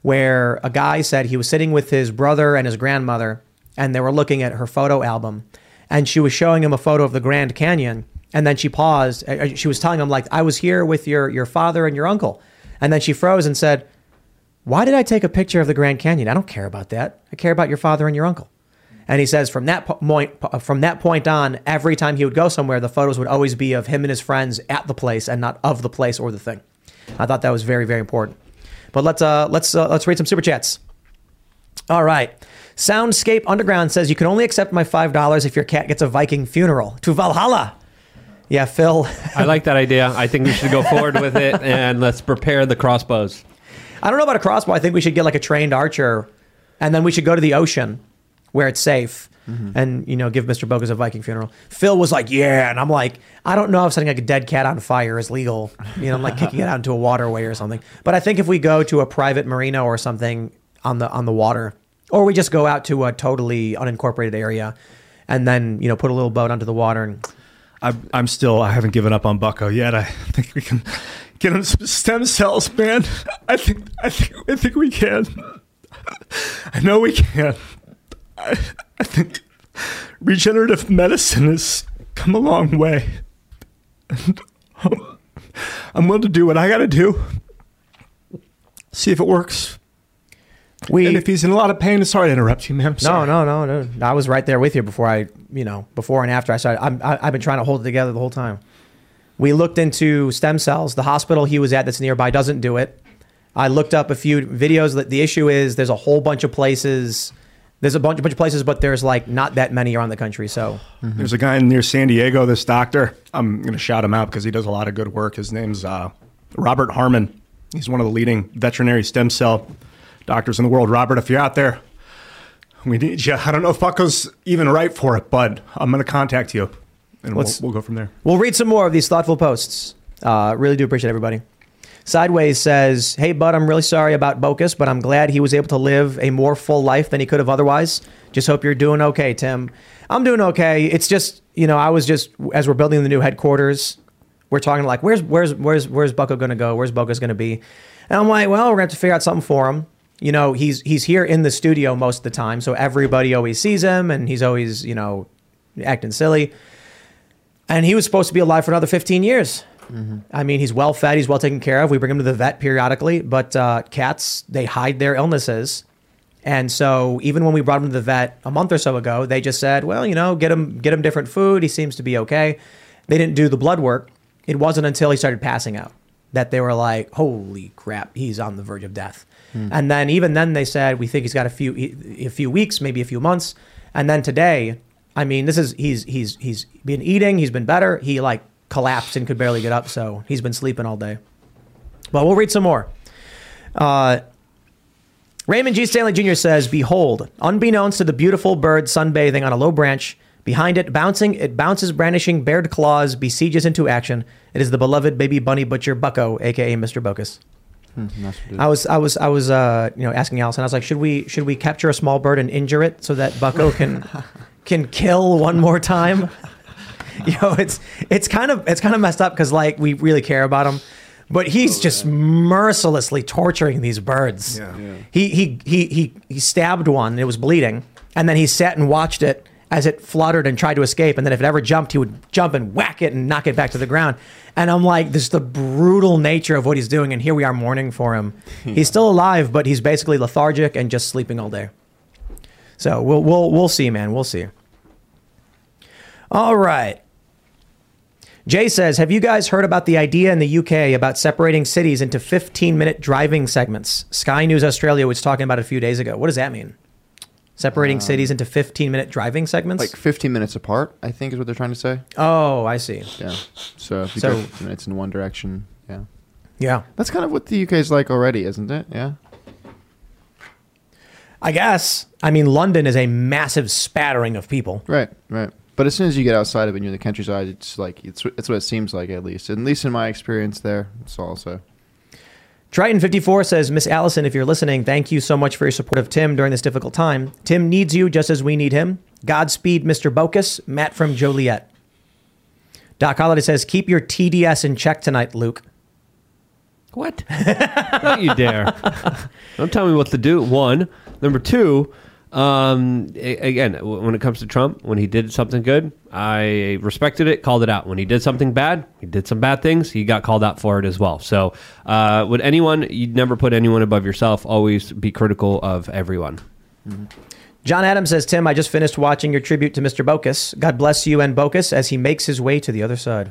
where a guy said he was sitting with his brother and his grandmother and they were looking at her photo album. And she was showing him a photo of the Grand Canyon and then she paused Uh, she was telling him like I was here with your your father and your uncle. And then she froze and said why did I take a picture of the Grand Canyon? I don't care about that. I care about your father and your uncle. And he says from that po- point from that point on every time he would go somewhere the photos would always be of him and his friends at the place and not of the place or the thing. I thought that was very very important. But let's uh let's uh, let's read some super chats. All right. Soundscape Underground says you can only accept my five dollars if your cat gets a Viking funeral to Valhalla. Yeah, Phil. I like that idea. I think we should go forward with it and let's prepare the crossbows. I don't know about a crossbow. I think we should get like a trained archer, and then we should go to the ocean where it's safe, mm-hmm. and you know give Mr. Bocus a Viking funeral. Phil was like, "Yeah," and I'm like, "I don't know if setting like a dead cat on fire is legal. You know, I'm like kicking it out into a waterway or something. But I think if we go to a private marina or something on the on the water, or we just go out to a totally unincorporated area, and then you know put a little boat onto the water and." I'm, I'm still, I haven't given up on Bucko yet. I think we can get him some stem cells, man. I think, I think, I think we can. I know we can. I, I think, regenerative medicine has come a long way. And um, I'm willing to do what I got to do. See if it works. We, and if he's in a lot of pain, sorry to interrupt you, ma'am. No, no, no, no. I was right there with you before I, you know, before and after I started. I'm, I, I've been trying to hold it together the whole time. We looked into stem cells. The hospital he was at that's nearby doesn't do it. I looked up a few videos. That The issue is there's a whole bunch of places. There's a bunch, a bunch of places, but there's like not that many around the country. So There's a guy near San Diego, this doctor. I'm going to shout him out because he does a lot of good work. His name's uh, Robert Harmon. He's one of the leading veterinary stem cell doctors in the world. Robert, if you're out there, we need you. I don't know if Bucko's even right for it, but I'm going to contact you and we'll, we'll go from there. We'll read some more of these thoughtful posts. Uh, really do appreciate everybody. Sideways says, Hey, bud, I'm really sorry about Bocus, but I'm glad he was able to live a more full life than he could have otherwise. Just hope you're doing okay, Tim. I'm doing okay. It's just, you know, I was just, as we're building the new headquarters, we're talking like, where's, where's, where's, where's Bucko going to go? Where's Bocus going to be? And I'm like, well, we're going to have to figure out something for him. You know, he's, he's here in the studio most of the time. So everybody always sees him and he's always, you know, acting silly and he was supposed to be alive for another 15 years. I mean, he's well fed, he's well taken care of. We bring him to the vet periodically, but uh, cats they hide their illnesses, and so even when we brought him to the vet a month or so ago, they just said, "Well, you know, get him get him different food. He seems to be okay." They didn't do the blood work. It wasn't until he started passing out that they were like, "Holy crap, he's on the verge of death." Hmm. And then even then they said, "We think he's got a few a few weeks, maybe a few months." And then today, I mean, this is he's he's he's been eating, he's been better. He like collapsed and could barely get up, so he's been sleeping all day. But we'll read some more. Uh, Raymond G. Stanley Jr. says, Behold, unbeknownst to the beautiful bird sunbathing on a low branch, behind it, bouncing, it bounces, brandishing bared claws, besieges into action. It is the beloved baby bunny butcher Bucko, aka Mr. Bocus. Hmm, that's what it is. I was, I was, I was, uh, you know, asking Allison. I was like, should we, should we capture a small bird and injure it so that Bucko can, can kill one more time? You know, it's, it's kind of, it's kind of messed up because like we really care about him, but he's just mercilessly torturing these birds. Yeah. He, he, he, he, he stabbed one. and It was bleeding, and then he sat and watched it as it fluttered and tried to escape. And then if it ever jumped, he would jump and whack it and knock it back to the ground. And I'm like, this is the brutal nature of what he's doing. And here we are mourning for him. Hmm. He's still alive, but he's basically lethargic and just sleeping all day. So we'll we'll we'll see, man. We'll see. All right. Jay says, Have you guys heard about the idea in the UK about separating cities into 15 minute driving segments? Sky News Australia was talking about it a few days ago. What does that mean? Separating Um, cities into 15 minute driving segments? Like 15 minutes apart, I think is what they're trying to say. oh, I see. Yeah. So if you So- go 15 minutes in one direction, yeah. Yeah. That's kind of what the UK is like already, isn't it? Yeah. I guess. I mean, London is a massive spattering of people. Right, right. But as soon as you get outside of it, and you're in the countryside. It's like it's it's what it seems like at least. At least in my experience there. It's also. Triton54 says, Miss Allison, if you're listening, thank you so much for your support of Tim during this difficult time. Tim needs you just as we need him. Godspeed, Mr. Bocus. Matt from Joliet. Doc Holiday says, keep your TDS in check tonight, Luke. What? Don't you dare. Don't tell me what to do. One. Number two, um, again, when it comes to Trump, when he did something good, I respected it, called it out. When he did something bad, he did some bad things, he got called out for it as well. So, uh, would anyone, you'd never put anyone above yourself, always be critical of everyone. John Adams says, Tim, I just finished watching your tribute to Mr. Bocus. God bless you and Bocus as he makes his way to the other side.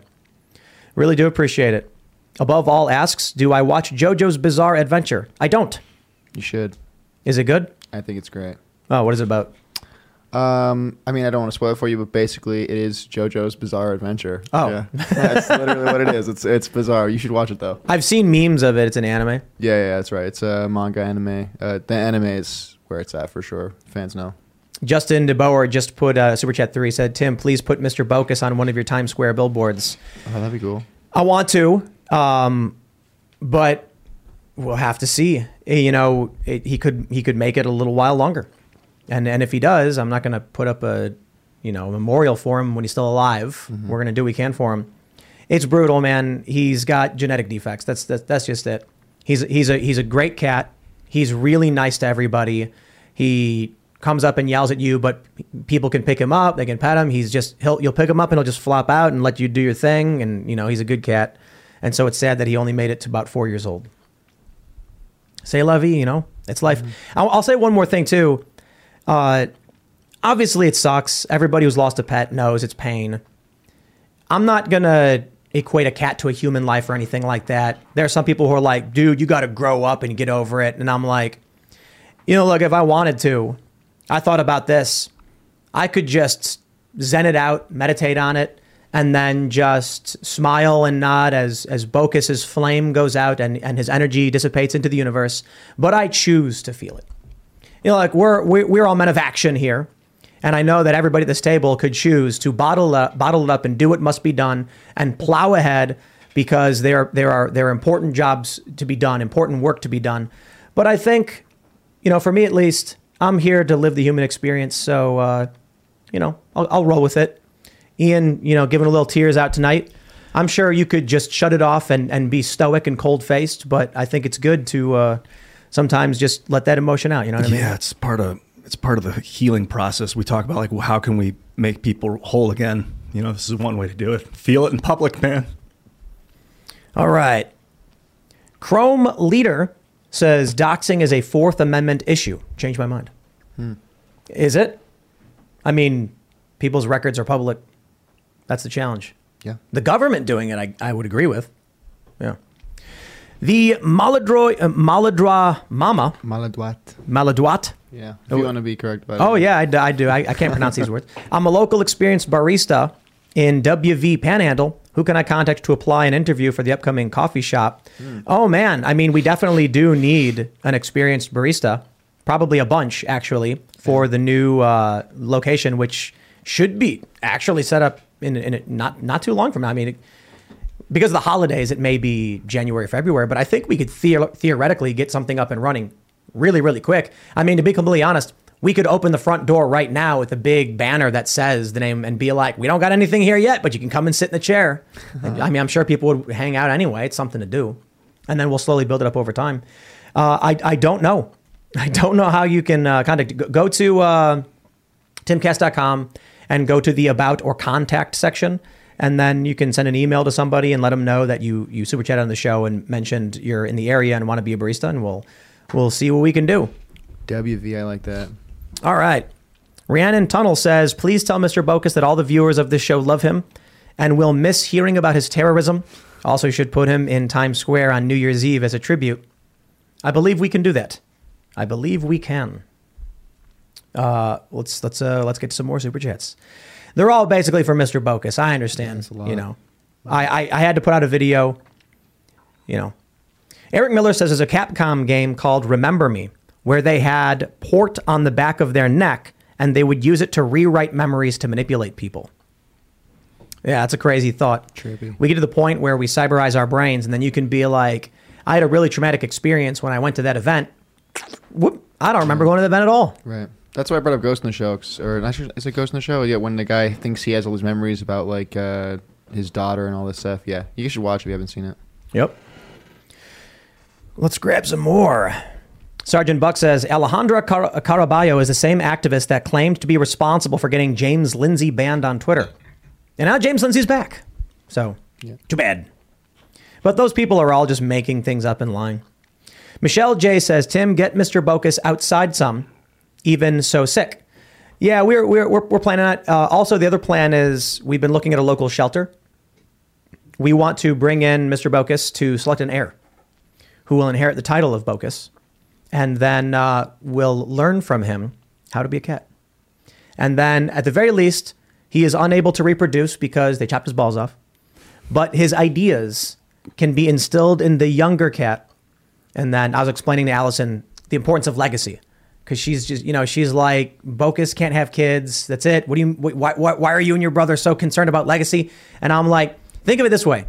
Really do appreciate it. Above all asks, do I watch JoJo's Bizarre Adventure? I don't. You should. Is it good? I think it's great. Oh, what is it about? Um, I mean, I don't want to spoil it for you, but basically, it is JoJo's Bizarre Adventure. Oh. yeah. that's literally what it is. It's it's bizarre. You should watch it though. I've seen memes of it. It's an anime. Yeah, yeah, that's right. It's a manga anime. Uh, the anime is where it's at for sure. Fans know. Justin DeBoer just put uh, super chat three said, Tim, please put Mr. Bocus on one of your Times Square billboards. Oh, that'd be cool. I want to, um, but we'll have to see. Eh, You know, it, he could he could make it a little while longer, and and if he does, I'm not going to put up a you know memorial for him when he's still alive. Mm-hmm. We're going to do what we can for him. It's brutal, man. He's got genetic defects. That's that's, that's just it. He's he's a he's a great cat. He's really nice to everybody. He comes up and yells at you, but people can pick him up, they can pet him. He's just he'll you'll pick him up and he'll just flop out and let you do your thing, and you know he's a good cat. And so it's sad that he only made it to about four years old. Say vie, you know, it's life. Mm-hmm. I'll, I'll say one more thing too. Uh, obviously, it sucks. Everybody who's lost a pet knows it's pain. I'm not gonna equate a cat to a human life or anything like that. There are some people who are like, dude, you got to grow up and get over it. And I'm like, you know, look, if I wanted to, I thought about this. I could just zen it out, meditate on it, and then just smile and nod as as Bocus's flame goes out and, and his energy dissipates into the universe. But I choose to feel it. You know, like we're we're, all men of action here. And I know that everybody at this table could choose to bottle up, bottle it up and do what must be done and plow ahead because there there are there are important jobs to be done, important work to be done. But I think, you know, for me at least, I'm here to live the human experience. So, uh, you know, I'll, I'll roll with it. Ian, you know, giving a little tears out tonight. I'm sure you could just shut it off and, and be stoic and cold faced, but I think it's good to uh, sometimes just let that emotion out. You know what I mean? Yeah, it's part of it's part of the healing process. We talk about like, well, how can we make people whole again? You know, this is one way to do it. Feel it in public, man. All right. Chrome Leader says doxing is a Fourth Amendment issue. Change my mind. Hmm. Is it? I mean, people's records are public. That's the challenge. Yeah. The government doing it, I, I would agree with. Yeah. The Maladroit, uh, Maladroit Mama. Maladroit. Maladroit. Yeah. If you want to be correct Oh yeah, I do. I, I can't pronounce these words. I'm a local experienced barista in WV Panhandle. Who can I contact to apply an interview for the upcoming coffee shop? Oh man, I mean, we definitely do need an experienced barista. Probably a bunch actually for the new uh, location, which should be actually set up in, in not not too long from now. I mean. Because of the holidays, it may be January, February, but I think we could theor- theoretically get something up and running really, really quick. I mean, to be completely honest, we could open the front door right now with a big banner that says the name and be like, we don't got anything here yet, but you can come and sit in the chair. I mean, I'm sure people would hang out anyway. It's something to do. And then we'll slowly build it up over time. Uh, I, I don't know. I don't know how you can uh, contact. Go, go to uh, timcast.com and go to the about or contact section. And then you can send an email to somebody and let them know that you you super chatted on the show and mentioned you're in the area and want to be a barista, and we'll we'll see what we can do. WV, I like that. All right. Rhiannon Tunnel says, please tell Mr. Bokus that all the viewers of this show love him and will miss hearing about his terrorism. Also, should put him in Times Square on New Year's Eve as a tribute. I believe we can do that. I believe we can. Uh, let's let's uh, let's get some more super chats. They're all basically for Mr. Bokus. I understand. You know, I, I I had to put out a video. You know, Eric Miller says there's a Capcom game called Remember Me where they had port on the back of their neck and they would use it to rewrite memories to manipulate people. Yeah, that's a crazy thought. Trippy. We get to the point where we cyberize our brains and then you can be like, I had a really traumatic experience when I went to that event. Whoop, I don't remember going to the event at all. Right. That's why I brought up Ghost in the Shell. 'cause- Or not sure, is it Ghost in the Shell? Yeah, when the guy thinks he has all these memories about like uh, his daughter and all this stuff. Yeah, you should watch if you haven't seen it. Yep. Let's grab some more. Sergeant Buck says Alejandra Car- Caraballo is the same activist that claimed to be responsible for getting James Lindsay banned on Twitter. And now James Lindsay's back. So, yeah. too bad. But those people are all just making things up in line. Michelle J says, Tim, get Mr. Bokus outside some, even so sick. Yeah, we're, we're, we're, we're planning on. Uh, also, the other plan is we've been looking at a local shelter. We want to bring in Mr. Bokus to select an heir who will inherit the title of Bokus, and then uh, will learn from him how to be a cat. And then, at the very least, he is unable to reproduce because they chopped his balls off. But his ideas can be instilled in the younger cat. And then I was explaining to Allison the importance of legacy. Because she's just, you know, she's like, Bokus can't have kids. That's it. What do you, why, why, why are you and your brother so concerned about legacy? And I'm like, think of it this way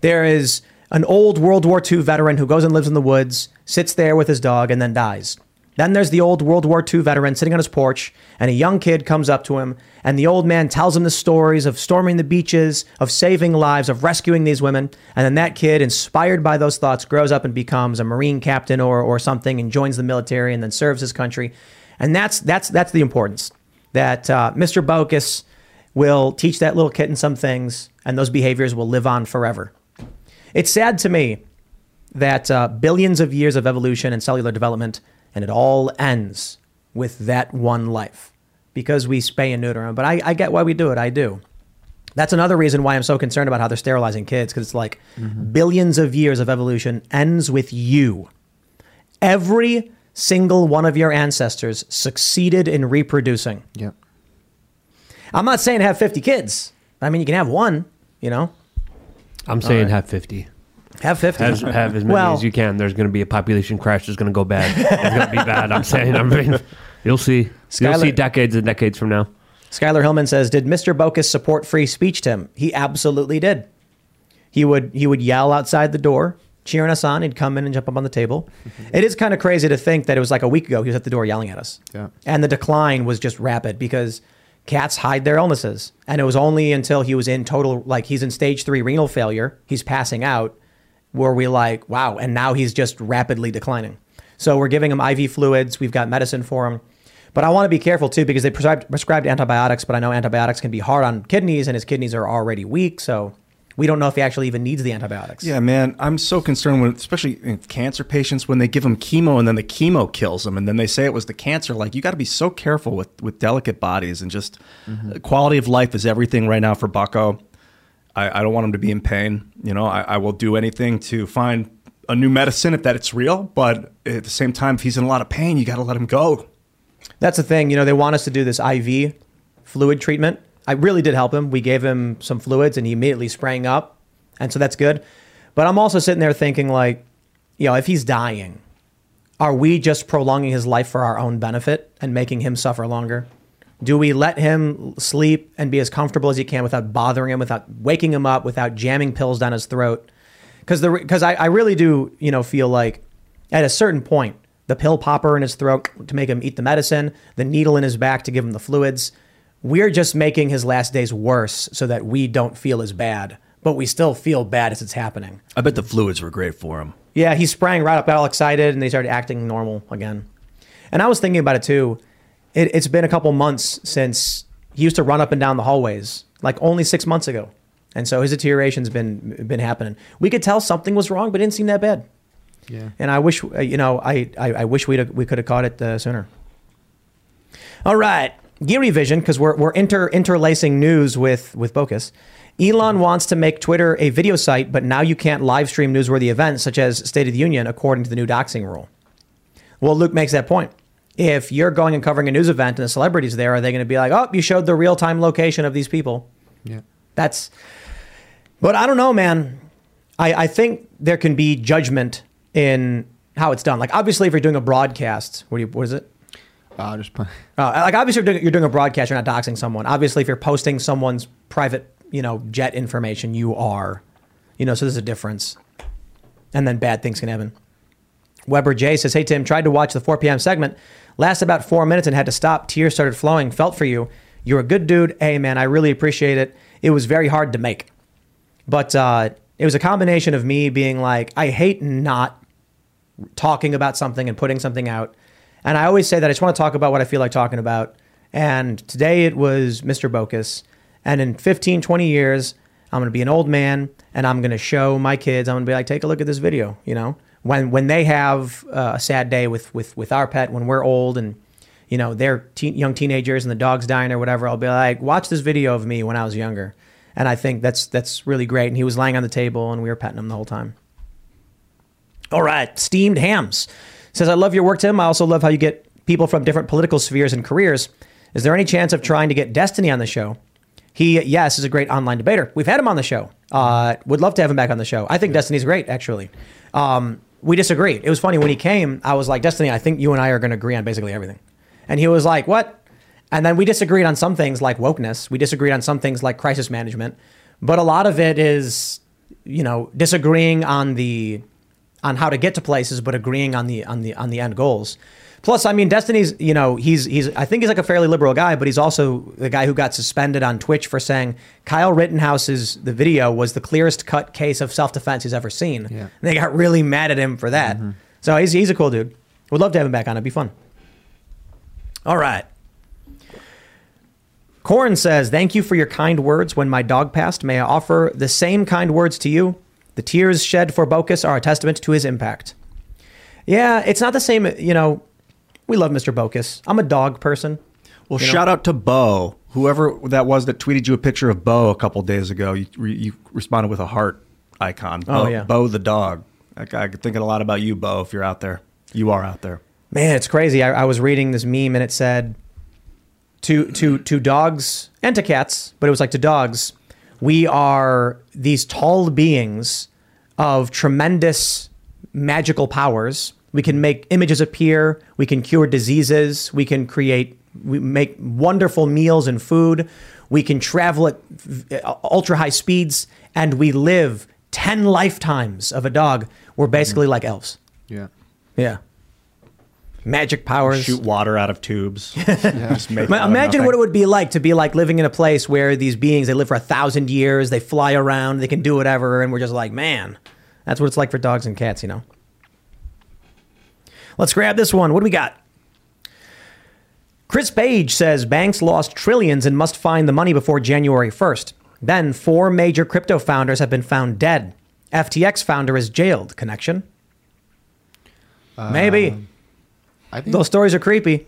there is an old World War II veteran who goes and lives in the woods, sits there with his dog, and then dies. Then there's the old World War II veteran sitting on his porch, and a young kid comes up to him, and the old man tells him the stories of storming the beaches, of saving lives, of rescuing these women. And then that kid, inspired by those thoughts, grows up and becomes a Marine captain or, or something and joins the military and then serves his country. And that's that's that's the importance that uh, Mr. Bokus will teach that little kitten some things, and those behaviors will live on forever. It's sad to me that uh, billions of years of evolution and cellular development, and it all ends with that one life because we spay and neuter them. But I, I get why we do it. I do. That's another reason why I'm so concerned about how they're sterilizing kids because it's like mm-hmm. billions of years of evolution ends with you. Every single one of your ancestors succeeded in reproducing. Yep. I'm not saying have 50 kids. I mean, you can have one, you know? I'm saying All right. have 50. Have 50. Have, have as many Well- as you can. There's going to be a population crash. There's going to go bad. It's going to be bad. I'm saying. I mean, you'll see. You'll see decades and decades from now. Skylar Hillman says, "Did Mr. Bokus support free speech, Tim? He absolutely did. He would he would yell outside the door, cheering us on. He'd come in and jump up on the table. Mm-hmm. It is kind of crazy to think that it was like a week ago he was at the door yelling at us. Yeah. And the decline was just rapid because cats hide their illnesses. And it was only until he was in total like he's in stage three renal failure, he's passing out, where we like, wow, and now he's just rapidly declining. So we're giving him IV fluids. We've got medicine for him. But I want to be careful too because they prescribed, prescribed antibiotics, but I know antibiotics can be hard on kidneys and his kidneys are already weak. So we don't know if he actually even needs the antibiotics. Yeah, man, I'm so concerned when, especially in cancer patients, when they give them chemo and then the chemo kills them, and then they say it was the cancer. Like, you got to be so careful with with delicate bodies and just uh, quality of life is everything right now for Bucko. I, I don't want him to be in pain. You know, I, I will do anything to find a new medicine if that it's real. But at the same time, if he's in a lot of pain, you got to let him go. That's the thing. You know, they want us to do this IV fluid treatment. I really did help him. We gave him some fluids and he immediately sprang up. And so that's good. But I'm also sitting there thinking, like, you know, if he's dying, are we just prolonging his life for our own benefit and making him suffer longer? Do we let him sleep and be as comfortable as he can without bothering him, without waking him up, without jamming pills down his throat? Because the because I, I really do you know feel like at a certain point the pill popper in his throat to make him eat the medicine, the needle in his back to give him the fluids. We're just making his last days worse so that we don't feel as bad, but we still feel bad as it's happening. I bet the fluids were great for him. Yeah, he sprang right up, all excited, and they started acting normal again. And I was thinking about it too. It, it's been a couple months since he used to run up and down the hallways, like only six months ago. And so his deterioration's been been happening. We could tell something was wrong, but it didn't seem that bad. Yeah. And I wish, uh, you know, I, I, I wish we'd, we could have caught it uh, sooner. All right. Geary Vision, because we're, we're inter, interlacing news with, with Bocus. Elon wants to make Twitter a video site, but now you can't live stream newsworthy events such as State of the Union according to the new doxing rule. Well, Luke makes that point. If you're going and covering a news event and the celebrities there, are they going to be like, oh, you showed the real time location of these people? Yeah. That's, but I don't know, man. I, I think there can be judgment in how it's done. Like, obviously, if you're doing a broadcast, what, do you, what is it? Uh, just. Uh, like, obviously, if you're doing, you're doing a broadcast, you're not doxing someone. Obviously, if you're posting someone's private, you know, jet information, you are. You know, so there's a difference. And then bad things can happen. Weber J says, Hey, Tim, tried to watch the 4 p.m. segment. Last about four minutes and had to stop. Tears started flowing. Felt for you. You're a good dude. Hey, man, I really appreciate it. It was very hard to make. But uh, it was a combination of me being like, I hate not talking about something and putting something out. And I always say that I just want to talk about what I feel like talking about. And today it was Mr. Bokus. And in 15, 20 years, I'm going to be an old man and I'm going to show my kids, I'm going to be like, take a look at this video, you know? When, when they have uh, a sad day with, with, with our pet, when we're old and, you know, they're teen, young teenagers and the dog's dying or whatever, I'll be like, watch this video of me when I was younger. And I think that's, that's really great. And he was lying on the table and we were petting him the whole time. All right, steamed hams says, I love your work, Tim. I also love how you get people from different political spheres and careers. Is there any chance of trying to get Destiny on the show? He, yes, is a great online debater. We've had him on the show. Uh, would love to have him back on the show. I think Destiny's great, actually. Um, we disagreed. It was funny when he came. I was like, Destiny, I think you and I are going to agree on basically everything. And he was like, What? And then we disagreed on some things like wokeness. We disagreed on some things like crisis management. But a lot of it is, you know, disagreeing on the on how to get to places, but agreeing on the on the on the end goals. Plus, I mean, Destiny's, you know, he's he's I think he's like a fairly liberal guy, but he's also the guy who got suspended on Twitch for saying Kyle Rittenhouse's the video was the clearest cut case of self defense he's ever seen. Yeah. And they got really mad at him for that. Mm-hmm. So he's he's a cool dude. Would love to have him back on. It'd be fun. All right. Corin says, Thank you for your kind words when my dog passed. May I offer the same kind words to you? The tears shed for Bocus are a testament to his impact. Yeah, it's not the same. You know, we love Mr. Bocus. I'm a dog person. Well, You know? shout out to Bo, whoever that was that tweeted you a picture of Bo a couple days ago. You, you responded with a heart icon. Oh, Bo, yeah. Bo the dog. I, I'm thinking a lot about you, Bo. If you're out there, you are out there. Man, it's crazy. I, I was reading this meme and it said to to to dogs and to cats, but it was like to dogs, we are these tall beings of tremendous magical powers. We can make images appear, we can cure diseases, we can create we make wonderful meals and food. We can travel at ultra high speeds and we live 10 lifetimes of a dog. We're mm-hmm. basically like elves. Yeah. Yeah. Magic powers. Shoot water out of tubes. Just make it Ma- out of Imagine what it would be like to be like living in a place where these beings they live for a thousand years, they fly around, they can do whatever, and we're just like, man, that's what it's like for dogs and cats, you know. Let's grab this one. What do we got? Chris Page says banks lost trillions and must find the money before January 1st. Then four major crypto founders have been found dead. FTX founder is jailed. Connection? Maybe. Um, I think Those stories are creepy.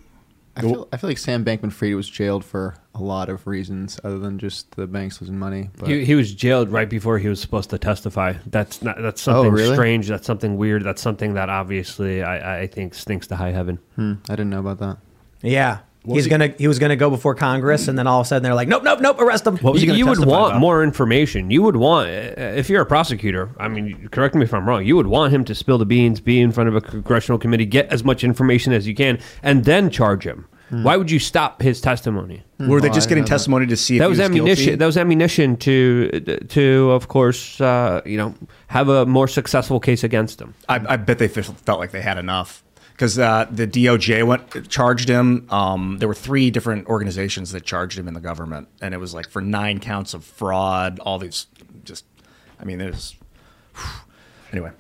I feel, I feel like Sam Bankman-Fried was jailed for a lot of reasons other than just the banks losing money. But He, he was jailed right before he was supposed to testify. That's not, that's Oh, something really? strange. That's something weird. That's something that obviously I, I think stinks to high heaven. Hmm, I didn't know about that. Yeah. What He's he- gonna he was gonna go before Congress, and then all of a sudden they're like, nope, nope, nope, arrest him. What was you, you would want more information. You would want, uh, if you're a prosecutor, I mean, correct me if I'm wrong, you would want him to spill the beans, be in front of a congressional committee, get as much information as you can, and then charge him. Hmm. Why would you stop his testimony? Were they just getting testimony to see if that he was was ammunition? guilty? That was ammunition to, to of course, uh, you know, have a more successful case against him. I, I bet they felt like they had enough because uh, the DOJ went charged him. Um, there were three different organizations that charged him in the government, and it was like for nine counts of fraud. All these, just, I mean, there's. Anyway,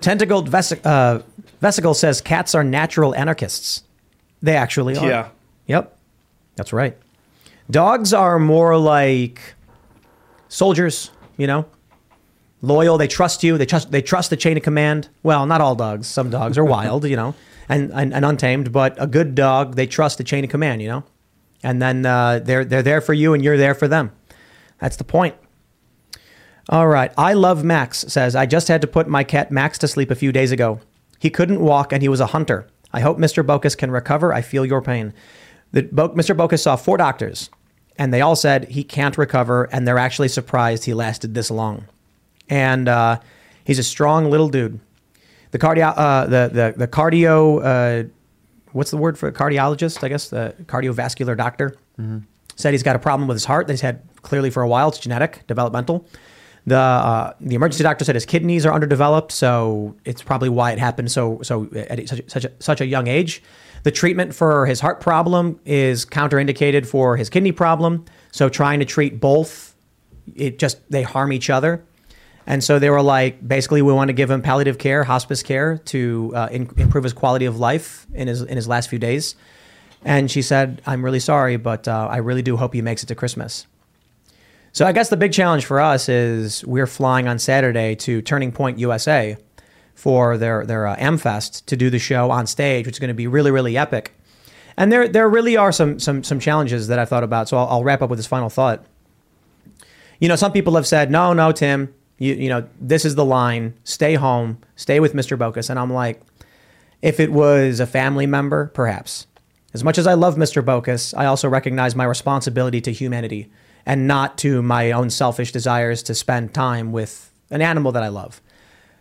Tentacled vesic- uh, vesicle says cats are natural anarchists. They actually are. Yeah. Yep. That's right. Dogs are more like soldiers, you know, loyal. They trust you. They trust. They trust the chain of command. Well, not all dogs. Some dogs are wild, you know, and, and and untamed. But a good dog, they trust the chain of command, you know, and then uh, they're they're there for you, and you're there for them. That's the point. All right. I love Max says, I just had to put my cat Max to sleep a few days ago. He couldn't walk and he was a hunter. I hope Mr. Bocus can recover. I feel your pain. The, Bo- Mr. Bocus saw four doctors and they all said he can't recover and they're actually surprised he lasted this long. And uh, he's a strong little dude. The cardio, uh, the, the, the cardio, uh, what's the word for a cardiologist? I guess the cardiovascular doctor said he's got a problem with his heart that he's had clearly for a while. It's genetic, developmental. The uh, the emergency doctor said his kidneys are underdeveloped, so it's probably why it happened so so at such such a, such a young age. The treatment for his heart problem is counterindicated for his kidney problem. So trying to treat both, it just they harm each other. And so they were like, basically, we want to give him palliative care, hospice care to uh, in, improve his quality of life in his in his last few days. And she said, "I'm really sorry, but uh, I really do hope he makes it to Christmas." So I guess the big challenge for us is we're flying on Saturday to Turning Point USA for their their uh, Amfest to do the show on stage, which is going to be really really epic. And there there really are some some some challenges that I've thought about. So I'll, I'll wrap up with this final thought. You know, some people have said, "No, no, Tim, you you know this is the line. Stay home, stay with Mr. Bocus." And I'm like, if it was a family member, perhaps. As much as I love Mr. Bocus, I also recognize my responsibility to humanity and not to my own selfish desires to spend time with an animal that I love.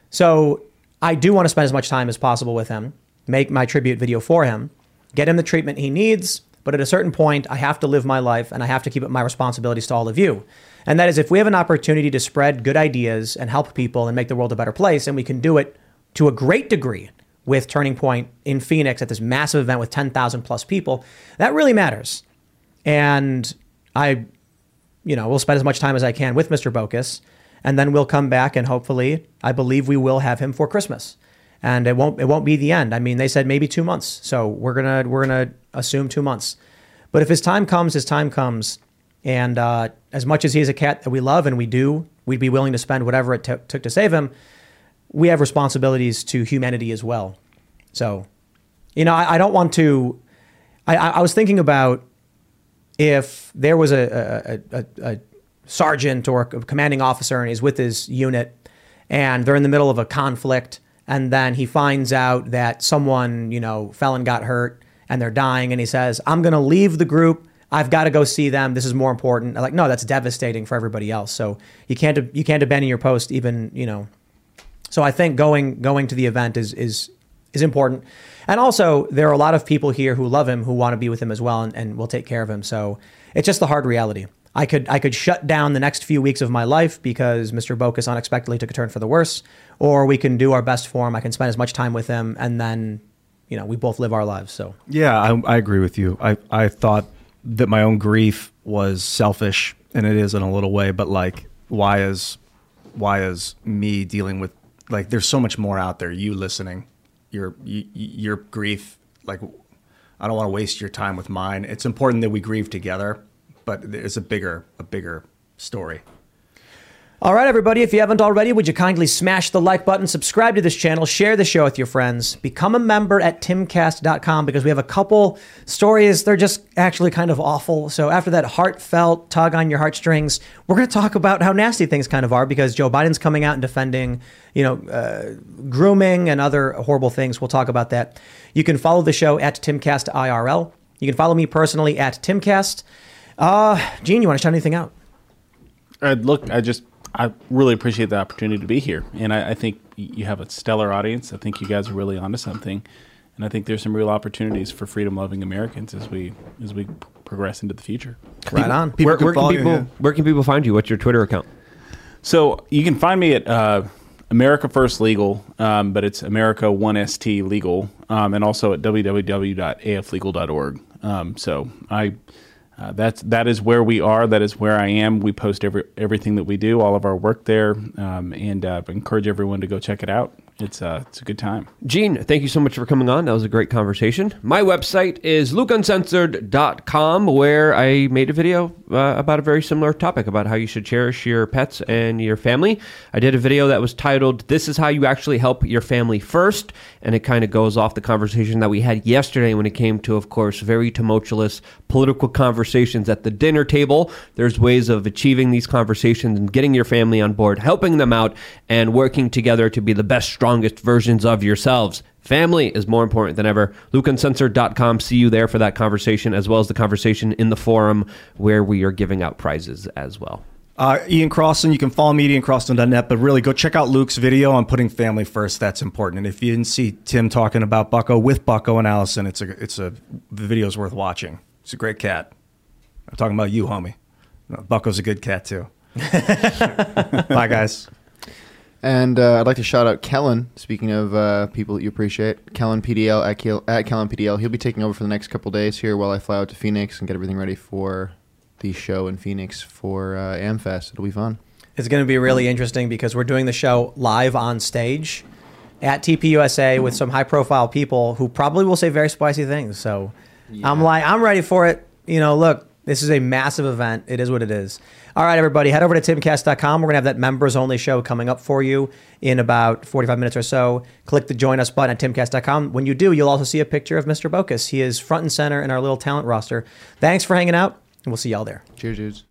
So I do want to spend as much time as possible with him, make my tribute video for him, get him the treatment he needs. But at a certain point, I have to live my life and I have to keep up my responsibilities to all of you. And that is if we have an opportunity to spread good ideas and help people and make the world a better place, and we can do it to a great degree with Turning Point in Phoenix at this massive event with 10,000 plus people, that really matters. And I, you know, will spend as much time as I can with Mr. Bocus, and then we'll come back and hopefully, I believe we will have him for Christmas. And it won't it won't be the end. I mean, they said maybe two months. So we're gonna we're gonna assume two months. But if his time comes, his time comes. And uh, as much as he is a cat that we love and we do, we'd be willing to spend whatever it took took to save him. We have responsibilities to humanity as well. So, you know, I, I don't want to. I, I I was thinking about if there was a, a, a, a sergeant or a commanding officer and he's with his unit and they're in the middle of a conflict and then he finds out that someone, you know, fell and got hurt and they're dying and he says, I'm going to leave the group. I've got to go see them. This is more important. I'm like, no, that's devastating for everybody else. So you can't you can't abandon your post even, you know. So I think going going to the event is is is important. And also, there are a lot of people here who love him, who want to be with him as well, and, and will take care of him. So it's just the hard reality. I could I could shut down the next few weeks of my life because Mr. Bocus unexpectedly took a turn for the worse, or we can do our best for him. I can spend as much time with him, and then, you know, we both live our lives. So Yeah, I, I agree with you. I, I thought that my own grief was selfish, and it is in a little way. But like, why is why is me dealing with like? There's so much more out there. You listening, your your grief. Like, I don't want to waste your time with mine. It's important that we grieve together, but there's a bigger a bigger story. All right, everybody, if you haven't already, would you kindly smash the like button, subscribe to this channel, share the show with your friends, become a member at timcast.com because we have a couple stories. They're just actually kind of awful. So, after that heartfelt tug on your heartstrings, we're going to talk about how nasty things kind of are because Joe Biden's coming out and defending, you know, uh, grooming and other horrible things. We'll talk about that. You can follow the show at timcastirl. You can follow me personally at timcast. Uh, Gene, you want to shout anything out? Uh, look, I just I really appreciate the opportunity to be here, and I, I think you have a stellar audience. I think you guys are really onto something, and I think there's some real opportunities for freedom-loving Americans as we as we progress into the future. Right on. where, where can people where can people find you? What's your Twitter account? So you can find me at uh, America First Legal, um, but it's America One ST Legal, um, and also at www.aflegal.org. Um, so I. Uh, that's that is where we are. That is where I am. We post every everything that we do, all of our work there, um, and uh, encourage everyone to go check it out. It's uh, it's a good time. Gene, thank you so much for coming on. That was a great conversation. My website is lukeuncensored.com, where I made a video uh, about a very similar topic about how you should cherish your pets and your family. I did a video that was titled, This is How You Actually Help Your Family First. And it kind of goes off the conversation that we had yesterday when it came to, of course, very tumultuous political conversations at the dinner table. There's ways of achieving these conversations and getting your family on board, helping them out, and working together to be the best, strongest versions of yourselves. Family is more important than ever. LukeUncensored.com. See you there for that conversation, as well as the conversation in the forum where we are giving out prizes as well. Uh, Ian Crossland, you can follow me at iancrossland.net, but really go check out Luke's video on putting family first. That's important. And if you didn't see Tim talking about Bucko with Bucko and Allison, it's a it's a the video's worth watching. It's a great cat. I'm talking about you, homie. No, Bucko's a good cat too. Bye, guys. And uh, I'd like to shout out Kellen. Speaking of uh, people that you appreciate, Kellen PDL at, Kel- at Kellen PDL. He'll be taking over for the next couple days here while I fly out to Phoenix and get everything ready for the show in Phoenix for uh, AmFest. It'll be fun. It's going to be really interesting because we're doing the show live on stage at TPUSA with some high profile people who probably will say very spicy things. So I'm like, I'm ready for it. You know, look, this is a massive event. It is what it is. All right, everybody, head over to timcast.com. We're going to have that members only show coming up for you in about 45 minutes or so. Click the join us button at timcast.com. When you do, you'll also see a picture of Mr. Bocus. He is front and center in our little talent roster. Thanks for hanging out, and we'll see y'all there. Cheers, dudes.